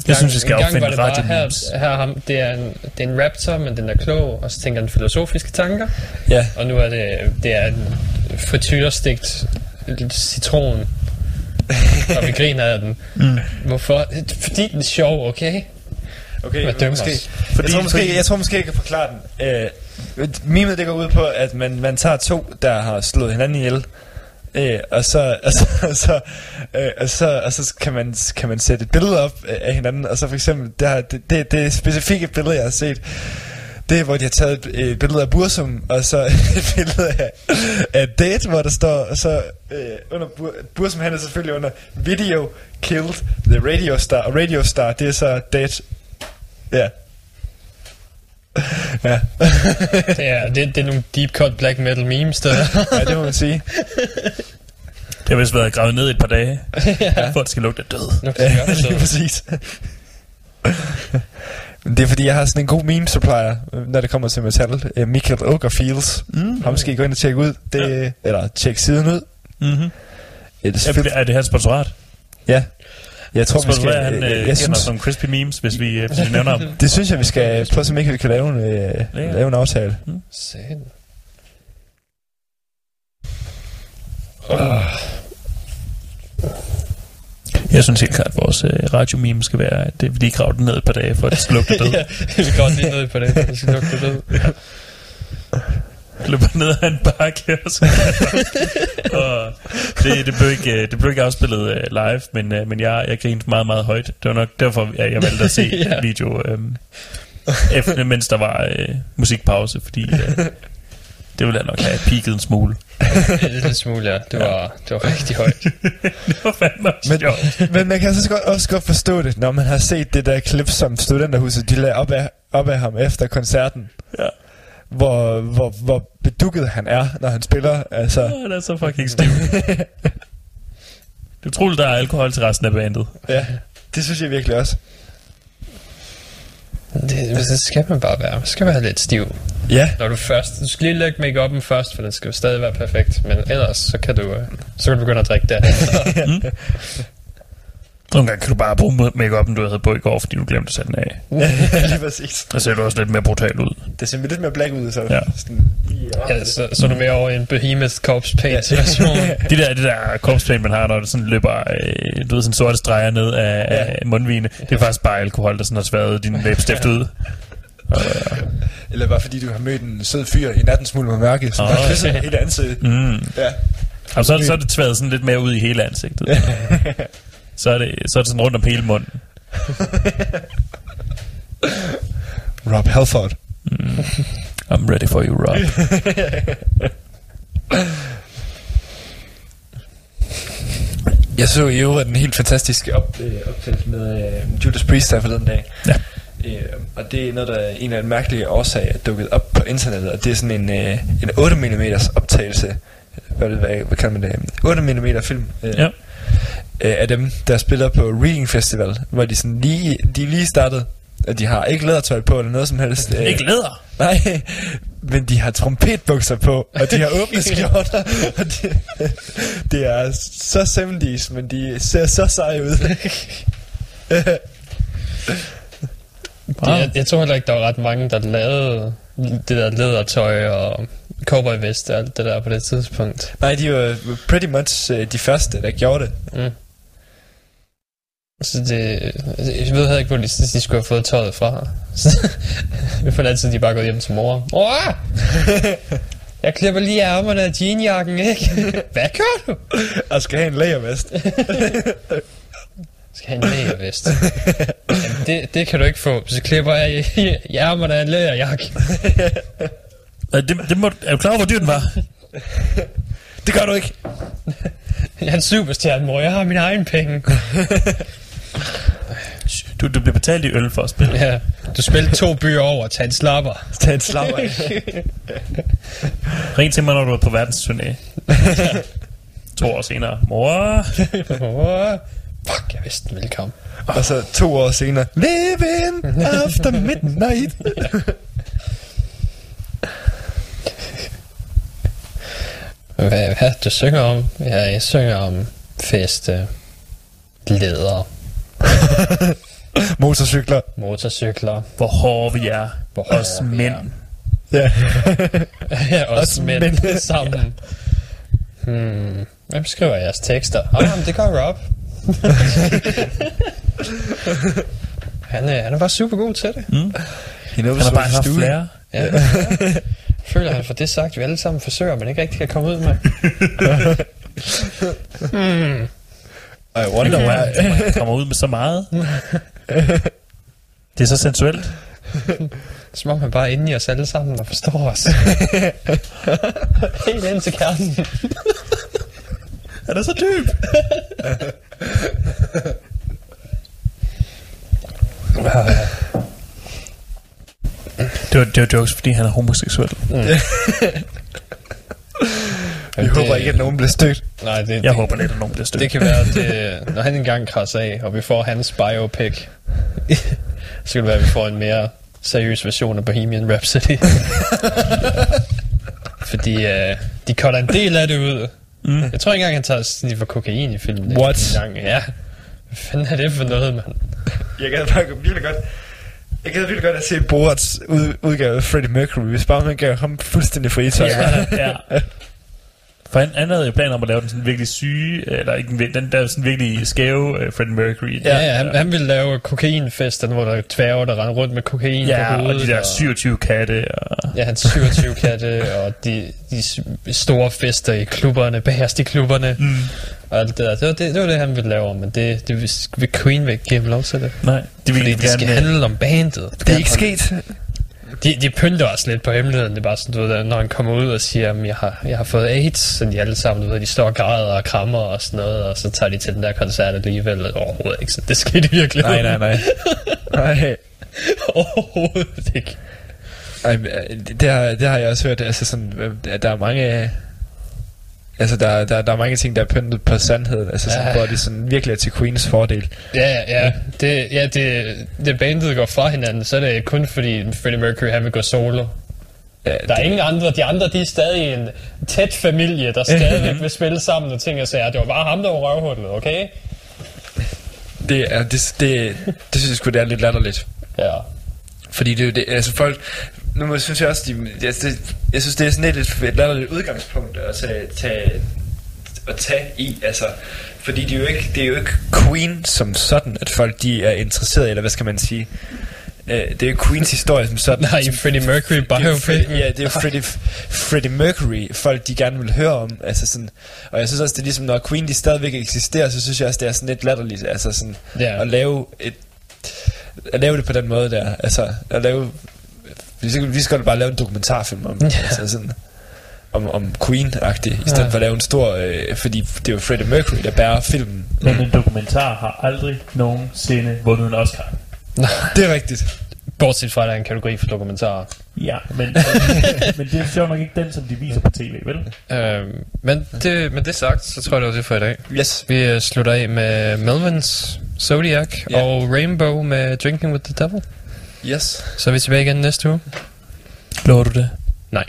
Speaker 5: Jeg synes, vi skal
Speaker 6: en gang
Speaker 5: opfinde
Speaker 6: her,
Speaker 5: memes.
Speaker 6: her er ham, det, er en, det er en raptor, men den er klog, og så tænker den filosofiske tanker.
Speaker 7: ja.
Speaker 6: Og nu er det, det er en frityrestegt citron. og vi griner af den.
Speaker 5: Mm.
Speaker 6: Hvorfor? Fordi den er sjov, okay?
Speaker 7: Okay,
Speaker 6: Hvad
Speaker 7: men
Speaker 6: dømmer
Speaker 7: måske,
Speaker 6: os?
Speaker 7: fordi, jeg, tror måske, jeg tror måske, jeg kan forklare den. Øh, mimet, det går ud på, at man, man tager to, der har slået hinanden ihjel, øh, og så, og så, og så, øh, og så, og så kan, man, kan man sætte et billede op øh, af hinanden, og så for eksempel, der, det, det, det specifikke billede, jeg har set, det er, hvor de har taget et billede af Bursum, og så et billede af, af Date, hvor der står, og så øh, under Bur, Bursum, han er selvfølgelig under Video Killed the Radio Star, og Radio Star, det er så Date. Ja. ja.
Speaker 6: Det er, det, det er nogle deep cut black metal memes, der.
Speaker 7: ja, det må man sige.
Speaker 5: Det har vist været gravet ned i et par dage, ja. for at det skal lugte af død.
Speaker 6: Nu kan
Speaker 7: Ja, lige præcis. Det er fordi, jeg har sådan en god meme supplier, når det kommer til metal. Uh, Michael Ogerfields. Mm. Har måske gå ind og tjekke ud. Det, ja. Eller tjekke siden ud.
Speaker 5: Mm-hmm.
Speaker 7: Ja, det er,
Speaker 5: Er,
Speaker 7: fedt.
Speaker 5: er det her sponsorat?
Speaker 7: ja. Jeg tror, vi skal...
Speaker 5: at han
Speaker 7: jeg,
Speaker 5: øh,
Speaker 7: jeg synes,
Speaker 5: nogle crispy memes, hvis vi, øh, hvis vi nævner ham?
Speaker 7: det synes jeg, vi skal prøve at se, om vi kan lave en, øh,
Speaker 5: Ja.
Speaker 7: lave en aftale.
Speaker 6: Satan.
Speaker 5: Jeg synes helt klart, at vores øh, radiomeme skal være, at øh, vi lige graver den ned et par dage, for at det skal lugte død.
Speaker 6: ja, vi kan godt lige ned på det. Det skal lugte død.
Speaker 5: løber ned ad en bakke og så og det, det, blev ikke, øh, det blev ikke afspillet uh, live, men, uh, men jeg, jeg grinede meget, meget højt. Det var nok derfor, jeg, jeg valgte at se
Speaker 6: Ja.
Speaker 5: ja. video, um, efter, mens der var uh, musikpause, fordi uh, det ville jeg nok have peaked en smule.
Speaker 6: En lille smule, ja. Det var, det var rigtig højt.
Speaker 5: det var fandme
Speaker 7: Men,
Speaker 5: sjovt.
Speaker 7: men man kan så godt, også godt forstå det, når man har set det der klip, som studenterhuset de lagde op af, op af ham efter koncerten.
Speaker 5: Ja.
Speaker 7: Hvor, hvor, hvor bedukket han er, når han spiller. Altså,
Speaker 5: Åh, det er så fucking stiv. det er utroligt, der er alkohol til resten af bandet.
Speaker 7: ja, det synes jeg virkelig også.
Speaker 6: Det, det skal man bare være. Man skal være lidt stiv.
Speaker 7: Ja,
Speaker 6: Når du først... Du skal lige lægge make først, for den skal jo stadig være perfekt. Men ellers, så kan du, øh, så kan du begynde at drikke der.
Speaker 5: Nogle gange kan du bare bruge make-up'en, du havde på i går, fordi du glemte at sætte den af.
Speaker 7: Lige præcis.
Speaker 5: Så ser du også lidt mere brutal ud.
Speaker 7: Det ser lidt mere black ud, så.
Speaker 5: Ja.
Speaker 7: Sådan,
Speaker 6: Ja, så, så er du mere over i en Behemoth Corpse Paint version.
Speaker 5: De der, det der korpspaint, man har, når det sådan løber, øh, du ved, sådan sorte streger ned af, ja. af mundvine, det er faktisk bare alkohol, der sådan har sværet din læbestift ud.
Speaker 7: Eller bare fordi du har mødt en sød fyr i nattens mulm og mørke, som
Speaker 5: Åh,
Speaker 7: har kysset med hele ansigtet.
Speaker 5: Mm.
Speaker 7: Ja.
Speaker 5: Og så, er det- så er det tværet sådan lidt mere ud i hele ansigtet. så, er det, så er det sådan rundt om hele munden.
Speaker 7: Rob Halford.
Speaker 5: I'm ready for you, Rob.
Speaker 7: Jeg så i øvrigt en helt fantastisk op, øh, optagelse med øh, Judas Priest her forleden dag.
Speaker 5: Ja.
Speaker 7: Øh, og det er noget, der en af de mærkelige årsager er dukket op på internettet, og det er sådan en, øh, en 8 mm optagelse. Hvad, hvad, hvad kalder man det? 8 mm film. Øh,
Speaker 5: Ja.
Speaker 7: Øh, af dem, der spiller på Reading Festival, hvor de sådan lige, de lige startet, og de har ikke lædertøj på eller noget som helst. Øh,
Speaker 5: Ikke læder.
Speaker 7: Nej, men de har trompetbukser på, og de har åbne skjorter, og det, det er så 70's, men de ser så seje ud.
Speaker 6: Det, jeg, jeg tror heller ikke, der var ret mange, der lavede det der lædertøj og cowboyvest og alt det der på det tidspunkt.
Speaker 7: Nej, de var pretty much uh, de første, der gjorde det.
Speaker 6: Mm. Så det, jeg ved heller ikke, hvor de, de skulle have fået tøjet fra. Så, jeg føler altid, de bare går hjem til mor. Mor! Jeg klipper lige ærmerne af jeanjakken, ikke? Hvad gør du?
Speaker 7: Og skal have en lagervest.
Speaker 6: Skal have en lægervest. Jamen, det, det kan du ikke få. Så klipper jeg i, ærmerne af en lægerjakke.
Speaker 5: Det, det må, er du klar over, hvor dyr den var?
Speaker 7: Det gør du ikke.
Speaker 6: Jeg er en superstjerne, mor. Jeg har mine egne penge.
Speaker 5: Du, du bliver betalt i øl for at spille.
Speaker 6: Ja, du spiller to byer over. Tag en slapper.
Speaker 7: Tag en slapper.
Speaker 5: Ring til mig, når du er på verdensturné. to år senere. Mor,
Speaker 6: Mor. Fuck, jeg vidste den ville komme.
Speaker 7: Og så to år senere. Living after midnight.
Speaker 6: Hvad, hvad du synger om? Ja, jeg synger om feste, læder,
Speaker 7: Motorcykler.
Speaker 6: motorcykler.
Speaker 5: hvor hårde vi er.
Speaker 6: Hvor hårde
Speaker 5: Os
Speaker 6: vi
Speaker 5: mænd.
Speaker 7: Ja.
Speaker 6: Ja, os
Speaker 7: Os
Speaker 6: mænd
Speaker 7: mænd.
Speaker 6: sammen. Hmm. Hvem skriver jeres tekster? Ah, men det gør Rob. han, er, han er bare super god til det.
Speaker 7: Knows
Speaker 5: Han har bare haft flere.
Speaker 6: Ja. Føler, han får det sagt, vi alle sammen forsøger, men ikke rigtig kan komme ud med. hmm.
Speaker 7: I
Speaker 5: Det
Speaker 7: wonder why.
Speaker 5: man kommer ud med så meget. Det er så sensuelt.
Speaker 6: Som om han bare er inde i os alle sammen og forstår os. Helt ind til kernen.
Speaker 5: Er så dyb. Det var, det var jokes, fordi han er homoseksuel.
Speaker 7: Vi håber ikke, at nogen bliver stødt.
Speaker 6: Nej, det,
Speaker 5: Jeg
Speaker 6: det,
Speaker 5: håber lidt, at nogen bliver stødt.
Speaker 6: det kan være, at det, når han engang krasser af, og vi får hans biopic, så kan det være, at vi får en mere seriøs version af Bohemian Rhapsody. Fordi uh, de cutter en del af det ud. Mm. Jeg tror ikke engang, han tager snit for kokain i filmen.
Speaker 7: What?
Speaker 6: Ja. Hvad fanden er det for noget, mand?
Speaker 7: Jeg gad bare virkelig godt... Jeg gad virkelig godt at se Borat's ud, udgave af Freddie Mercury, hvis bare man gav ham fuldstændig fri tøj.
Speaker 5: Ja, ja. For han, han havde jo planer om at lave den sådan virkelig syge, eller ikke den, der sådan virkelig skæve uh, Freddie Mercury.
Speaker 6: Ja, ja han, han ville lave kokainfester, hvor der er dværge, der render rundt med kokain
Speaker 5: ja
Speaker 6: på
Speaker 5: og
Speaker 6: hovedet.
Speaker 5: de der 27 katte. Og,
Speaker 6: Ja, hans 27 katte, og de, de store fester i klubberne, bagerst i klubberne, mm. og alt det der. Det var det, det var det, han ville lave, men det, det vil, Queen vil ikke give ham lov til det.
Speaker 5: nej, de vil
Speaker 6: Fordi det skal
Speaker 5: gerne...
Speaker 6: handle om bandet.
Speaker 7: Det er ikke sket.
Speaker 6: De, de pynter også lidt på hemmeligheden. Det er bare sådan, du ved, når han kommer ud og siger, at jeg har, jeg har fået AIDS, så de alle sammen, du ved, de står og græder og krammer og sådan noget, og så tager de til den der koncert alligevel. Overhovedet ikke, så det skete virkelig.
Speaker 7: Nej, nej, nej. Nej.
Speaker 6: Overhovedet ikke.
Speaker 7: Ej, øh, det, har, det har jeg også hørt. Altså sådan, øh, at der er mange... Altså, der, der, der er mange ting, der er pyntet på sandheden. Altså, sådan,
Speaker 6: Ja.
Speaker 7: hvor det sådan virkelig er til Queens fordel.
Speaker 6: Ja, ja, det, ja det, det bandet går fra hinanden, så er det kun fordi Freddie Mercury han vil gå solo.
Speaker 7: Ja,
Speaker 6: Der er ingen andre, de andre de er stadig en tæt familie, der stadigvæk vil spille sammen og ting og sager. Det var bare ham, der var røvhullet, okay?
Speaker 7: Det, er, det, det, det synes jeg sgu, det er lidt latterligt.
Speaker 5: Ja.
Speaker 7: Fordi det er jo det, altså folk, nu synes jeg også, de, jeg, det, jeg synes, det er sådan lidt et, latterligt udgangspunkt at tage, tage, at tage i, altså, fordi det er, jo ikke, det er jo ikke Queen som sådan, at folk de er interesseret eller hvad skal man sige, Øh, det er jo Queens historie som sådan.
Speaker 6: Nej, Freddie Mercury
Speaker 7: er
Speaker 6: biopic.
Speaker 7: Ja, det er jo Freddie, Freddie Mercury, folk de gerne vil høre om. Altså sådan, og jeg synes også, det er ligesom, når Queen de stadigvæk eksisterer, så synes jeg også, det er sådan lidt latterligt. Altså sådan,
Speaker 6: Ja.
Speaker 7: at lave et at lave det på den måde der. Altså, at lave... Vi skal, vi skal bare lave en dokumentarfilm om, ja. altså sådan, om, om Queen-agtigt, i stedet Ja. for at lave en stor... Øh, fordi det er jo Freddie Mercury, der bærer filmen.
Speaker 5: Men en dokumentar har aldrig nogensinde vundet en Oscar.
Speaker 7: Det er rigtigt.
Speaker 6: Bortset fra, at der er en kategori for dokumentarer.
Speaker 5: Ja, men, men det er sjovt nok ikke den, som de viser på tv, vel?
Speaker 6: Øhm, men, det, med det sagt, så tror jeg, det var det for i dag.
Speaker 7: Yes.
Speaker 6: Vi øh, slutter af med Melvins Zodiac
Speaker 7: Ja.
Speaker 6: og Rainbow med Drinking with the Devil.
Speaker 7: Yes.
Speaker 6: Så er vi tilbage igen næste uge.
Speaker 5: Lover du det?
Speaker 6: Nej.